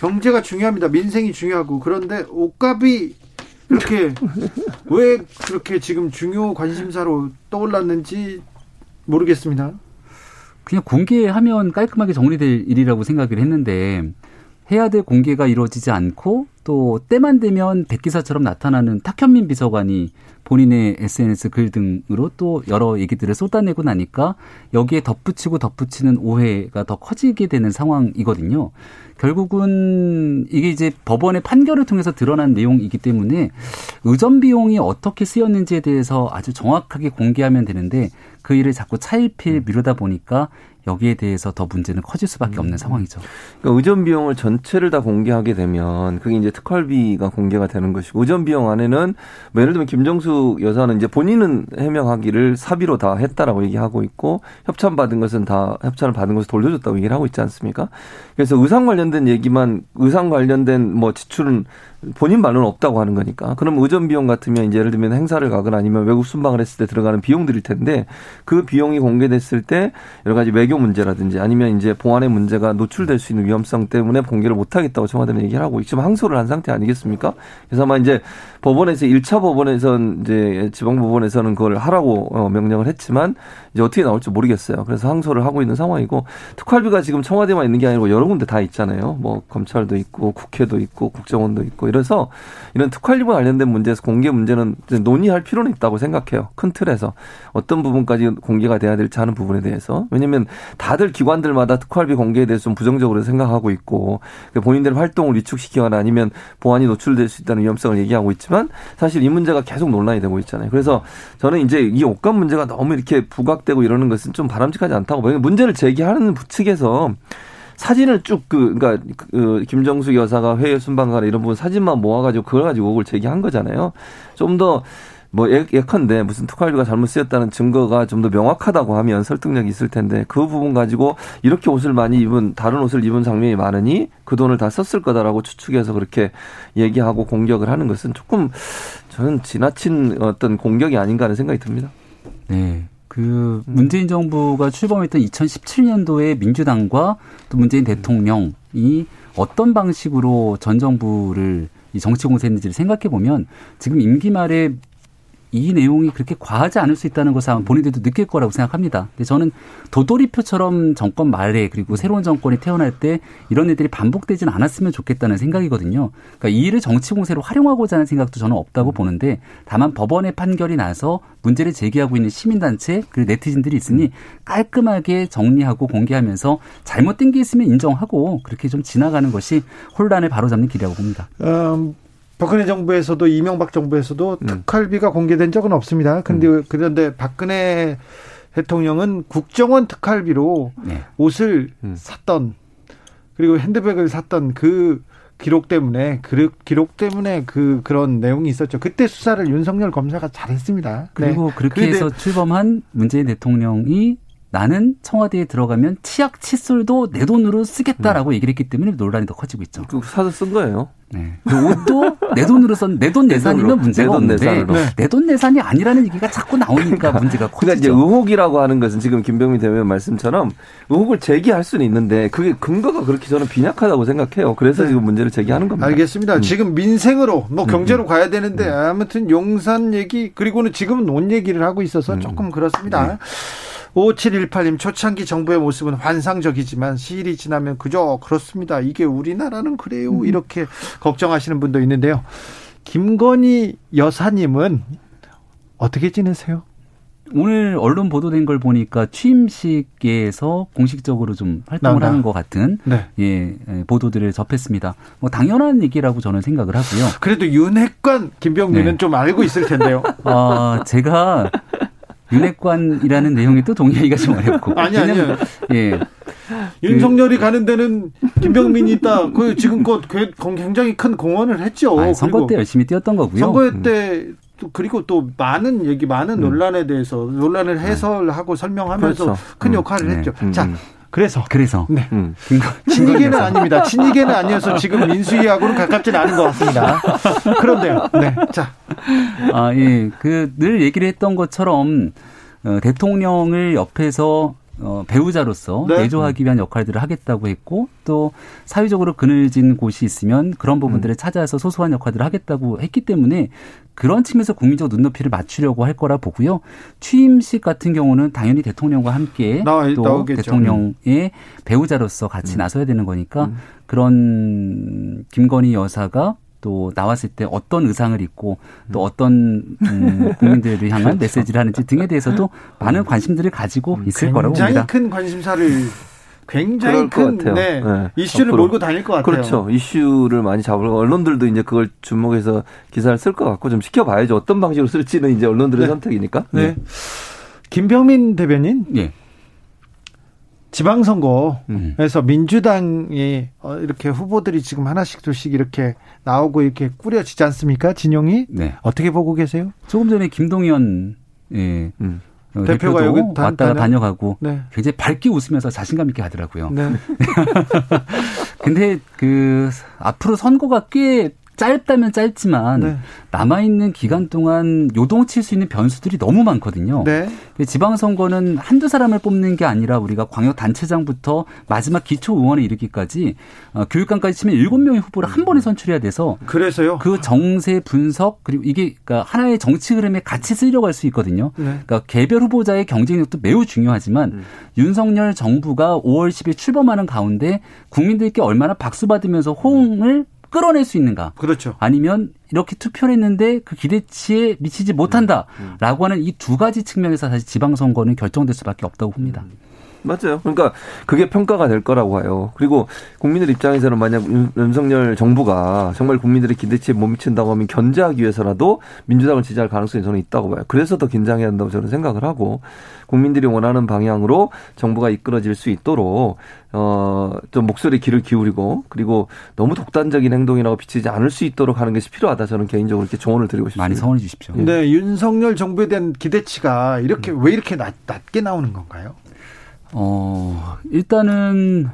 경제가 중요합니다. 민생이 중요하고 그런데 옷값이 그렇게 왜 그렇게 지금 중요 관심사로 떠올랐는지 모르겠습니다. 그냥 공개하면 깔끔하게 정리될 일이라고 생각을 했는데 해야 될 공개가 이루어지지 않고 또 때만 되면 백기사처럼 나타나는 탁현민 비서관이 본인의 SNS 글 등으로 또 여러 얘기들을 쏟아내고 나니까 여기에 덧붙이고 덧붙이는 오해가 더 커지게 되는 상황이거든요. 결국은 이게 이제 법원의 판결을 통해서 드러난 내용이기 때문에 의전 비용이 어떻게 쓰였는지에 대해서 아주 정확하게 공개하면 되는데 그 일을 자꾸 차일피일 미루다 보니까 여기에 대해서 더 문제는 커질 수밖에 없는 음. 상황이죠. 그러니까 의전 비용을 전체를 다 공개하게 되면 그게 이제 특활비가 공개가 되는 것이고 의전 비용 안에는 뭐 예를 들면 김정숙 여사는 이제 본인은 해명하기를 사비로 다 했다라고 얘기하고 있고 협찬 받은 것은 다 협찬을 받은 것을 돌려줬다고 얘기를 하고 있지 않습니까? 그래서 의상 관련된 얘기만 의상 관련된 뭐 지출은 본인 말로는 없다고 하는 거니까. 그럼 의전 비용 같으면 이제 예를 들면 행사를 가거나 아니면 외국 순방을 했을 때 들어가는 비용들일 텐데 그 비용이 공개됐을 때 여러 가지 외교 문제라든지 아니면 이제 보안의 문제가 노출될 수 있는 위험성 때문에 공개를 못 하겠다고 청와대는 얘기를 하고 지금 항소를 한 상태 아니겠습니까? 그래서 아마 이제 법원에서 1차 법원에선 이제 지방 법원에서는 그걸 하라고 어, 명령을 했지만 이제 어떻게 나올지 모르겠어요. 그래서 항소를 하고 있는 상황이고 특활비가 지금 청와대만 있는 게 아니고 여러 군데 다 있잖아요. 뭐 검찰도 있고 국회도 있고 국정원도 있고 이래서 이런 특활비와 관련된 문제에서 공개 문제는 논의할 필요는 있다고 생각해요. 큰 틀에서 어떤 부분까지 공개가 돼야 될지 하는 부분에 대해서 왜냐하면 다들 기관들마다 특활비 공개에 대해서 좀 부정적으로 생각하고 있고 본인들의 활동을 위축시키거나 아니면 보안이 노출될 수 있다는 위험성을 얘기하고 있지만. 있지만 사실 이 문제가 계속 논란이 되고 있잖아요. 그래서 저는 이제 이 옷감 문제가 너무 이렇게 부각되고 이러는 것은 좀 바람직하지 않다고 봐요. 문제를 제기하는 측에서 사진을 쭉 그 그러니까 그 김정숙 여사가 회의 순방 가나 이런 부분 사진만 모아가지고 그걸 가지고 의혹을 제기한 거잖아요. 좀 더 뭐 예, 예컨대 무슨 특활비가 잘못 쓰였다는 증거가 좀 더 명확하다고 하면 설득력이 있을 텐데 그 부분 가지고 이렇게 옷을 많이 입은 다른 옷을 입은 장면이 많으니 그 돈을 다 썼을 거다라고 추측해서 그렇게 얘기하고 공격을 하는 것은 조금 저는 지나친 어떤 공격이 아닌가 하는 생각이 듭니다. 네. 그 문재인 정부가 출범했던 2017년도에 민주당과 또 문재인 대통령이 어떤 방식으로 전 정부를 이 정치 공세했는지를 생각해 보면 지금 임기 말에 이 내용이 그렇게 과하지 않을 수 있다는 것을 아마 본인들도 느낄 거라고 생각합니다. 근데 저는 도돌이표처럼 정권 말에 그리고 새로운 정권이 태어날 때 이런 일들이 반복되지는 않았으면 좋겠다는 생각이거든요. 그러니까 이 일을 정치 공세로 활용하고자 하는 생각도 저는 없다고 보는데 다만 법원의 판결이 나서 문제를 제기하고 있는 시민단체 그리고 네티즌들이 있으니 깔끔하게 정리하고 공개하면서 잘못된 게 있으면 인정하고 그렇게 좀 지나가는 것이 혼란을 바로잡는 길이라고 봅니다. 음. 박근혜 정부에서도 이명박 정부에서도 음. 특활비가 공개된 적은 없습니다. 근데 음. 그런데 박근혜 대통령은 국정원 특활비로 네. 옷을 음. 샀던 그리고 핸드백을 샀던 그 기록 때문에 그 기록 때문에 그 그런 내용이 있었죠. 그때 수사를 윤석열 검사가 잘했습니다. 그리고 네. 그렇게 해서 출범한 문재인 대통령이 나는 청와대에 들어가면 치약 칫솔도 내 돈으로 쓰겠다라고 음. 얘기를 했기 때문에 논란이 더 커지고 있죠. 그 사서 쓴 거예요. 네. 그 옷도 내 돈으로 썼, 내돈 내산이면 문제가 내돈 없는데 내 돈 내산이 아니라는 얘기가 자꾸 나오니까 그러니까, 문제가 커지죠. 그러니까 이제 의혹이라고 하는 것은 지금 김병민 대변인 말씀처럼 의혹을 제기할 수는 있는데 그게 근거가 그렇게 저는 빈약하다고 생각해요. 그래서 네. 지금 문제를 제기하는 겁니다. 알겠습니다. 음. 지금 민생으로 뭐 음, 경제로 음. 가야 되는데 음. 아무튼 용산 얘기 그리고는 지금은 온 얘기를 하고 있어서 음. 조금 그렇습니다. 네. 5718님 초창기 정부의 모습은 환상적이지만 시일이 지나면 그저 그렇습니다. 이게 우리나라는 그래요. 음. 이렇게 걱정하시는 분도 있는데요. 김건희 여사님은 어떻게 지내세요? 오늘 언론 보도된 걸 보니까 취임식에서 공식적으로 좀 활동을 나, 나. 하는 것 같은 네. 예, 예, 보도들을 접했습니다. 뭐 당연한 얘기라고 저는 생각을 하고요. 그래도 윤핵관 김병민은 네. 좀 알고 있을 텐데요. [laughs] 아, 제가 윤핵관이라는 내용이 또 동의하기가 좀 어렵고. 아니, 아니요. 예. 윤석열이 그, 가는 데는 김병민이 있다. 그 지금껏 굉장히 큰 공헌을 했죠. 아니, 선거 때 열심히 뛰었던 거고요. 선거 음. 때 그리고 또 많은 얘기, 많은 음. 논란에 대해서 논란을 네. 해설하고 설명하면서 그렇죠. 큰 음. 역할을 음. 했죠. 네. 자, 음. 그래서 그래서 네. 음. 친이계는 아닙니다. 친이계는 아니어서 지금 민수희하고는 가깝진 않은 것 같습니다. 그런데요. 네. 자. 아, 예. 그 늘 얘기를 했던 것처럼 어, 대통령을 옆에서 어, 배우자로서 네. 내조하기 위한 역할들을 하겠다고 했고 또 사회적으로 그늘진 곳이 있으면 그런 부분들을 음. 찾아서 소소한 역할들을 하겠다고 했기 때문에 그런 측면에서 국민적 눈높이를 맞추려고 할 거라 보고요. 취임식 같은 경우는 당연히 대통령과 함께 나, 또 나오겠죠. 대통령의 배우자로서 같이 음. 나서야 되는 거니까 음. 그런 김건희 여사가 또 나왔을 때 어떤 의상을 입고 또 음. 어떤 음, [laughs] 국민들을 향한 메시지를 하는지 등에 대해서도 많은 관심들을 가지고 음, 있을 거라고 봅니다. 굉장히 큰 관심사를 굉장히 큰 네, 네. 이슈를 앞으로. 몰고 다닐 것 같아요. 그렇죠. 이슈를 많이 잡으려고 언론들도 이제 그걸 주목해서 기사를 쓸 것 같고 좀 지켜봐야죠. 어떤 방식으로 쓸지는 이제 언론들의 네. 선택이니까. 네. 네. 김병민 대변인. 예. 지방선거에서 음. 민주당이 어, 이렇게 후보들이 지금 하나씩 둘씩 이렇게 나오고 이렇게 꾸려지지 않습니까? 진영이 네. 어떻게 보고 계세요? 조금 전에 김동연 예. 음. 어, 대표가 여기 왔다가 다녀? 가고 네. 굉장히 밝게 웃으면서 자신감 있게 하더라고요. 네. [laughs] 근데 그 앞으로 선거가 꽤 짧다면 짧지만 네. 남아 있는 기간 동안 요동칠 수 있는 변수들이 너무 많거든요. 네. 지방 선거는 한두 사람을 뽑는 게 아니라 우리가 광역 단체장부터 마지막 기초 의원에 이르기까지 어, 교육감까지 치면 일곱 명의 후보를 한 번에 선출해야 돼서 그래서요. 그 정세 분석 그리고 이게 그러니까 하나의 정치 흐름에 같이 쓰려고 할 수 있거든요. 네. 그러니까 개별 후보자의 경쟁력도 매우 중요하지만 음. 윤석열 정부가 5월 10일 출범하는 가운데 국민들께 얼마나 박수 받으면서 호응을 끌어낼 수 있는가? 그렇죠. 아니면 이렇게 투표를 했는데 그 기대치에 미치지 못한다라고 음, 음. 하는 이 두 가지 측면에서 사실 지방선거는 결정될 수밖에 없다고 봅니다. 음. 맞아요. 그러니까 그게 평가가 될 거라고 해요. 그리고 국민들 입장에서는 만약 윤석열 정부가 정말 국민들의 기대치에 못 미친다고 하면 견제하기 위해서라도 민주당을 지지할 가능성이 저는 있다고 봐요. 그래서 더 긴장해야 한다고 저는 생각을 하고 국민들이 원하는 방향으로 정부가 이끌어질 수 있도록 어좀 목소리 귀를 기울이고 그리고 너무 독단적인 행동이라고 비치지 않을 수 있도록 하는 것이 필요하다. 저는 개인적으로 이렇게 조언을 드리고 싶습니다. 많이 성원해 주십시오. 네, 윤석열 정부에 대한 기대치가 이렇게 음. 왜 이렇게 낮, 낮게 나오는 건가요? 어, 일단은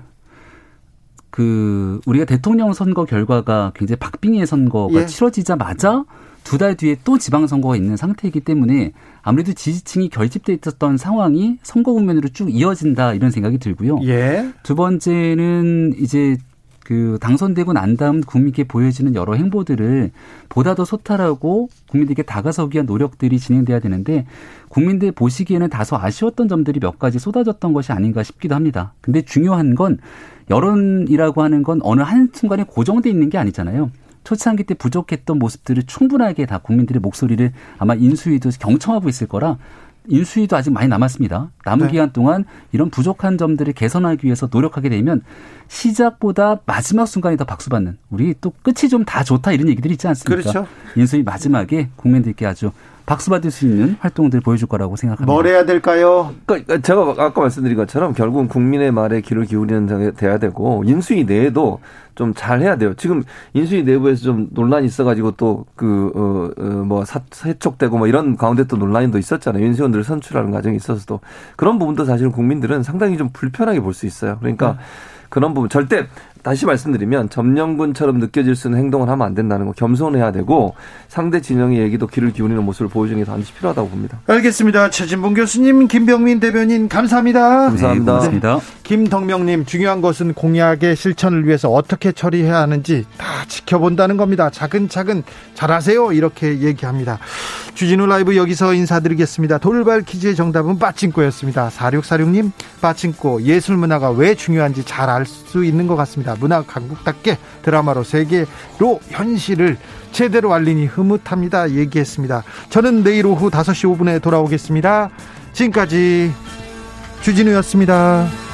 그 우리가 대통령 선거 결과가 굉장히 박빙의 선거가 예. 치러지자마자 두 달 뒤에 또 지방선거가 있는 상태이기 때문에 아무래도 지지층이 결집돼 있었던 상황이 선거 국면으로 쭉 이어진다 이런 생각이 들고요. 예. 두 번째는 이제 그 당선되고 난 다음 국민께 보여지는 여러 행보들을 보다 더 소탈하고 국민들에게 다가서기 위한 노력들이 진행돼야 되는데 국민들 보시기에는 다소 아쉬웠던 점들이 몇 가지 쏟아졌던 것이 아닌가 싶기도 합니다. 근데 중요한 건 여론이라고 하는 건 어느 한순간에 고정돼 있는 게 아니잖아요. 초창기 때 부족했던 모습들을 충분하게 다 국민들의 목소리를 아마 인수위도 경청하고 있을 거라 인수위도 아직 많이 남았습니다. 남은 네. 기간 동안 이런 부족한 점들을 개선하기 위해서 노력하게 되면 시작보다 마지막 순간이 더 박수받는 우리 또 끝이 좀 다 좋다 이런 얘기들이 있지 않습니까? 그렇죠. 인수위 마지막에 국민들께 아주 박수 받을 수 있는 활동들을 보여줄 거라고 생각합니다. 뭘 해야 될까요? 그러니까 제가 아까 말씀드린 것처럼 결국은 국민의 말에 귀를 기울이는 돼야 되고 인수위 내에도 좀 잘해야 돼요. 지금 인수위 내부에서 좀 논란이 있어가지고 또그 어, 어, 뭐 세척되고 뭐 이런 가운데 또 논란이 또 있었잖아요. 윤수원들을 선출하는 과정이 있어서도 그런 부분도 사실 국민들은 상당히 좀 불편하게 볼 수 있어요. 그러니까 네. 그런 부분 절대 다시 말씀드리면 점령군처럼 느껴질 수 있는 행동을 하면 안 된다는 거 겸손해야 되고 상대 진영의 얘기도 귀를 기울이는 모습을 보여주는 게 반드시 필요하다고 봅니다. 알겠습니다. 최진봉 교수님, 김병민 대변인 감사합니다. 감사합니다. 네, 고맙습니다. 김덕명님 중요한 것은 공약의 실천을 위해서 어떻게 처리해야 하는지 다 지켜본다는 겁니다. 차근차근 잘하세요 이렇게 얘기합니다. 주진우 라이브 여기서 인사드리겠습니다. 돌발 퀴즈의 정답은 빠찡코였습니다. 4646님 빠찡코 예술문화가 왜 중요한지 잘 알 수 있는 것 같습니다. 문화 강국답게 드라마로 세계로 현실을 제대로 알리니 흐뭇합니다. 얘기했습니다. 저는 내일 오후 5시 5분에 돌아오겠습니다. 지금까지 주진우였습니다.